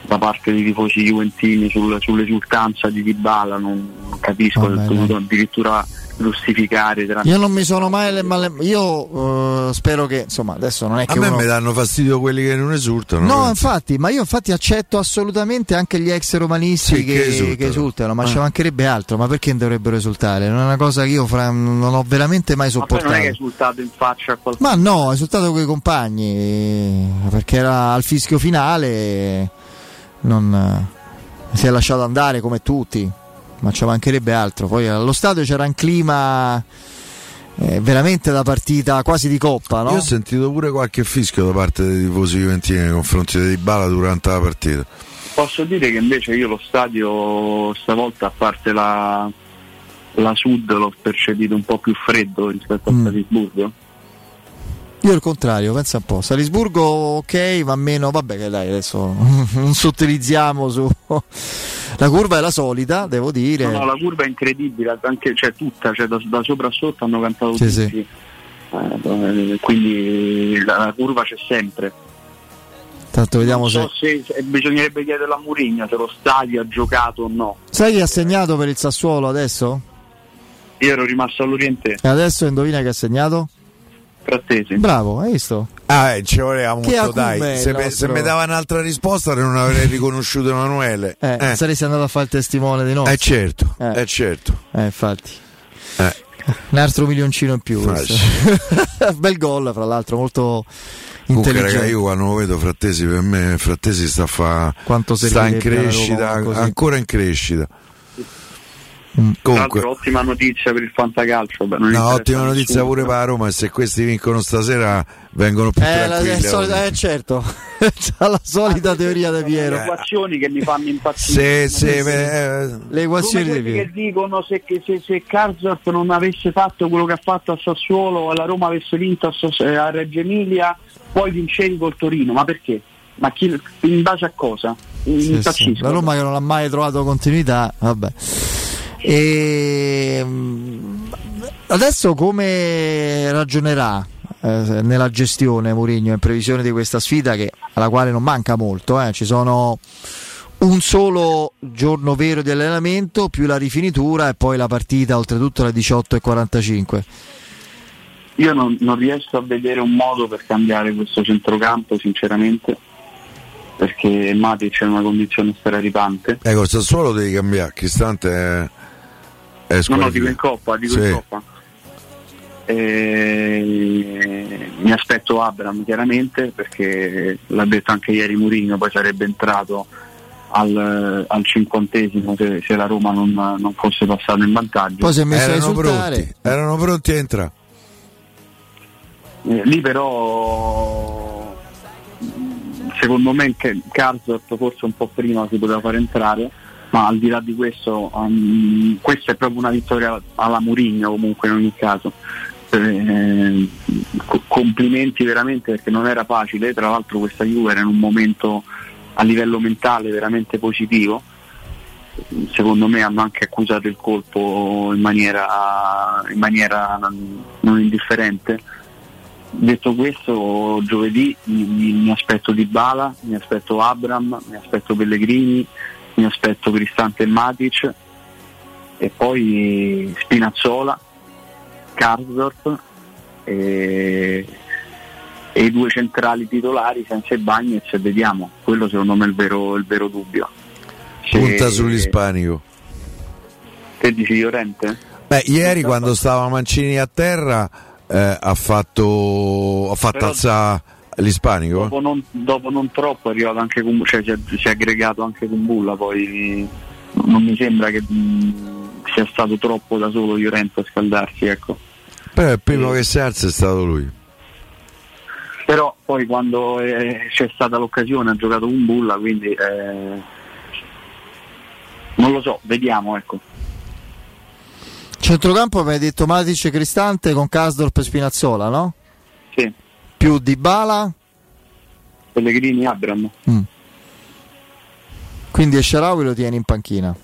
da parte dei tifosi juventini sul- sull'esultanza di Dybala non, capisco è dovuto addirittura giustificare tra- Io non mi sono mai. male- Io eh, spero che, insomma, adesso non è che A me uno- mi danno fastidio quelli che non esultano. No, infatti, ma io infatti accetto assolutamente anche gli ex romanisti Sì, che, che esultano. che esultano, ma Eh. ci mancherebbe altro, ma perché dovrebbero esultare? Non è una cosa che io fra- non ho veramente mai ma poi non è che è sopportato. esultato in faccia a qualcuno Ma no, è risultato con i compagni, perché era al fischio finale, non, eh, si è lasciato andare come tutti, ma ci mancherebbe altro. Poi allo stadio c'era un clima eh, veramente da partita quasi di coppa, no? Io ho sentito pure qualche fischio da parte dei tifosi juventini nei confronti di Dybala durante la partita. Posso dire che invece io lo stadio stavolta, a parte la, la Sud, l'ho percepito un po' più freddo rispetto a Mm. Salisburgo. Io il contrario, pensa un po'. Salisburgo ok, ma meno. Vabbè, che dai, adesso <laughs> non sottilizziamo su. La curva è la solita, devo dire. No, no, la curva è incredibile, anche, cioè, tutta, cioè, da, da sopra a sotto hanno cantato Sì, tutti. sì. Eh, quindi la, la curva c'è sempre. Tanto vediamo so se, se- bisognerebbe chiederlo a Mourinho se lo stadio ha giocato o no. Sai chi ha segnato per il Sassuolo adesso? Io ero rimasto all'Oriente, E adesso indovina che ha segnato? Frattesi. Bravo, hai visto? Ah, eh, ci voleva molto, acume dai. Se, me- nostro- se mi dava un'altra risposta non avrei riconosciuto Emanuele. Eh, Eh, saresti andato a fare il testimone di noi. eh, certo, Eh. eh, certo. Eh, infatti. Eh. Un altro milioncino in più. <laughs> Bel gol, fra l'altro, molto Comunque, intelligente. raga, io quando lo vedo Frattesi, per me Frattesi sta, fa... Quanto sta in crescita, ancora in crescita. Tra Comunque, l'altro ottima notizia per il fantacalcio. beh, non no, ottima notizia nessuno. pure per la Roma. e Se questi vincono stasera, vengono più Eh, tranquilli. è solita- eh, certo, <laughs> c'ha la solita teoria di Piero. Le equazioni che mi fanno impazzire. Se, se, eh, Le equazioni di Piero. che dicono se, che- se, se Karsdorp non avesse fatto quello che ha fatto a Sassuolo la Roma avesse vinto a, Sass- eh, a Reggio Emilia, poi vincevi col Torino. Ma perché? Ma chi, in base a cosa? Mi Sì, sì. impazzisco. La Roma che non ha mai trovato continuità, vabbè. E, mm, adesso come ragionerà eh, nella gestione Mourinho in previsione di questa sfida che, alla quale non manca molto? eh? Ci sono un solo giorno vero di allenamento più la rifinitura e poi la partita oltretutto alle 18.45. Io non, non riesco a vedere un modo per cambiare questo centrocampo, sinceramente, perché Matic è una condizione straripante. ecco, il Sassuolo devi cambiare. Cristante è, è No, no, dico in Coppa, dico Sì. in Coppa. E mi aspetto Abram chiaramente perché l'ha detto anche ieri Mourinho, poi sarebbe entrato al, al cinquantesimo se, se la Roma non, non fosse passata in vantaggio. Poi si è messo a Erano esultare. pronti, erano pronti a entrare. Eh, lì però secondo me che Karsdorp forse un po' prima si poteva fare entrare ma al di là di questo um, questa è proprio una vittoria alla Murigno comunque in ogni caso. Eh, co- complimenti veramente perché non era facile. Tra l'altro questa Juve era in un momento a livello mentale veramente positivo. Secondo me hanno anche accusato il colpo in maniera, in maniera non, indifferente. Detto questo, giovedì mi, mi- mi aspetto Di Bala, mi aspetto Abram, mi aspetto Pellegrini, mi aspetto Cristante e Matic e poi Spinazzola, Karsdorp e, e i due centrali titolari senza i Bagnets e vediamo, quello secondo me è il vero, il vero dubbio. Se- Punta sull'ispanico. Te dici Llorente? Beh, ieri quando stava Mancini a terra eh, ha fatto, ha fatto Però- alzare l'ispanico. Dopo non, dopo non troppo è arrivato anche con, cioè si è, si è aggregato anche con Bulla, poi non mi sembra che mh, sia stato troppo da solo Llorente a scaldarsi, ecco. Però il primo che si alza è stato lui. Però poi quando eh, c'è stata l'occasione ha giocato con Bulla, quindi eh, non lo so, vediamo, ecco. Centrocampo mi hai detto Matic e Cristante con Casdorp e Spinazzola, no? Sì. Più Di Bala, Pellegrini Abram. quindi Esciarawi lo tieni in panchina.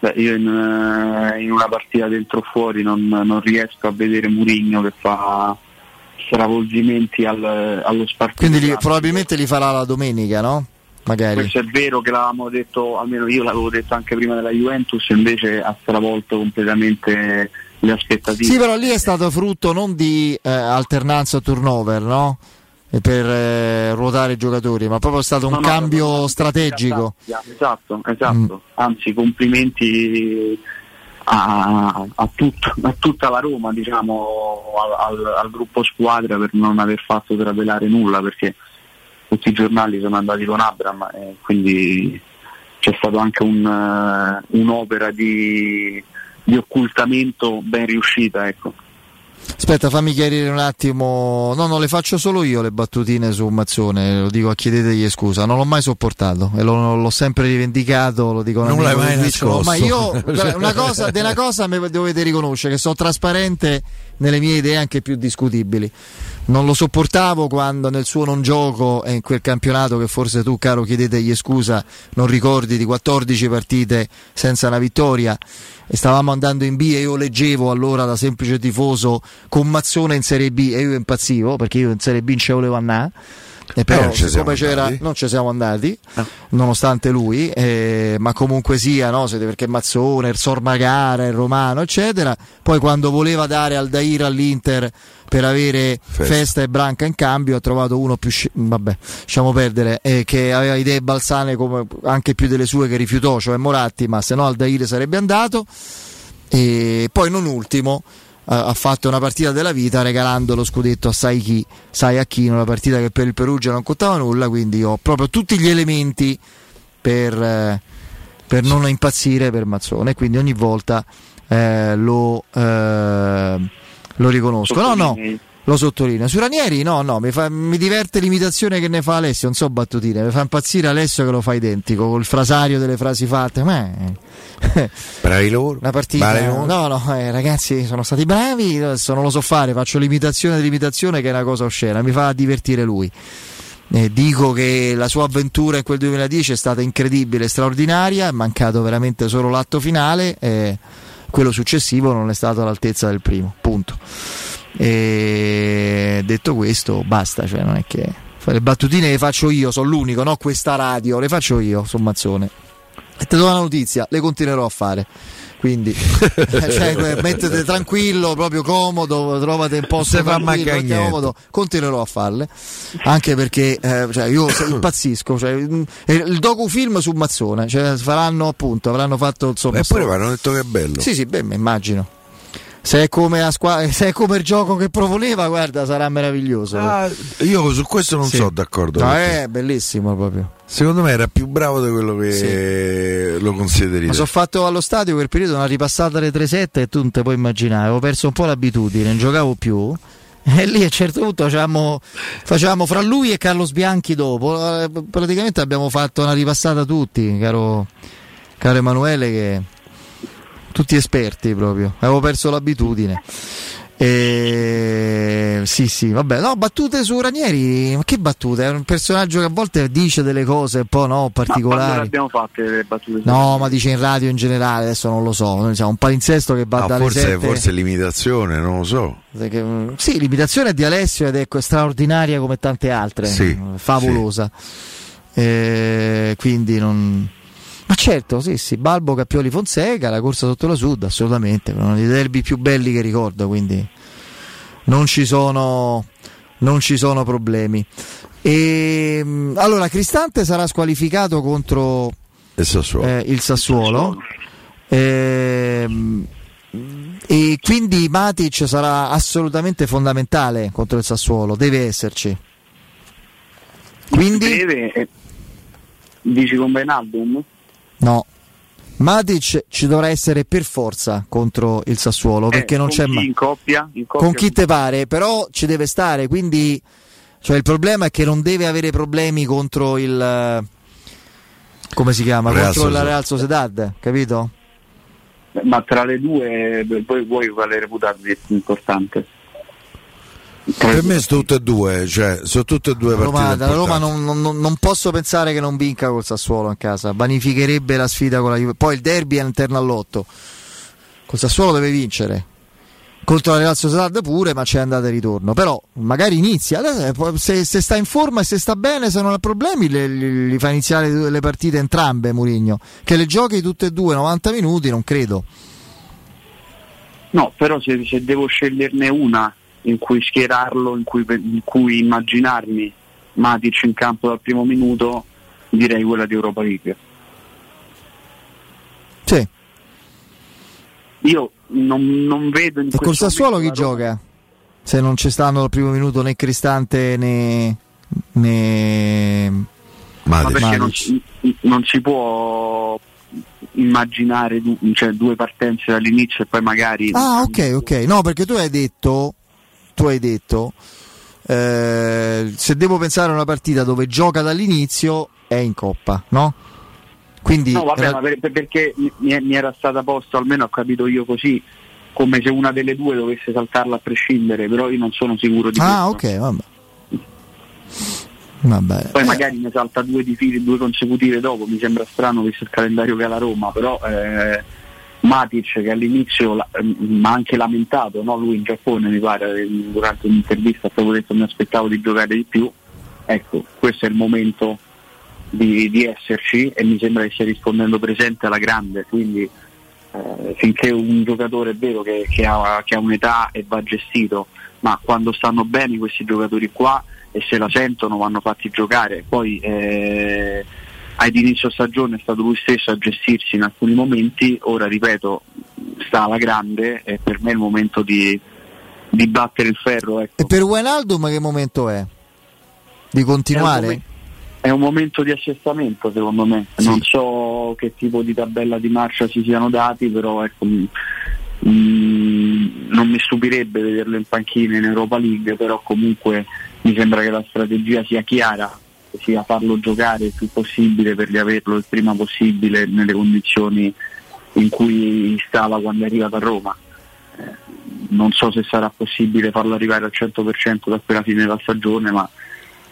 Beh, io in, eh, in una partita dentro o fuori non, non riesco a vedere Murigno che fa stravolgimenti al- allo spartito. Quindi li- probabilmente li farà la domenica, no? Magari. Questo è vero che l'avevamo detto, almeno io l'avevo detto anche prima della Juventus, invece ha stravolto completamente le aspettative. Sì, però lì è stato frutto non di eh, alternanza turnover, no? E per eh, ruotare i giocatori, ma proprio è stato un No, no, cambio strategico. Esatto, esatto. Anzi, complimenti a, a tut- a tutta la Roma, diciamo, al, al- al gruppo squadra per non aver fatto trapelare nulla, perché tutti i giornali sono andati con Abram e quindi c'è stato anche un, eh, un'opera di, di occultamento ben riuscita, ecco. Aspetta, fammi chiarire un attimo. No, no, le faccio solo io le battutine su Mazzone, lo dico a chiedetegli scusa, non l'ho mai sopportato e lo- l'ho sempre rivendicato, lo dico Non l'hai mai nascosto. Ma io <laughs> una cosa, una cosa mi dovete riconoscere che sono trasparente nelle mie idee anche più discutibili. Non lo sopportavo quando nel suo non gioco e in quel campionato che forse tu, caro, chiedetegli scusa, non ricordi di 14 partite senza una vittoria e stavamo andando in B e io leggevo allora da semplice tifoso con Mazzone in Serie B e io impazzivo perché io in Serie B non ci volevo andare. E però, Eh, non ci siccome siamo c'era, andati. non ci siamo andati, nonostante lui, eh, ma comunque sia, no? perché Mazzone, il Sormagara, il Romano, eccetera. Poi quando voleva dare Aldair all'Inter per avere festa. e Branca in cambio, ha trovato uno più, sci- vabbè, lasciamo perdere, eh, che aveva idee balsane come anche più delle sue che rifiutò, cioè Moratti, ma se no Aldair sarebbe andato. E poi non ultimo ha fatto una partita della vita regalando lo scudetto a sai chi, sai a chi, una partita che per il Perugia non contava nulla, quindi ho proprio tutti gli elementi per, eh, per non impazzire per Mazzone, quindi ogni volta eh, lo, eh, lo riconosco. No, no, lo sottolineo. Su Ranieri no, no, mi, fa- mi diverte l'imitazione che ne fa Alessio, non so battutine, mi fa impazzire Alessio che lo fa identico, col frasario delle frasi fatte, ma... <laughs> Bravi loro. Una partita. Noi. No, no, eh, ragazzi, sono stati bravi. Adesso non lo so fare, faccio l'imitazione dell'imitazione che è una cosa oscena, mi fa divertire lui. Eh, dico che la sua avventura in quel 2010 è stata incredibile, straordinaria, è mancato veramente solo l'atto finale e quello successivo non è stato all'altezza del primo, punto. E detto questo, basta, cioè non è che le battutine le faccio io, sono l'unico, no questa radio, le faccio io, Sommazzone. E te do una notizia, le continuerò a fare. Quindi, <laughs> <laughs> cioè, mettete tranquillo, proprio comodo, trovate un posto Se fa comodo, continuerò a farle. Anche perché eh, cioè, io impazzisco. Cioè, mm, e il docufilm su Mazzone, cioè, faranno appunto, avranno fatto insomma. Eppure sto- mi hanno detto che è bello. Sì, sì, beh, immagino. Se è, come la squa- se è come il gioco che proponeva, guarda, sarà meraviglioso. Ah, io su questo non Sì. sono d'accordo. No, è bellissimo proprio. Secondo me era più bravo di quello che lo consideri. Ma sono fatto allo stadio quel periodo una ripassata alle 3-7 e tu non te puoi immaginare, avevo perso un po' l'abitudine, non giocavo più. E lì a un certo punto facevamo, facevamo fra lui e Carlos Bianchi dopo. eh, Praticamente abbiamo fatto una ripassata tutti, caro, caro Emanuele, che tutti esperti proprio. Avevo perso l'abitudine. E... Sì, sì, vabbè. No, battute su Ranieri. Ma che battute? È un personaggio che a volte dice delle cose un po' no, Ma particolari. abbiamo fatte le battute? No, ma dice in radio in generale, adesso non lo so. Noi siamo un palinsesto che va No, dalle forse, 7. forse l'imitazione, non lo so. Sì, l'imitazione è di Alessio ed è ecco, straordinaria come tante altre, Sì, favolosa. Eh, quindi non. Ma certo, sì, sì, Balbo Cappioli Fonseca, la corsa sotto la Sud, assolutamente, uno dei derby più belli che ricordo, quindi non ci sono, non ci sono problemi. E, mm, allora, Cristante sarà squalificato contro E Sassuolo. eh, il Sassuolo. Ehm, e quindi Matic sarà assolutamente fondamentale contro il Sassuolo, deve esserci. Quindi Deve, eh, dici con Benaldum? No. Matic ci dovrà essere per forza contro il Sassuolo perché Eh, non c'è mai. In coppia? In coppia Con chi te pare, però ci deve stare, quindi cioè il problema è che non deve avere problemi contro il eh, come si chiama? Real contro la Sociedad. Real Sociedad, capito? Ma tra le due, eh, poi vuoi quale reputati più importante? Per me sono tutte e due, cioè sono tutte e due partite Roma, da Roma non, non- non posso pensare che non vinca col Sassuolo in casa, vanificherebbe la sfida con la Juve. Poi il derby è all'interno all'otto. Col Sassuolo deve vincere. Contro la Real Sociedad pure, ma c'è andata e ritorno. Però magari inizia. Eh, Se, se sta in forma e se sta bene, se non ha problemi, le, le- li fa iniziare le, le partite entrambe Murigno. Che le giochi tutte e due 90 minuti, non credo. No, però se, se devo sceglierne una in cui schierarlo, in cui, in cui immaginarmi Matic in campo dal primo minuto, direi quella di Europa League. Sì. Io non, non vedo in E col Sassuolo chi gioca? Se non ci stanno dal primo minuto né Cristante né. né... Ma perché non, non si può immaginare du- cioè, due partenze dall'inizio e poi magari Ah, ok, ok. No, perché tu hai detto, tu hai detto, eh, se devo pensare a una partita dove gioca dall'inizio è in coppa, no? Quindi No, vabbè, era- ma per- per- perché mi, mi era stata posta, almeno ho capito io così, come se una delle due dovesse saltarla a prescindere, però io non sono sicuro di ah, questo. ok, vabbè. Vabbè. Poi magari ne salta due di fili, due consecutive dopo, mi sembra strano visto il calendario che ha la Roma, però eh, Matic che all'inizio ehm, ha anche lamentato, no? lui in Giappone mi pare, durante un'intervista ha proprio detto mi aspettavo di giocare di più, ecco, questo è il momento di, di esserci e mi sembra che stia rispondendo presente alla grande, quindi eh, finché un giocatore è vero che, che ha, che ha un'età e va gestito, ma quando stanno bene questi giocatori qua e se la sentono vanno fatti giocare. Poi eh, ad inizio stagione è stato lui stesso a gestirsi in alcuni momenti, ora ripeto, sta alla grande e per me è il momento di, di battere il ferro. Ecco. E per Wijnaldum che momento è? Di continuare? È un, momen- è un momento di assestamento secondo me, non so che tipo di tabella di marcia si siano dati, però ecco, mh, mh, non mi stupirebbe vederlo in panchina in Europa League, però comunque mi sembra che la strategia sia chiara, sia farlo giocare il più possibile per riaverlo il prima possibile nelle condizioni in cui stava quando è arrivato a Roma. Eh, non so se sarà possibile farlo arrivare al 100% da quella fine della stagione, ma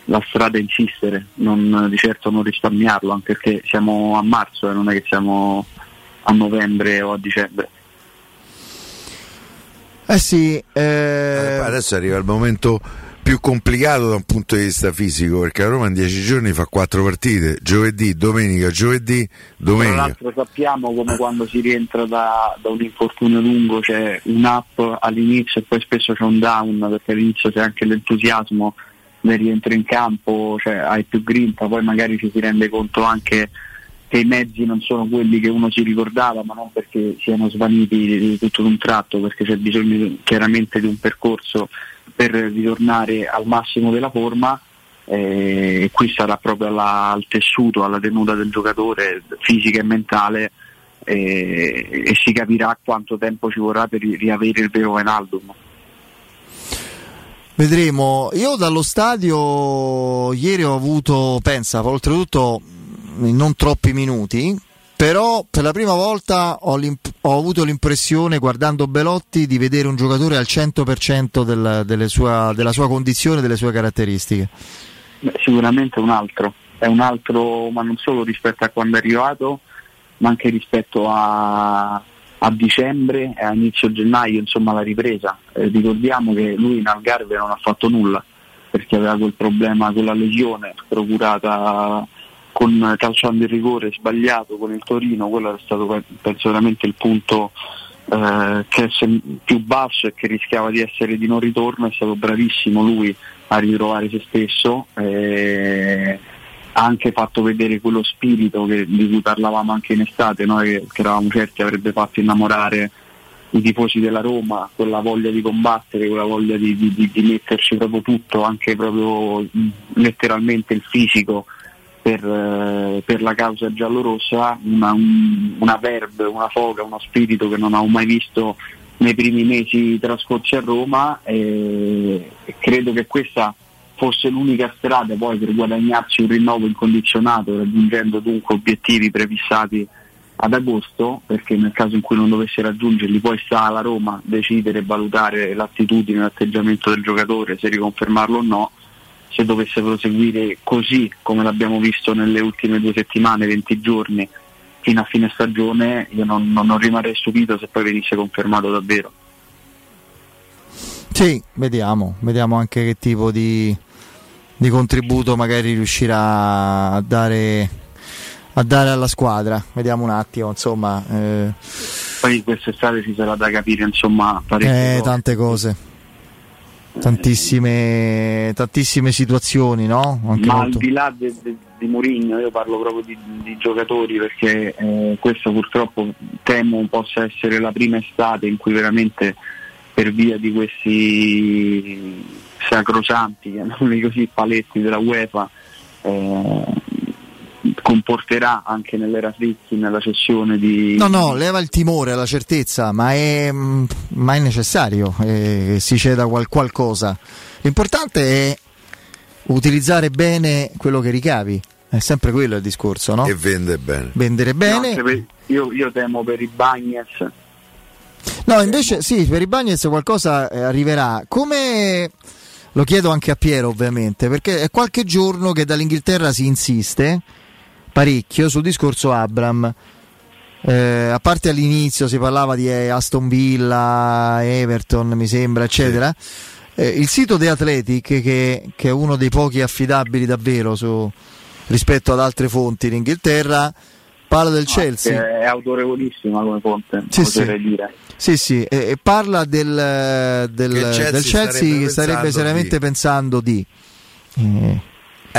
la strada è insistere, non, di certo non risparmiarlo, anche perché siamo a marzo e non è che siamo a novembre o a dicembre. Eh sì, eh, Adesso arriva il momento più complicato da un punto di vista fisico perché la Roma in dieci giorni fa quattro partite, giovedì, domenica, giovedì, Tra domenica. l'altro sappiamo come quando si rientra da, da un infortunio lungo c'è un up all'inizio e poi spesso c'è un down perché all'inizio c'è anche l'entusiasmo del rientro in campo, cioè hai più grinta, poi magari ci si rende conto anche che i mezzi non sono quelli che uno si ricordava, ma non perché siano svaniti di, tutto d'un tratto, perché c'è bisogno chiaramente di un percorso per ritornare al massimo della forma eh, qui sarà proprio alla, al tessuto, alla tenuta del giocatore fisica e mentale eh, e si capirà quanto tempo ci vorrà per ri- riavere il vero Wijnaldum. Vedremo. Io dallo stadio ieri ho avuto, pensa, oltretutto in non troppi minuti, però per la prima volta ho, ho, avuto l'impressione, guardando Belotti, di vedere un giocatore al 100% del, delle sua, della sua condizione delle sue caratteristiche. Beh, sicuramente un altro, è un altro, ma non solo rispetto a quando è arrivato, ma anche rispetto a, a dicembre e a inizio gennaio, insomma la ripresa. Eh, ricordiamo che lui in Algarve non ha fatto nulla perché aveva quel problema con la lesione procurata con calciando il rigore sbagliato con il Torino, quello è stato penso veramente il punto eh, che più basso e che rischiava di essere di non ritorno, è stato bravissimo lui a ritrovare se stesso. Eh, ha anche fatto vedere quello spirito che, di cui parlavamo anche in estate, noi che, che eravamo certi avrebbe fatto innamorare i tifosi della Roma, quella voglia di combattere, quella voglia di, di, di metterci proprio tutto, anche proprio letteralmente il fisico per, eh, per la causa giallorossa, una, un, una verve, una foga, uno spirito che non ho mai visto nei primi mesi trascorsi a Roma e credo che questa fosse l'unica strada poi per guadagnarsi un rinnovo incondizionato raggiungendo dunque obiettivi prefissati ad agosto perché nel caso in cui non dovesse raggiungerli poi sta alla Roma decidere e valutare l'attitudine e l'atteggiamento del giocatore se riconfermarlo o no se dovesse proseguire così come l'abbiamo visto nelle ultime due settimane, 20 giorni fino a fine stagione io non, non, non rimarrei stupito se poi venisse confermato davvero sì, vediamo, vediamo anche che tipo di, di contributo magari riuscirà a dare, a dare, alla squadra. Vediamo un attimo, insomma. Eh. Poi quest'estate ci sarà da capire, insomma, eh, tante cose. Tantissime, tantissime situazioni, no? Anche Ma molto... al di là de, de, di Mourinho, io parlo proprio di, di giocatori perché eh, questo purtroppo temo possa essere la prima estate in cui veramente per via di questi sacrosanti, chiamiamoli così, paletti della UEFA, eh, comporterà anche nell'era Frizzi nella sessione di... No, no, leva il timore, la certezza, ma è, ma è necessario che si ceda qual- qualcosa. L'importante è utilizzare bene quello che ricavi. È sempre quello il discorso, no? E vende bene. Vendere bene. No, io, io temo per i Bagnets No, invece sì, per i Bagnets qualcosa eh, arriverà. Come lo chiedo anche a Piero, ovviamente, perché è qualche giorno che dall'Inghilterra si insiste parecchio sul discorso Abram. Eh, a parte all'inizio si parlava di eh, Aston Villa, Everton, mi sembra, eccetera. Eh, il sito The Athletic, che, che, è uno dei pochi affidabili davvero su, rispetto ad altre fonti in Inghilterra, parla del no, Chelsea. È autorevolissima come fonte, sì, potrei sì. dire. Sì, sì, e, e parla del, del, che Chelsea, del Chelsea starebbe che starebbe seriamente di... pensando di... Eh,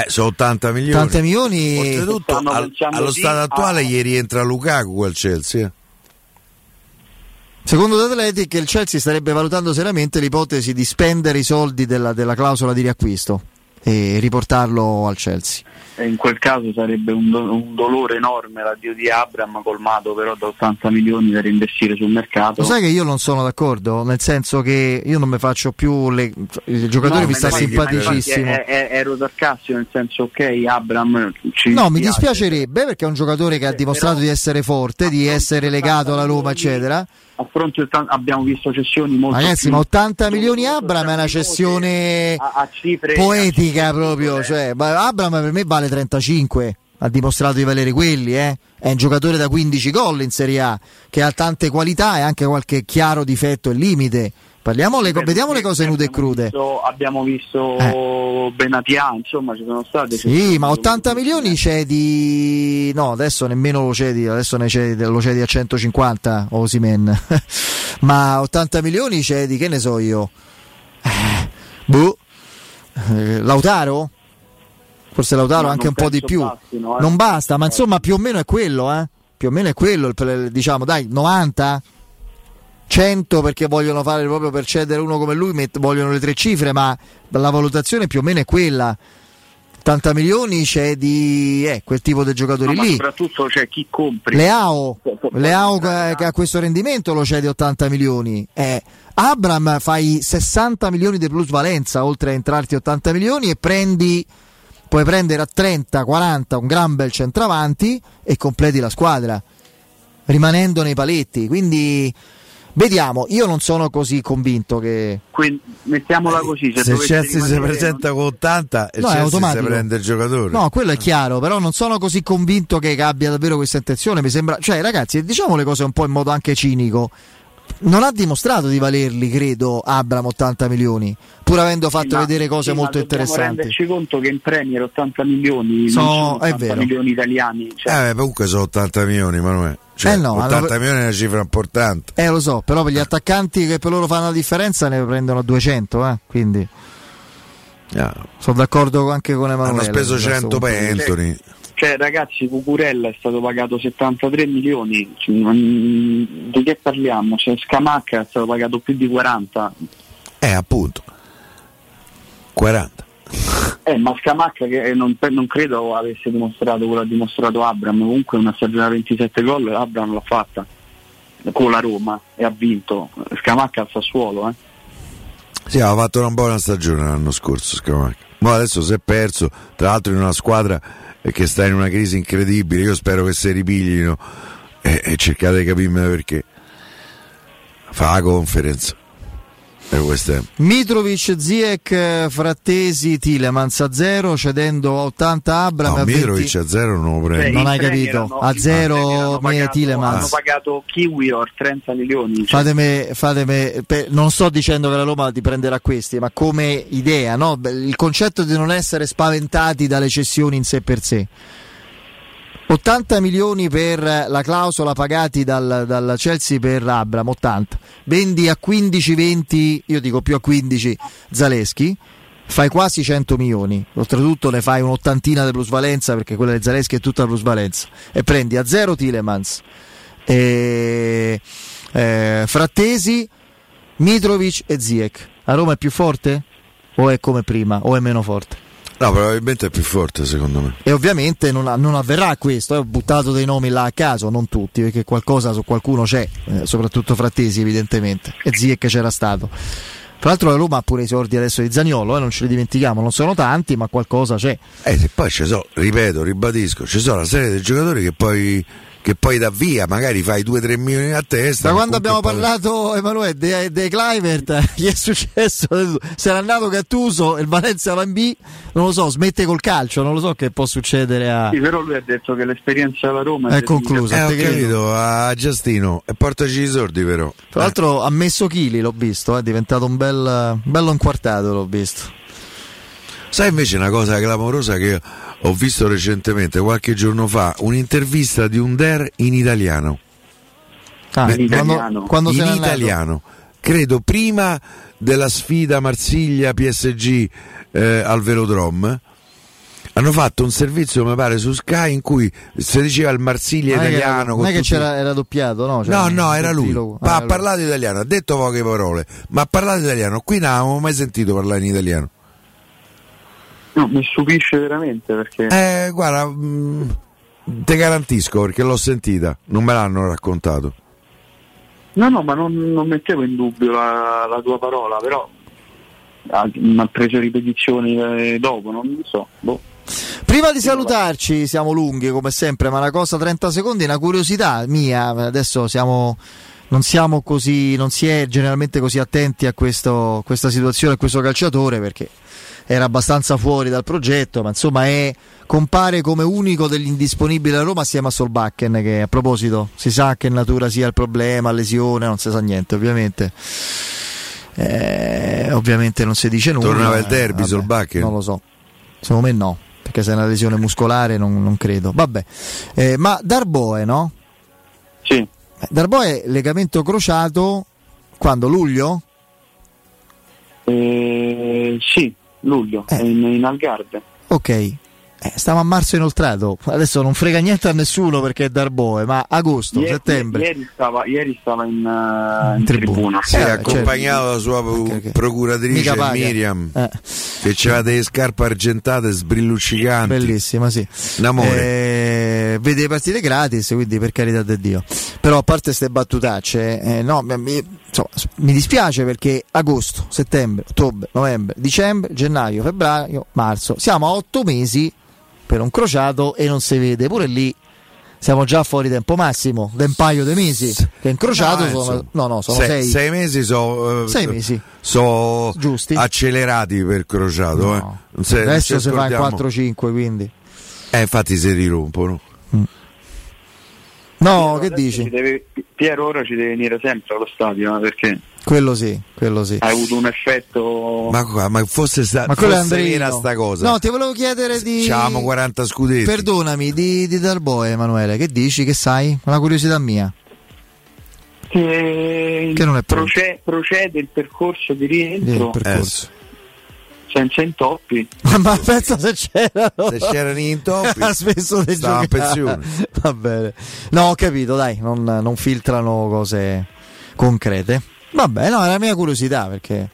eh, sono 80 milioni. 80 milioni. Oltretutto, al, allo stato attuale, gli rientra Lukaku al Chelsea. Secondo Athletic, il Chelsea starebbe valutando seriamente l'ipotesi di spendere i soldi della, della clausola di riacquisto e riportarlo al Chelsea. In quel caso sarebbe un, do- un, dolore enorme l'addio di Abram colmato però da 80 milioni da reinvestire sul mercato. Lo sai che io non sono d'accordo, nel senso che io non mi faccio più le... il giocatore no, mi sta simpaticissimo. È, è, ero sarcastico nel senso ok Abram ci No, mi dispiacerebbe perché è un giocatore che ha dimostrato però, di essere forte, di essere legato alla Roma, eccetera a fronte abbiamo visto cessioni molto ragazzi ma 80 milioni Abram è una cessione a, a cifre, poetica a proprio cioè, Abram per me vale 35 ha dimostrato di valere quelli eh? è un giocatore da 15 gol in Serie A che ha tante qualità e anche qualche chiaro difetto e limite Parliamo le, vediamo le cose nude e crude. Abbiamo visto eh. Benatia, insomma, ci sono state. Sì, ma 80 milioni cedi. No, adesso nemmeno lo cedi, adesso ne cedi, lo cedi a 150 Osimen. <laughs> ma 80 milioni cedi, che ne so io. Eh, boh. Eh, Lautaro? forse Lautaro Ma anche un po' di più. bastino, eh. Non basta, ma insomma più o meno è quello, eh? Più o meno è quello, diciamo, dai, 90? 100 perché vogliono fare proprio per cedere uno come lui, met- vogliono le tre cifre, ma la valutazione più o meno è quella. 80 milioni c'è di eh, quel tipo di giocatori No, ma lì. soprattutto c'è chi compri. Leao, Leao che ha questo rendimento lo cede 80 milioni. Eh, Abram fai 60 milioni di plusvalenza oltre a entrarti 80 milioni e prendi, puoi prendere a 30, 40 un gran bel centravanti e completi la squadra rimanendo nei paletti. Quindi vediamo, io non sono così convinto che Quindi mettiamola così, se, Se il Chelsea si presenta con 80 e No, Chelsea si prende il giocatore. No, quello è chiaro, però non sono così convinto che abbia davvero questa intenzione. Mi sembra, cioè, ragazzi, diciamo le cose un po' in modo anche cinico. Non ha dimostrato di valerli, credo, Abram 80 milioni, pur avendo fatto Ma- vedere cose sì, molto dobbiamo interessanti. renderci conto che in Premier 80 milioni So- non sono è 80 vero. milioni italiani. Cioè, Eh, comunque sono 80 milioni, Manuel. Cioè, Eh no, 80 allora- milioni è una cifra importante. Eh, lo so, però per gli attaccanti che per loro fanno la differenza ne prendono 200, eh, quindi sono d'accordo anche con Emanuele. Hanno speso su questo 100 punto per. Anthony. cioè, ragazzi, Cucurella è stato pagato 73 milioni. Cioè, Di che parliamo? Cioè, Scamacca è stato pagato più di 40. Eh, appunto. 40. Eh, ma Scamacca che non, non credo avesse dimostrato quello ha dimostrato Abram, comunque una stagione a 27 gol Abram l'ha fatta con la Roma e ha vinto. Scamacca al Sassuolo, eh. Sì, aveva fatto una buona stagione l'anno scorso Scamacca. Ma adesso si è perso, tra l'altro in una squadra eh, che sta in una crisi incredibile. Io spero che si ripiglino e, e cercate di capirmi perché. Fa la conference. È. Mitrovic, Ziek, Frattesi, Tilemans a 0, cedendo a 80 Abram. No, a 20 Mitrovic a zero non lo prende. non hai capito, a i Premier 0 hanno pagato, Tilemans. hanno pagato Kiwi or 30 milioni. cioè, Fatemi, fatemi- per- non sto dicendo che la Roma ti prenderà questi, ma come idea, no? Il concetto di non essere spaventati dalle cessioni in sé per sé. 80 milioni per la clausola pagati dal, dal Chelsea per Abram, 80. Vendi a 15-20, io dico più a 15 Zaleschi, fai quasi 100 milioni. Oltretutto ne fai un'ottantina di plusvalenza perché quella di Zaleschi è tutta plusvalenza. E prendi a 0 Tilemans, e, eh, Frattesi, Mitrovic e Ziek. A Roma è più forte? O è come prima? O è meno forte? No, probabilmente è più forte secondo me. E ovviamente non, non avverrà questo, eh, ho buttato dei nomi là a caso, non tutti, perché qualcosa su qualcuno c'è, eh, soprattutto Frattesi evidentemente, e Ziek c'era stato. Tra l'altro la Roma ha pure i sordi adesso di Zagnolo, eh, non ce li dimentichiamo, non sono tanti, ma qualcosa c'è. Eh, poi ci sono, ripeto, ribadisco, ci sono una serie di giocatori che poi, che poi da via, magari fai 2-3 milioni a testa. Da quando abbiamo poi- parlato, Emanuele, De, De Clivert, <laughs> gli è successo, se n'è andato Gattuso, il Valencia va in B, non lo so, smette col calcio, non lo so che può succedere a... Sì, però lui ha detto che l'esperienza alla Roma È conclusa. Eh, ho capito, a Giustino e portaci i sordi però. Tra l'altro ha messo chili, l'ho visto, è diventato un bel, bello inquartato, l'ho visto. Sai invece una cosa clamorosa che ho visto recentemente, qualche giorno fa, un'intervista di un Der in italiano. Ah, Beh, quando, quando se in italiano. Credo prima della sfida Marsiglia-PSG eh, al Velodrome. Hanno fatto un servizio, mi pare, su Sky in cui si diceva il Marsiglia Non italiano. non è che c'era, era doppiato, no? C'era No, no, era lui. Ma Ah, ha parlato italiano, ha detto poche parole, ma ha parlato italiano. Qui non avevamo mai sentito parlare in italiano. No, mi stupisce veramente perché Eh, guarda, mm, te garantisco perché l'ho sentita, non me l'hanno raccontato. No, no, ma non, non mettevo in dubbio la, la tua parola, però ha, mi ha preso ripetizioni eh, dopo, non so. Boh. Prima di salutarci, siamo lunghi come sempre, ma una cosa 30 secondi, una curiosità mia, adesso siamo, non siamo così, non si è generalmente così attenti a questo- questa situazione, a questo calciatore perché era abbastanza fuori dal progetto, ma insomma è, compare come unico degli indisponibili a Roma assieme a Solbakken che a proposito si sa che natura sia il problema, lesione, non si sa niente ovviamente. Eh, ovviamente non si dice nulla. Tornava il derby, vabbè, Solbakken? Non lo so. Secondo me no, perché se è una lesione muscolare non, non credo. Vabbè, Eh, ma Darboe, no? Sì. Eh, Darboe legamento crociato quando? Luglio? Eh, sì, luglio, in, in Algarve. Ok. Eh, stiamo a marzo inoltrato, adesso non frega niente a nessuno perché è Darboe, ma agosto, Ieri, settembre. ieri stava, ieri stava in, uh, in tribuna. Si Eh, è certo. accompagnato dalla sua procuratrice Mica paga. Miriam, Eh. che aveva delle scarpe argentate sbrilluccicanti. Bellissima, sì. Un amore. Eh, vede le partite gratis, quindi per carità di Dio. Però a parte queste battutacce, eh, no, mi, insomma, mi dispiace perché agosto, settembre, ottobre, novembre, dicembre, gennaio, febbraio, marzo, siamo a otto mesi per un crociato e non si vede. Pure lì siamo già fuori tempo massimo, da un paio di mesi. Che incrociato No, sono, no, no, sono sei, sei. sei mesi sono Sei mesi. so accelerati per crociato. eh. Non se- Adesso si fa in scordiamo. 4-5, quindi. Eh, infatti si rirompono. No, che Adesso dici? ci deve- Piero ora ci deve venire sempre allo stadio eh, perché Quello sì, quello sì. ha avuto un effetto. Ma, qua- ma fosse, sta, Ma quello è fosse Andrino. vera sta cosa. No, ti volevo chiedere di. Facciamo 40 scudetti. Perdonami, di, di Darboe, Emanuele, che dici? Che sai? Una curiosità mia. che, Che non è pronto. proce- procede il percorso di rientro Il percorso. Senza intoppi. <laughs> Ma pensa se c'erano. Se c'erano gli intoppi, <laughs> ha smesso di stava in giocare. pensione. <laughs> Va bene. No, ho capito, dai, non, non filtrano cose concrete. Vabbè, no, è la mia curiosità perché.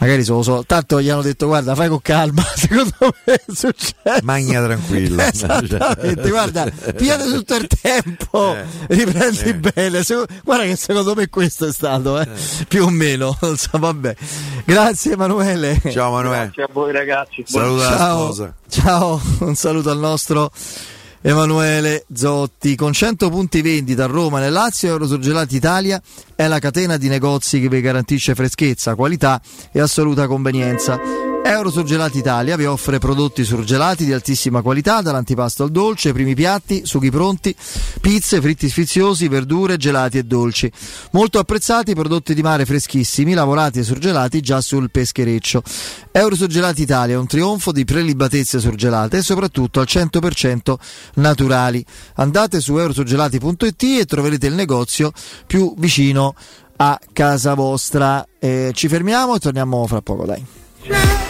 Magari solo, solo tanto gli hanno detto guarda fai con calma, <laughs> secondo me è successo. Magna tranquilla. Esattamente, guarda, pigliate tutto il tempo, Eh. riprendi Eh. bene. Guarda che secondo me questo è stato, eh, più o meno. <laughs> So, vabbè. Grazie Emanuele. Ciao Emanuele. Grazie a voi ragazzi. Saluta Ciao. Ciao, un saluto al nostro Emanuele Zotti. Con 100 punti vendita a Roma nel Lazio, Eurosurgelati Italia è la catena di negozi che vi garantisce freschezza, qualità e assoluta convenienza. Eurosurgelati Italia vi offre prodotti surgelati di altissima qualità, dall'antipasto al dolce, primi piatti, sughi pronti, pizze, fritti sfiziosi, verdure, gelati e dolci. Molto apprezzati prodotti di mare freschissimi, lavorati e surgelati già sul peschereccio. Eurosurgelati Italia è un trionfo di prelibatezze surgelate e soprattutto al 100% naturali. Andate su eurosurgelati.it e troverete il negozio più vicino a casa vostra. Eh, ci fermiamo e torniamo fra poco, dai.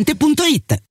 Ambiente.it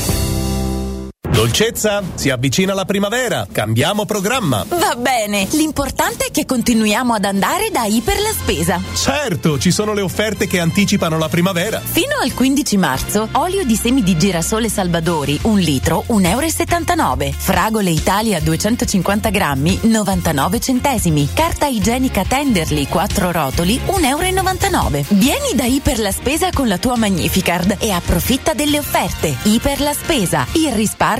Podcast. Dolcezza, si avvicina la primavera, cambiamo programma. Va bene, l'importante è che continuiamo ad andare da Iper la Spesa. Certo, ci sono le offerte che anticipano la primavera. Fino al 15 marzo, olio di semi di girasole Salvadori, un litro, 1,79 euro. Fragole Italia 250 grammi, 99 centesimi. Carta igienica Tenderly, 4 rotoli, 1,99 euro. Vieni da Iper la Spesa con la tua Magnificard e approfitta delle offerte. Iper la Spesa, il risparmio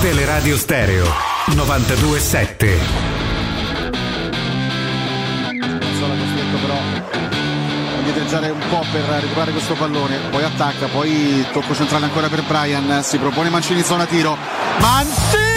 Teleradio Stereo 927. Sono costretto però a un po' per recuperare questo pallone, poi attacca, poi tocco centrale ancora per Brian, si propone Mancini zona tiro. Mancini,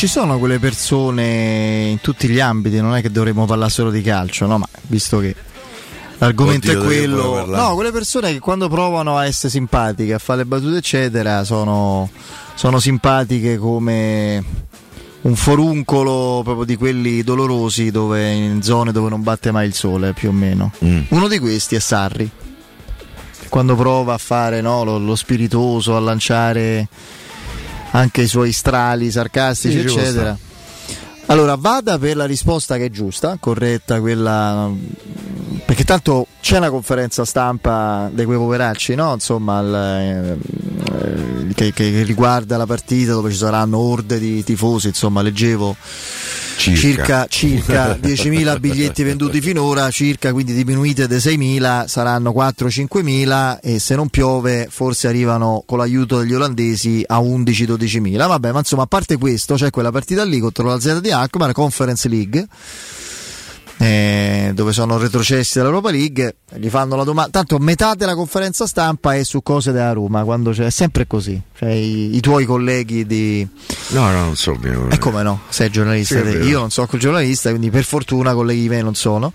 ci sono quelle persone in tutti gli ambiti, non è che dovremmo parlare solo di calcio, no? Ma visto che l'argomento Oddio, è quello, no, quelle persone che quando provano a essere simpatiche, a fare le battute, eccetera, sono, sono simpatiche come un foruncolo proprio di quelli dolorosi dove, in zone dove non batte mai il sole, più o meno. Mm. Uno di questi è Sarri. Quando prova a fare no, lo, lo spiritoso, a lanciare anche i suoi strali sarcastici, Sì, eccetera. Allora, vada per la risposta che è giusta, corretta, quella. Perché tanto c'è una conferenza stampa di quei poveracci, no? Insomma, eh, eh, che, che riguarda la partita dove ci saranno orde di tifosi, insomma leggevo circa, circa, 10.000 <laughs> biglietti venduti finora, circa quindi diminuite da 6.000, saranno 4-5.000 e se non piove forse arrivano con l'aiuto degli olandesi a 11-12.000. Vabbè, ma insomma a parte questo c'è quella partita lì contro la Z di Akbar, Conference League. Eh, dove sono retrocessi dall'Europa League, gli fanno la domanda. Tanto metà della conferenza stampa è su cose della Roma, quando c'è, è sempre così. Cioè, i, i, tuoi colleghi di. No, no, non so bene. E come no? Sei giornalista, sì, io non so quel giornalista, quindi per fortuna colleghi me non sono.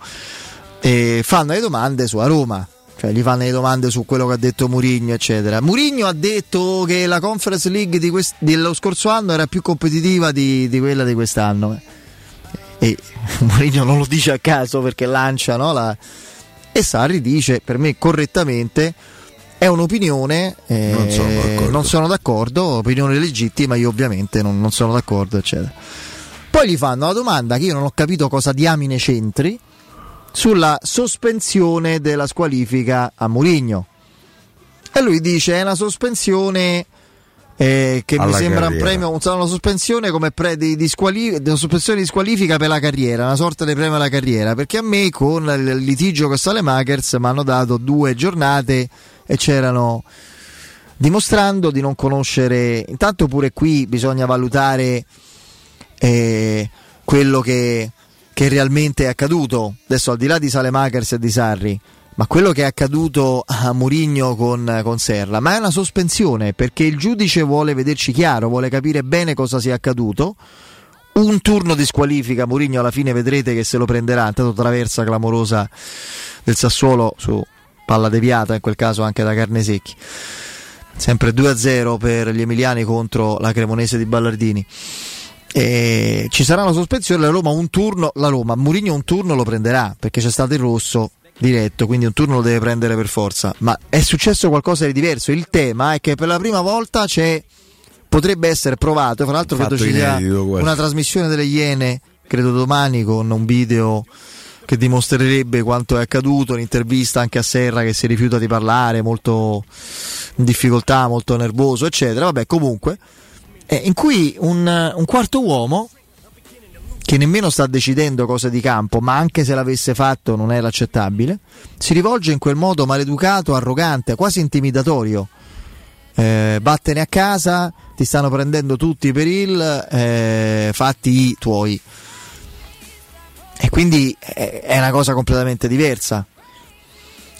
E fanno le domande su a Roma. Cioè, gli fanno le domande su quello che ha detto Murigno, eccetera. Murigno ha detto che la Conference League dello scorso anno era più competitiva di, di quella di quest'anno e <laughs> Mourinho non lo dice a caso perché lancia no, la... e Sarri dice per me correttamente è un'opinione eh, non, sono non, sono d'accordo opinione legittima io ovviamente non, non, sono d'accordo eccetera. Poi gli fanno la domanda che io non ho capito cosa diamine c'entri sulla sospensione della squalifica a Mourinho. E lui dice è una sospensione eh, che mi sembra carriera. un premio, una sospensione come pre di, di, squali, di, sospensione di squalifica per la carriera, una sorta di premio alla carriera, perché a me con il litigio con Salemakers mi hanno dato due giornate e c'erano dimostrando di non conoscere, intanto pure qui bisogna valutare eh, quello che, che realmente è accaduto, adesso al di là di Salemakers e di Sarri, ma quello che è accaduto a Murigno con, con, Serra, ma è una sospensione perché il giudice vuole vederci chiaro, vuole capire bene cosa sia accaduto. Un turno di squalifica, Murigno alla fine vedrete che se lo prenderà, intanto traversa clamorosa del Sassuolo su palla deviata, in quel caso anche da Carnesecchi. Sempre 2-0 per gli emiliani contro la Cremonese di Ballardini. E ci sarà una sospensione, la Roma un turno, la Roma, Murigno un turno lo prenderà perché c'è stato il rosso diretto, quindi un turno lo deve prendere per forza. Ma è successo qualcosa di diverso. Il tema è che per la prima volta c'è, potrebbe essere provato. Fra l'altro, credo ci sia una trasmissione delle Iene, credo domani, con un video che dimostrerebbe quanto è accaduto. Un'intervista anche a Serra che si rifiuta di parlare, molto in difficoltà, molto nervoso, eccetera. Vabbè, comunque, eh, in cui un, un quarto uomo che nemmeno sta decidendo cose di campo, ma anche se l'avesse fatto non era accettabile, si rivolge in quel modo maleducato, arrogante, quasi intimidatorio. Eh, vattene a casa, ti stanno prendendo tutti per il eh, fatti i tuoi. E quindi eh, è una cosa completamente diversa.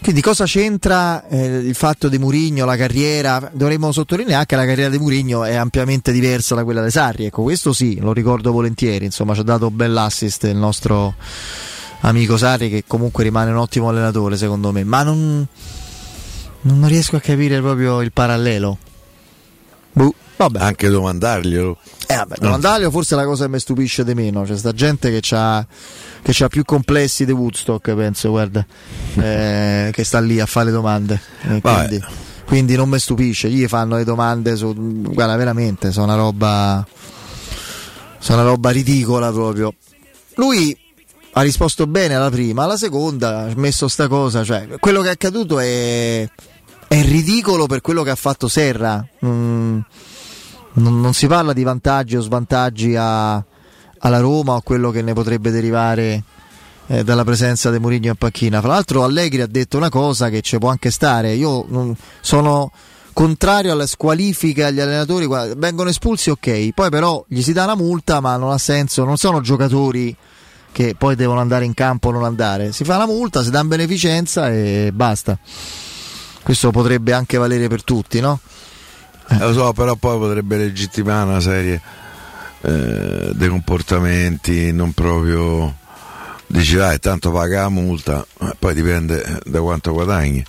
Quindi cosa c'entra eh, il fatto di Murigno, la carriera? Dovremmo sottolineare che la carriera di Murigno è ampiamente diversa da quella di Sarri, ecco questo sì, lo ricordo volentieri, insomma ci ha dato un bell'assist il nostro amico Sarri che comunque rimane un ottimo allenatore secondo me, ma non, non riesco a capire proprio il parallelo. Buh, vabbè. Anche domandarglielo. Eh vabbè, domandarglielo forse è la cosa che mi stupisce di meno, c'è sta gente che ha che ha più complessi di Woodstock, penso, guarda, <laughs> eh, che sta lì a fare le domande. Eh, quindi, quindi, non mi stupisce, gli fanno le domande su, guarda, veramente, sono una roba, sono una roba ridicola proprio. Lui ha risposto bene alla prima, alla seconda ha messo sta cosa, cioè, quello che è accaduto è, è ridicolo per quello che ha fatto Serra. Mm, non, non si parla di vantaggi o svantaggi a alla Roma o quello che ne potrebbe derivare eh, dalla presenza di Mourinho in panchina. Fra l'altro Allegri ha detto una cosa che ci può anche stare, io non, sono contrario alla squalifica agli allenatori, vengono espulsi ok, poi però gli si dà una multa ma non ha senso, non sono giocatori che poi devono andare in campo o non andare, si fa la multa, si dà in beneficenza e basta. Questo potrebbe anche valere per tutti, no? Eh. Lo so, però poi potrebbe legittimare una serie eh, dei comportamenti non proprio dici dai tanto paga la multa eh, poi dipende da quanto guadagni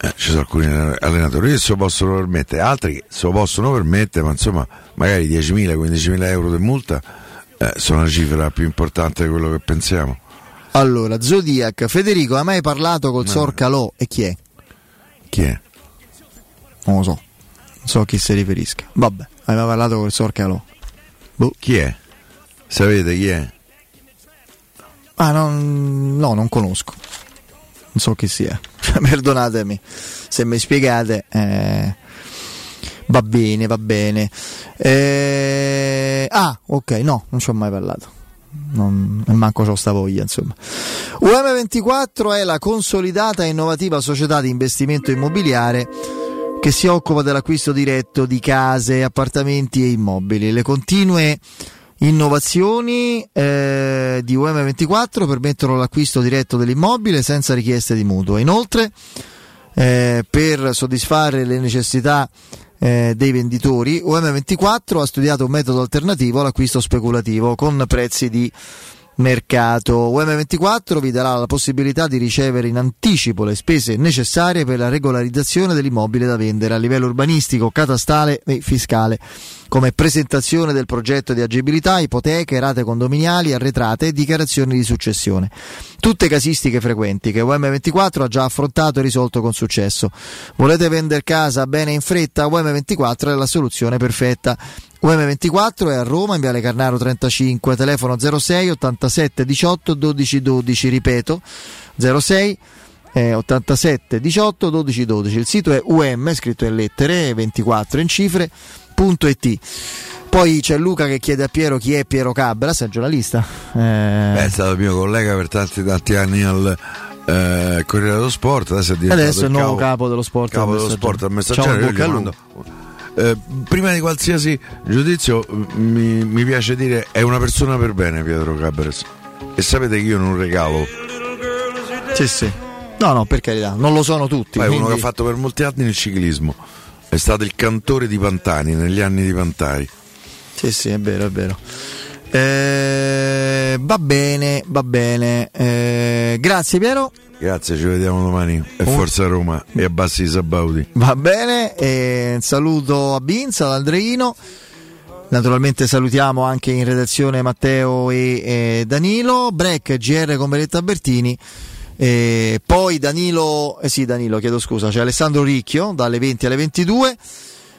eh, ci sono alcuni allenatori che se lo possono permettere altri se lo possono permettere ma insomma magari 10.000 15.000 euro di multa eh, sono una cifra più importante di quello che pensiamo allora Zodiac Federico hai mai parlato col no. Sor Calò e chi è? chi è? non lo so non so a chi si riferisca vabbè mai parlato col Sor Calò Boh, chi è? Sapete chi è? Ah, non, no, non conosco. Non so chi sia. <laughs> Perdonatemi se mi spiegate. Eh, Va bene, va bene. Eh, ah, ok, no, non ci ho mai parlato. Non, manco c'ho sta voglia, insomma. UM24 è la consolidata e innovativa società di investimento immobiliare che si occupa dell'acquisto diretto di case, appartamenti e immobili. Le continue innovazioni eh, di UM24 permettono l'acquisto diretto dell'immobile senza richieste di mutuo. Inoltre, eh, per soddisfare le necessità eh, dei venditori, UM24 ha studiato un metodo alternativo all'acquisto speculativo con prezzi di mercato. UM24 vi darà la possibilità di ricevere in anticipo le spese necessarie per la regolarizzazione dell'immobile da vendere a livello urbanistico, catastale e fiscale come presentazione del progetto di agibilità, ipoteche, rate condominiali, arretrate e dichiarazioni di successione. Tutte casistiche frequenti che UM24 ha già affrontato e risolto con successo. Volete vendere casa bene in fretta? UM24 è la soluzione perfetta. UM24 è a Roma in Viale Carnaro 35, telefono 06 87 18 12 12, ripeto 06 eh, 87 18 12 12. Il sito è UM, scritto in lettere, 24 in cifre It. Poi c'è Luca che chiede a Piero chi è Piero Cabras, è giornalista. Eh... Beh, è stato mio collega per tanti tanti anni al eh, Corriere dello Sport, adesso è diventato adesso il nuovo capo, capo dello sport. Capo dello sport al messaggero. Eh, prima di qualsiasi giudizio mi, mi, piace dire è una persona per bene Pietro Cabres e sapete che io non regalo sì sì no no per carità non lo sono tutti è quindi... uno che ha fatto per molti anni il ciclismo è stato il cantore di Pantani negli anni di Pantani. Sì, sì, è vero, è vero. Eh, va bene, va bene. Eh, grazie Piero. Grazie, ci vediamo domani. E oh. Forza Roma e abbassi i Sabauti. Va bene, eh, saluto a Binza, ad Andreino. Naturalmente salutiamo anche in redazione Matteo e, e Danilo. Break GR con Beretta Bertini. E poi Danilo, eh sì Danilo, chiedo scusa, c'è Alessandro Ricchio dalle 20 alle 22.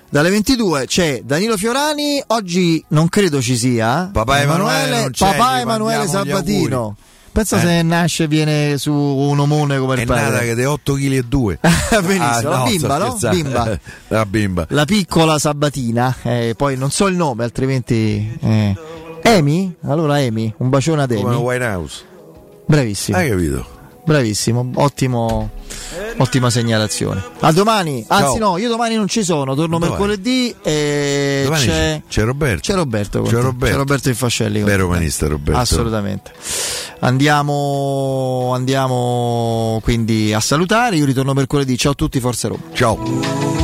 Dalle 22 c'è Danilo Fiorani, oggi non credo ci sia. Papà Emanuele, papà Emanuele Sabatino. Pensa eh. se nasce e viene su un omone come il padre. È nata che è 8 kg e 2. <laughs> Benissimo, ah, la bimba, no? Bimba. <laughs> la bimba. La piccola Sabatina, eh, poi non so il nome, altrimenti... Eh. Amy? Allora Amy, un bacione ad Amy. Come White House. Bravissimo. Hai capito? Bravissimo, ottimo, ottima segnalazione. A domani, anzi Ciao. no, io domani non ci sono, torno Dov'è? mercoledì e c'è, c'è, c'è, Roberto. C'è Roberto, c'è Roberto. C'è Roberto Infascelli. Beh, romanista Roberto. Assolutamente. Andiamo, andiamo quindi a salutare, io ritorno mercoledì. Ciao a tutti, Forza Roma. Ciao.